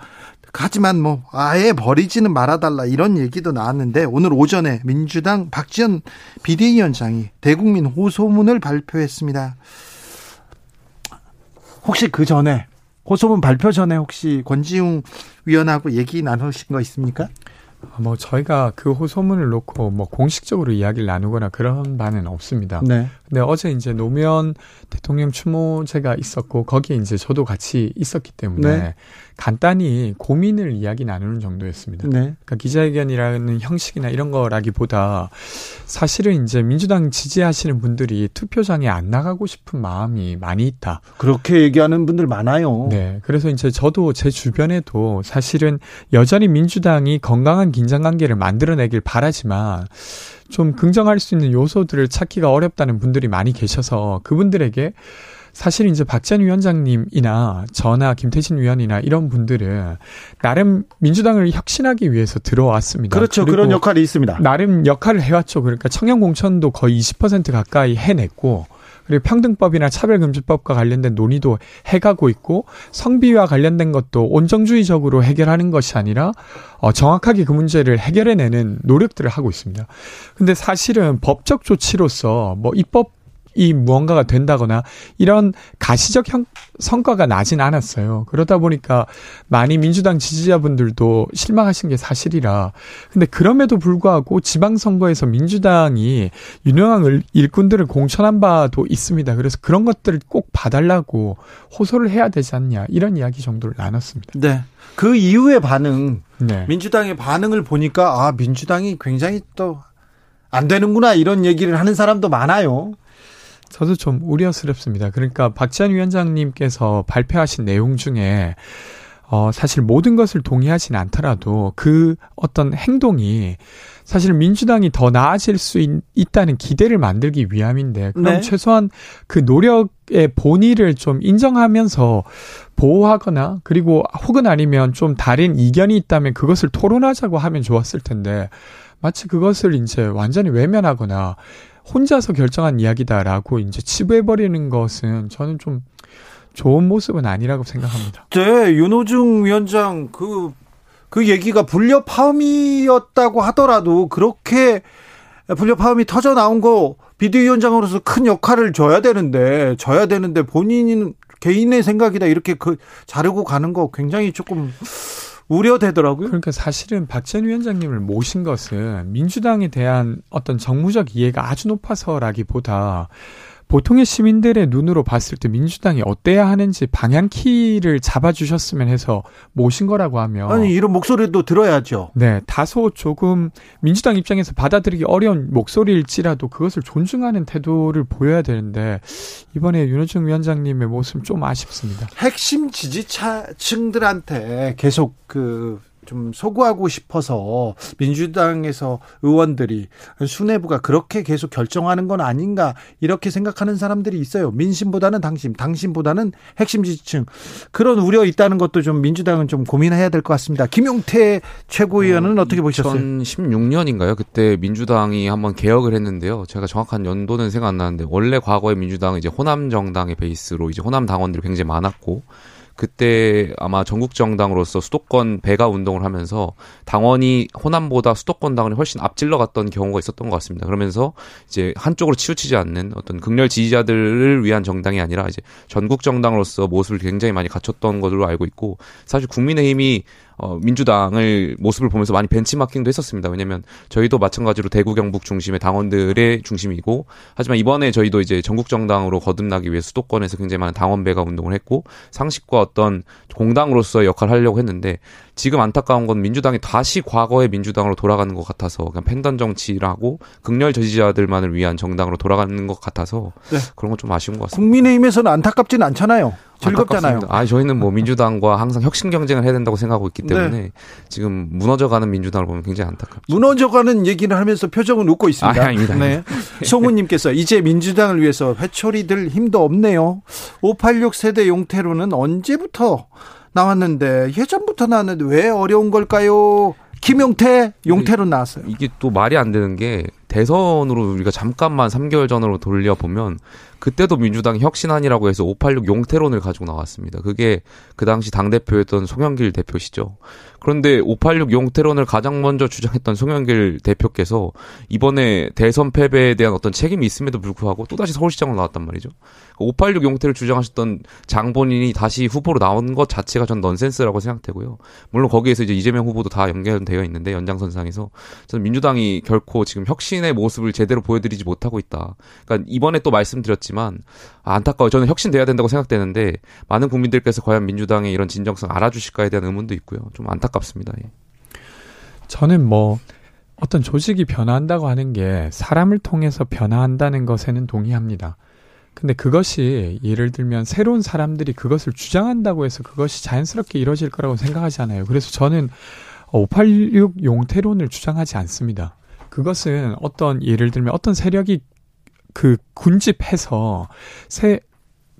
Speaker 1: 하지만 뭐 아예 버리지는 말아달라 이런 얘기도 나왔는데 오늘 오전에 민주당 박지원 비대위원장이 대국민 호소문을 발표했습니다. 혹시 그 전에 호소문 발표 전에 혹시 권지웅 위원하고 얘기 나누신 거 있습니까?
Speaker 11: 뭐 저희가 그 호소문을 놓고 뭐 공식적으로 이야기를 나누거나 그런 바는 없습니다.
Speaker 1: 네.
Speaker 11: 네, 어제 이제 노무현 대통령 추모제가 있었고 거기에 이제 저도 같이 있었기 때문에
Speaker 1: 네.
Speaker 11: 간단히 고민을 이야기 나누는 정도였습니다.
Speaker 1: 네.
Speaker 11: 그러니까 기자회견이라는 형식이나 이런 거라기보다 사실은 이제 민주당 지지하시는 분들이 투표장에 안 나가고 싶은 마음이 많이 있다.
Speaker 1: 그렇게 얘기하는 분들 많아요.
Speaker 11: 네. 그래서 이제 저도 제 주변에도 사실은 여전히 민주당이 건강한 긴장 관계를 만들어내길 바라지만 좀 긍정할 수 있는 요소들을 찾기가 어렵다는 분들이 많이 계셔서 그분들에게 사실 이제 박지원 위원장님이나 저나 김태진 위원이나 이런 분들은 나름 민주당을 혁신하기 위해서 들어왔습니다.
Speaker 1: 그렇죠. 그런 역할이 있습니다.
Speaker 11: 나름 역할을 해왔죠. 그러니까 청년 공천도 거의 20% 가까이 해냈고 그리고 평등법이나 차별금지법과 관련된 논의도 해가고 있고 성비와 관련된 것도 온정주의적으로 해결하는 것이 아니라 어, 정확하게 그 문제를 해결해내는 노력들을 하고 있습니다. 근데 사실은 법적 조치로서 뭐 입법 이 무언가가 된다거나 이런 가시적 형, 성과가 나진 않았어요. 그러다 보니까 많이 민주당 지지자분들도 실망하신 게 사실이라. 근데 그럼에도 불구하고 지방선거에서 민주당이 유능한 일- 일꾼들을 공천한 바도 있습니다. 그래서 그런 것들을 꼭 봐달라고 호소를 해야 되지 않냐. 이런 이야기 정도를 나눴습니다.
Speaker 1: 네. 그 이후의 반응,
Speaker 11: 네.
Speaker 1: 민주당의 반응을 보니까 아 민주당이 굉장히 또 안 되는구나 이런 얘기를 하는 사람도 많아요.
Speaker 11: 저도 좀 우려스럽습니다. 그러니까 박지원 위원장님께서 발표하신 내용 중에 어, 사실 모든 것을 동의하진 않더라도 그 어떤 행동이 사실 민주당이 더 나아질 수 있, 있다는 기대를 만들기 위함인데 그럼
Speaker 1: 네.
Speaker 11: 최소한 그 노력의 본의를 좀 인정하면서 보호하거나 그리고 혹은 아니면 좀 다른 이견이 있다면 그것을 토론하자고 하면 좋았을 텐데 마치 그것을 이제 완전히 외면하거나 혼자서 결정한 이야기다라고 이제 치부해버리는 것은 저는 좀 좋은 모습은 아니라고 생각합니다.
Speaker 1: 네, 윤호중 위원장 그, 그 얘기가 불협화음이었다고 하더라도 그렇게 불협화음이 터져 나온 거 비대위원장으로서 큰 역할을 줘야 되는데, 져야 되는데 본인은 개인의 생각이다 이렇게 그 자르고 가는 거 굉장히 조금 우려되더라고요.
Speaker 11: 그러니까 사실은 박지원 위원장님을 모신 것은 민주당에 대한 어떤 정무적 이해가 아주 높아서라기보다 보통의 시민들의 눈으로 봤을 때 민주당이 어때야 하는지 방향키를 잡아주셨으면 해서 모신 거라고 하면
Speaker 1: 아니, 이런 목소리도 들어야죠.
Speaker 11: 네, 다소 조금 민주당 입장에서 받아들이기 어려운 목소리일지라도 그것을 존중하는 태도를 보여야 되는데 이번에 윤호중 위원장님의 모습 좀 아쉽습니다.
Speaker 1: 핵심 지지층들한테 계속 그 좀 소구하고 싶어서 민주당에서 의원들이 수뇌부가 그렇게 계속 결정하는 건 아닌가 이렇게 생각하는 사람들이 있어요. 민심보다는 당심, 당심보다는 핵심 지지층 그런 우려 있다는 것도 좀 민주당은 좀 고민해야 될 것 같습니다. 김용태 최고위원은 어, 떻게 보셨어요?
Speaker 10: 2016년인가요? 그때 민주당이 한번 개혁을 했는데요. 제가 정확한 연도는 생각 안 나는데 원래 과거에 민주당은 이제 호남 정당의 베이스로 이제 호남 당원들이 굉장히 많았고 그때 아마 전국 정당으로서 수도권 배가 운동을 하면서 당원이 호남보다 수도권 당원이 훨씬 앞질러 갔던 경우가 있었던 것 같습니다. 그러면서 이제 한쪽으로 치우치지 않는 어떤 극렬 지지자들을 위한 정당이 아니라 이제 전국 정당으로서 모습을 굉장히 많이 갖췄던 것으로 알고 있고 사실 국민의힘이 어, 민주당을 모습을 보면서 많이 벤치마킹도 했었습니다. 왜냐면 저희도 마찬가지로 대구 경북 중심의 당원들의 중심이고 하지만 이번에 저희도 이제 전국 정당으로 거듭나기 위해 수도권에서 굉장히 많은 당원 배가 운동을 했고 상식과 어떤 공당으로서의 역할을 하려고 했는데 지금 안타까운 건 민주당이 다시 과거의 민주당으로 돌아가는 것 같아서 그냥 팬덤 정치라고 극렬 지지자들만을 위한 정당으로 돌아가는 것 같아서
Speaker 1: 네.
Speaker 10: 그런 건 좀 아쉬운 것 같습니다.
Speaker 1: 국민의힘에서는 안타깝진 않잖아요. 즐겁잖아요.
Speaker 10: 안타깝습니다. 아, 저희는 뭐 민주당과 항상 혁신 경쟁을 해야 된다고 생각하고 있기 때문에
Speaker 1: 네.
Speaker 10: 지금 무너져가는 민주당을 보면 굉장히 안타깝죠.
Speaker 1: 무너져가는 얘기를 하면서 표정은 웃고 있습니다.
Speaker 10: 아, 아닙니다.
Speaker 1: 네. 송우님께서 이제 민주당을 위해서 회초리들 힘도 없네요. 586 세대 용태로는 언제부터 나왔는데 예전부터 나왔는데 왜 어려운 걸까요? 김용태 용태로 나왔어요.
Speaker 10: 이게 또 말이 안 되는 게 대선으로 우리가 잠깐만 3개월 전으로 돌려 보면 그때도 민주당이 혁신안이라고 해서 586 용태론을 가지고 나왔습니다. 그게 그 당시 당대표였던 송영길 대표시죠. 그런데 586 용태론을 가장 먼저 주장했던 송영길 대표께서 이번에 대선 패배에 대한 어떤 책임이 있음에도 불구하고 또다시 서울시장으로 나왔단 말이죠. 586 용태를 주장하셨던 장본인이 다시 후보로 나온 것 자체가 전 넌센스라고 생각되고요. 물론 거기에서 이제 이재명 후보도 다 연결되어 있는데 연장선상에서 저는 민주당이 결코 지금 혁신의 모습을 제대로 보여드리지 못하고 있다. 그러니까 이번에 또 말씀드렸지만 아, 안타까워. 저는 혁신돼야 된다고 생각되는데 많은 국민들께서 과연 민주당의 이런 진정성 알아주실까에 대한 의문도 있고요. 좀 안타깝습니다. 예.
Speaker 11: 저는 뭐 어떤 조직이 변화한다고 하는 게 사람을 통해서 변화한다는 것에는 동의합니다. 근데 그것이 예를 들면 새로운 사람들이 그것을 주장한다고 해서 그것이 자연스럽게 이루어질 거라고 생각하지 않아요. 그래서 저는 586 용태론을 주장하지 않습니다. 그것은 어떤 예를 들면 어떤 세력이 그 군집해서 새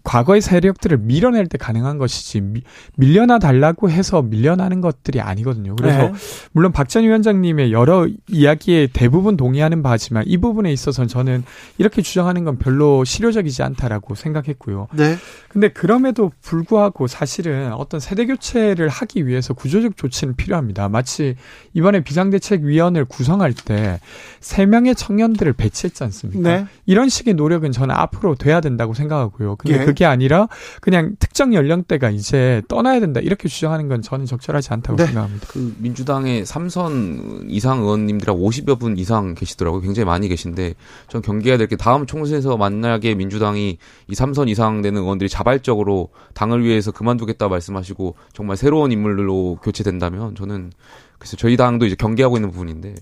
Speaker 11: 과거의 세력들을 밀어낼 때 가능한 것이지 미, 밀려나 달라고 해서 밀려나는 것들이 아니거든요. 그래서
Speaker 1: 네.
Speaker 11: 물론 박 전 위원장님의 여러 이야기에 대부분 동의하는 바지만 이 부분에 있어서는 저는 이렇게 주장하는 건 별로 실효적이지 않다라고 생각했고요.
Speaker 1: 네.
Speaker 11: 근데 그럼에도 불구하고 사실은 어떤 세대 교체를 하기 위해서 구조적 조치는 필요합니다. 마치 이번에 비상대책위원회를 구성할 때 세 명의 청년들을 배치했지 않습니까?
Speaker 1: 네.
Speaker 11: 이런 식의 노력은 저는 앞으로 돼야 된다고 생각하고요. 근데
Speaker 1: 예.
Speaker 11: 그게 아니라 그냥 특정 연령대가 이제 떠나야 된다 이렇게 주장하는 건 저는 적절하지 않다고
Speaker 1: 네.
Speaker 11: 생각합니다.
Speaker 10: 그 민주당의 삼선 이상 의원님들하고 50여 분 이상 계시더라고요. 굉장히 많이 계신데 전 경계해야 될 게 다음 총선에서 만약에 민주당이 이 삼선 이상 되는 의원들이 자발적으로 당을 위해서 그만두겠다 말씀하시고 정말 새로운 인물로 교체된다면 저는 그래서 저희 당도 이제 경계하고 있는 부분인데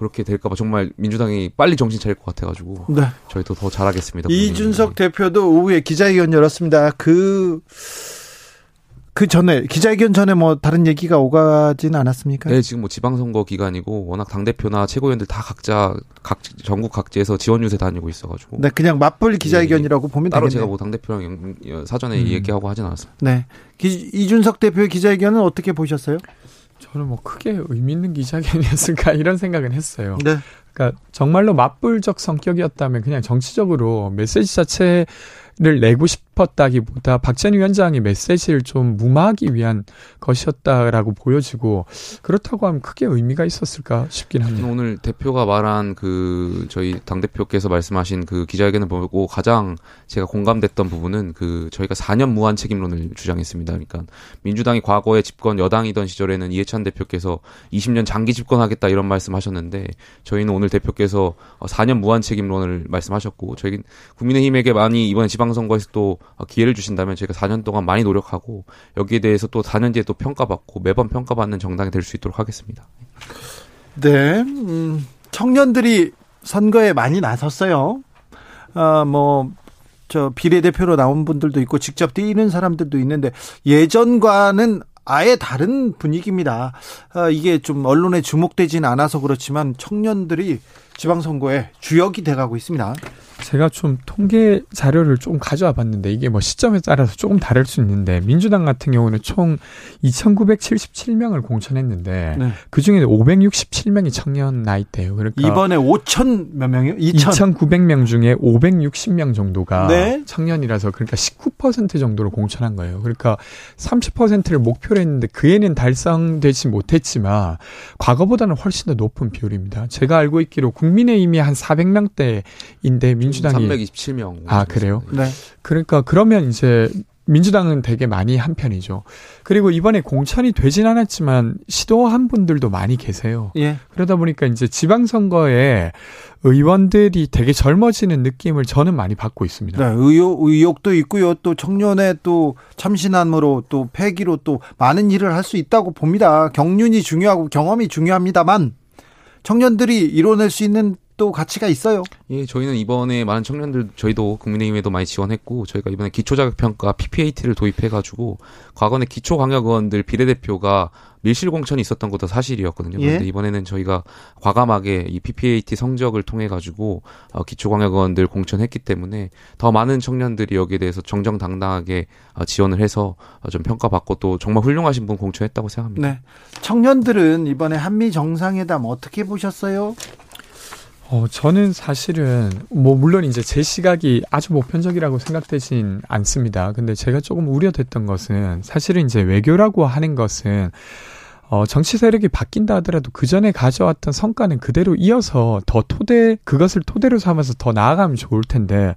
Speaker 10: 그렇게 될까봐 정말 민주당이 빨리 정신 차릴 것 같아가지고
Speaker 1: 네.
Speaker 10: 저희도 더 잘하겠습니다.
Speaker 1: 이준석 대표도 오후에 기자회견 열었습니다. 그, 그 전에, 기자회견 전에 뭐 다른 얘기가 오가진 않았습니까?
Speaker 10: 네, 지금 뭐 지방선거 기간이고 워낙 당 대표나 최고위원들 다 각자 각 전국 각지에서 지원 유세 다니고 있어가지고
Speaker 1: 네, 그냥 맞불 기자회견이라고 보면
Speaker 10: 따로
Speaker 1: 되겠네요.
Speaker 10: 제가 뭐 당 대표랑 영- 사전에
Speaker 11: 음.
Speaker 10: 얘기하고 하진 않았습니다.
Speaker 1: 네. 기- 이준석 대표의 기자회견은 어떻게 보셨어요?
Speaker 11: 저는 뭐 크게 의미 있는 기자회견이었을까 이런 생각은 했어요.
Speaker 1: 네.
Speaker 11: 그러니까 정말로 맞불적 성격이었다면 그냥 정치적으로 메시지 자체를 내고 싶 었다기보다 박전 위원장이 메시지를 좀 무마하기 위한 것이었다라고 보여지고 그렇다고 하면 크게 의미가 있었을까 싶긴 합니다.
Speaker 10: 오늘 대표가 말한 그 저희 당 대표께서 말씀하신 그 기자회견을 보고 가장 제가 공감됐던 부분은 그 저희가 4년 무한 책임론을 주장했습니다. 그러니까 민주당이 과거에 집권 여당이던 시절에는 이해찬 대표께서 20년 장기 집권하겠다 이런 말씀하셨는데 저희는 오늘 대표께서 4년 무한 책임론을 말씀하셨고 저희 국민의힘에게 많이 이번 지방선거에서 또 기회를 주신다면 저희가 4년 동안 많이 노력하고 여기에 대해서 또 4년 뒤에 또 평가받고 매번 평가받는 정당이 될 수 있도록 하겠습니다.
Speaker 1: 네. 음, 청년들이 선거에 많이 나섰어요. 아, 뭐, 저, 비례대표로 나온 분들도 있고, 직접 뛰는 사람들도 있는데, 예전과는 아예 다른 분위기입니다. 아, 이게 좀 언론에 주목되진 않아서 그렇지만, 청년들이 지방선거에 주역이 돼가고 있습니다.
Speaker 11: 제가 좀 통계 자료를 좀 가져와 봤는데 이게 뭐 시점에 따라서 조금 다를 수 있는데 민주당 같은 경우는 총 2,977명을 공천했는데
Speaker 1: 네.
Speaker 11: 그 중에 567명이 청년 나이대예요. 그러니까
Speaker 1: 이번에 5천 몇 명이요? 2천.
Speaker 11: 2,900명 중에 560명 정도가
Speaker 1: 네.
Speaker 11: 청년이라서 그러니까 19% 정도로 공천한 거예요. 그러니까 30%를 목표로 했는데 그 애는 달성되지 못했지만 과거보다는 훨씬 더 높은 비율입니다. 제가 알고 있기로 국민의힘이 한 400명대인데 민 주당이
Speaker 10: 327명.
Speaker 11: 아 그래요?
Speaker 1: 네.
Speaker 11: 그러니까 그러면 이제 민주당은 되게 많이 한 편이죠. 그리고 이번에 공천이 되진 않았지만 시도한 분들도 많이 계세요.
Speaker 1: 예.
Speaker 11: 그러다 보니까 이제 지방선거에 의원들이 되게 젊어지는 느낌을 저는 많이 받고 있습니다.
Speaker 1: 네, 의욕, 의욕도 있고요. 또 청년의 또 참신함으로 또 패기로 또 많은 일을 할 수 있다고 봅니다. 경륜이 중요하고 경험이 중요합니다만 청년들이 이뤄낼 수 있는 또 가치가 있어요.
Speaker 10: 예, 저희는 이번에 많은 청년들 저희도 국민의힘에도 많이 지원했고 저희가 이번에 기초자격평가 PPAT를 도입해가지고 과거에 기초광역의원들 비례대표가 밀실 공천이 있었던 것도 사실이었거든요.
Speaker 1: 예.
Speaker 10: 그런데 이번에는 저희가 과감하게 이 PPAT 성적을 통해 가지고 어, 기초광역의원들 공천했기 때문에 더 많은 청년들이 여기에 대해서 정정당당하게 어, 지원을 해서 어, 좀 평가받고 또 정말 훌륭하신 분 공천했다고 생각합니다.
Speaker 1: 네. 청년들은 이번에 한미 정상회담 어떻게 보셨어요?
Speaker 11: 어, 저는 사실은, 뭐, 물론 이제 제 시각이 아주 보편적이라고 생각되진 않습니다. 근데 제가 조금 우려됐던 것은, 사실은 이제 외교라고 하는 것은, 어, 정치 세력이 바뀐다 하더라도 그 전에 가져왔던 성과는 그대로 이어서 더 토대, 그것을 토대로 삼아서 더 나아가면 좋을 텐데,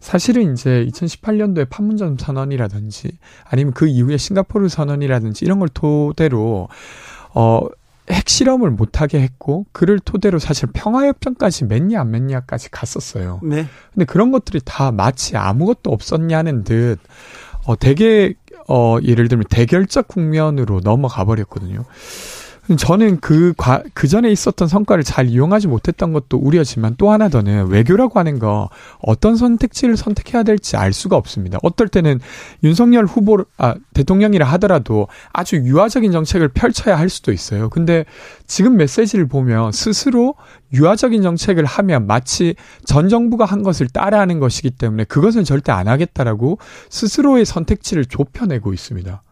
Speaker 11: 사실은 이제 2018년도에 판문점 선언이라든지, 아니면 그 이후에 싱가포르 선언이라든지 이런 걸 토대로, 어, 핵실험을 못하게 했고 그를 토대로 사실 평화협정까지 맺냐 안 맺냐까지 갔었어요.
Speaker 1: 네.
Speaker 11: 근데 그런 것들이 다 마치 아무것도 없었냐는 듯 어, 되게 어, 예를 들면 대결적 국면으로 넘어가 버렸거든요. 저는 그, 과, 그 전에 있었던 성과를 잘 이용하지 못했던 것도 우려지만 또 하나 더는 외교라고 하는 거 어떤 선택지를 선택해야 될지 알 수가 없습니다. 어떨 때는 윤석열 후보, 아, 대통령이라 하더라도 아주 유화적인 정책을 펼쳐야 할 수도 있어요. 근데 지금 메시지를 보면 스스로 유화적인 정책을 하면 마치 전 정부가 한 것을 따라하는 것이기 때문에 그것은 절대 안 하겠다라고 스스로의 선택지를 좁혀내고 있습니다.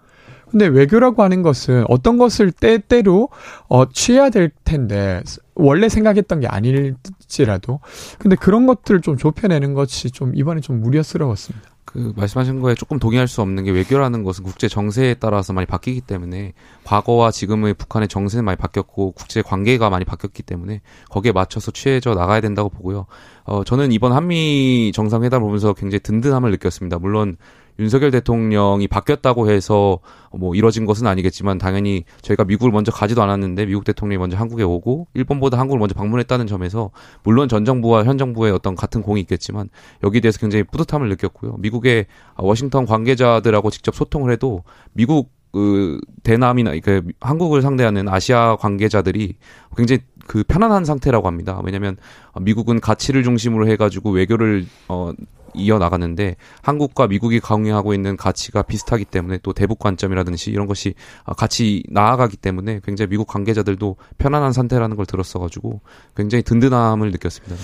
Speaker 11: 근데 외교라고 하는 것은 어떤 것을 때때로 어 취해야 될 텐데 원래 생각했던 게 아닐지라도 근데 그런 것들을 좀 좁혀내는 것이 좀 이번에 좀 우려스러웠습니다.
Speaker 10: 그 말씀하신 거에 조금 동의할 수 없는 게 외교라는 것은 국제 정세에 따라서 많이 바뀌기 때문에 과거와 지금의 북한의 정세는 많이 바뀌었고 국제 관계가 많이 바뀌었기 때문에 거기에 맞춰서 취해져 나가야 된다고 보고요. 어 저는 이번 한미 정상회담 보면서 굉장히 든든함을 느꼈습니다. 물론 윤석열 대통령이 바뀌었다고 해서 뭐 이뤄진 것은 아니겠지만 당연히 저희가 미국을 먼저 가지도 않았는데 미국 대통령이 먼저 한국에 오고 일본보다 한국을 먼저 방문했다는 점에서 물론 전 정부와 현 정부의 어떤 같은 공이 있겠지만 여기에 대해서 굉장히 뿌듯함을 느꼈고요. 미국의 워싱턴 관계자들하고 직접 소통을 해도 미국 그 대남이나 그 한국을 상대하는 아시아 관계자들이 굉장히 그 편안한 상태라고 합니다. 왜냐하면 미국은 가치를 중심으로 해가지고 외교를 어 이어 나가는데 한국과 미국이 강요하고 있는 가치가 비슷하기 때문에 또 대북 관점이라든지 이런 것이 같이 나아가기 때문에 굉장히 미국 관계자들도 편안한 상태라는 걸 들었어가지고 굉장히 든든함을 느꼈습니다.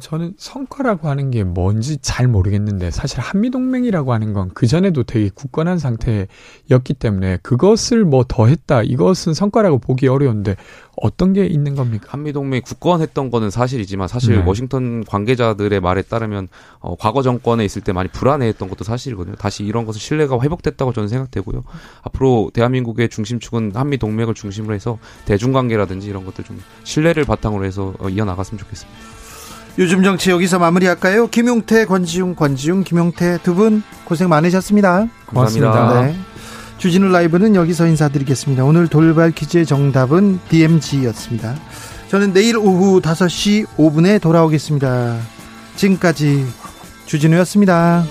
Speaker 11: 저는 성과라고 하는 게 뭔지 잘 모르겠는데 사실 한미 동맹이라고 하는 건 그 전에도 되게 굳건한 상태였기 때문에 그것을 뭐 더했다 이것은 성과라고 보기 어려운데 어떤 게 있는 겁니까?
Speaker 10: 한미 동맹이 굳건했던 거는 사실이지만 사실 네. 워싱턴 관계자들의 말에 따르면 어, 과거 정권에 있을 때 많이 불안해했던 것도 사실이거든요. 다시 이런 것은 신뢰가 회복됐다고 저는 생각되고요. 앞으로 대한민국의 중심축은 한미 동맹을 중심으로 해서 대중관계라든지 이런 것들 좀 신뢰를 바탕으로 해서 어, 이어 나갔으면 좋겠습니다.
Speaker 1: 요즘 정치 여기서 마무리할까요? 김용태, 권지웅, 권지웅, 김용태 두 분 고생 많으셨습니다.
Speaker 10: 고맙습니다. 네.
Speaker 1: 주진우 라이브는 여기서 인사드리겠습니다. 오늘 돌발 퀴즈의 정답은 DMG였습니다. 저는 내일 오후 5시 5분에 돌아오겠습니다. 지금까지 주진우였습니다.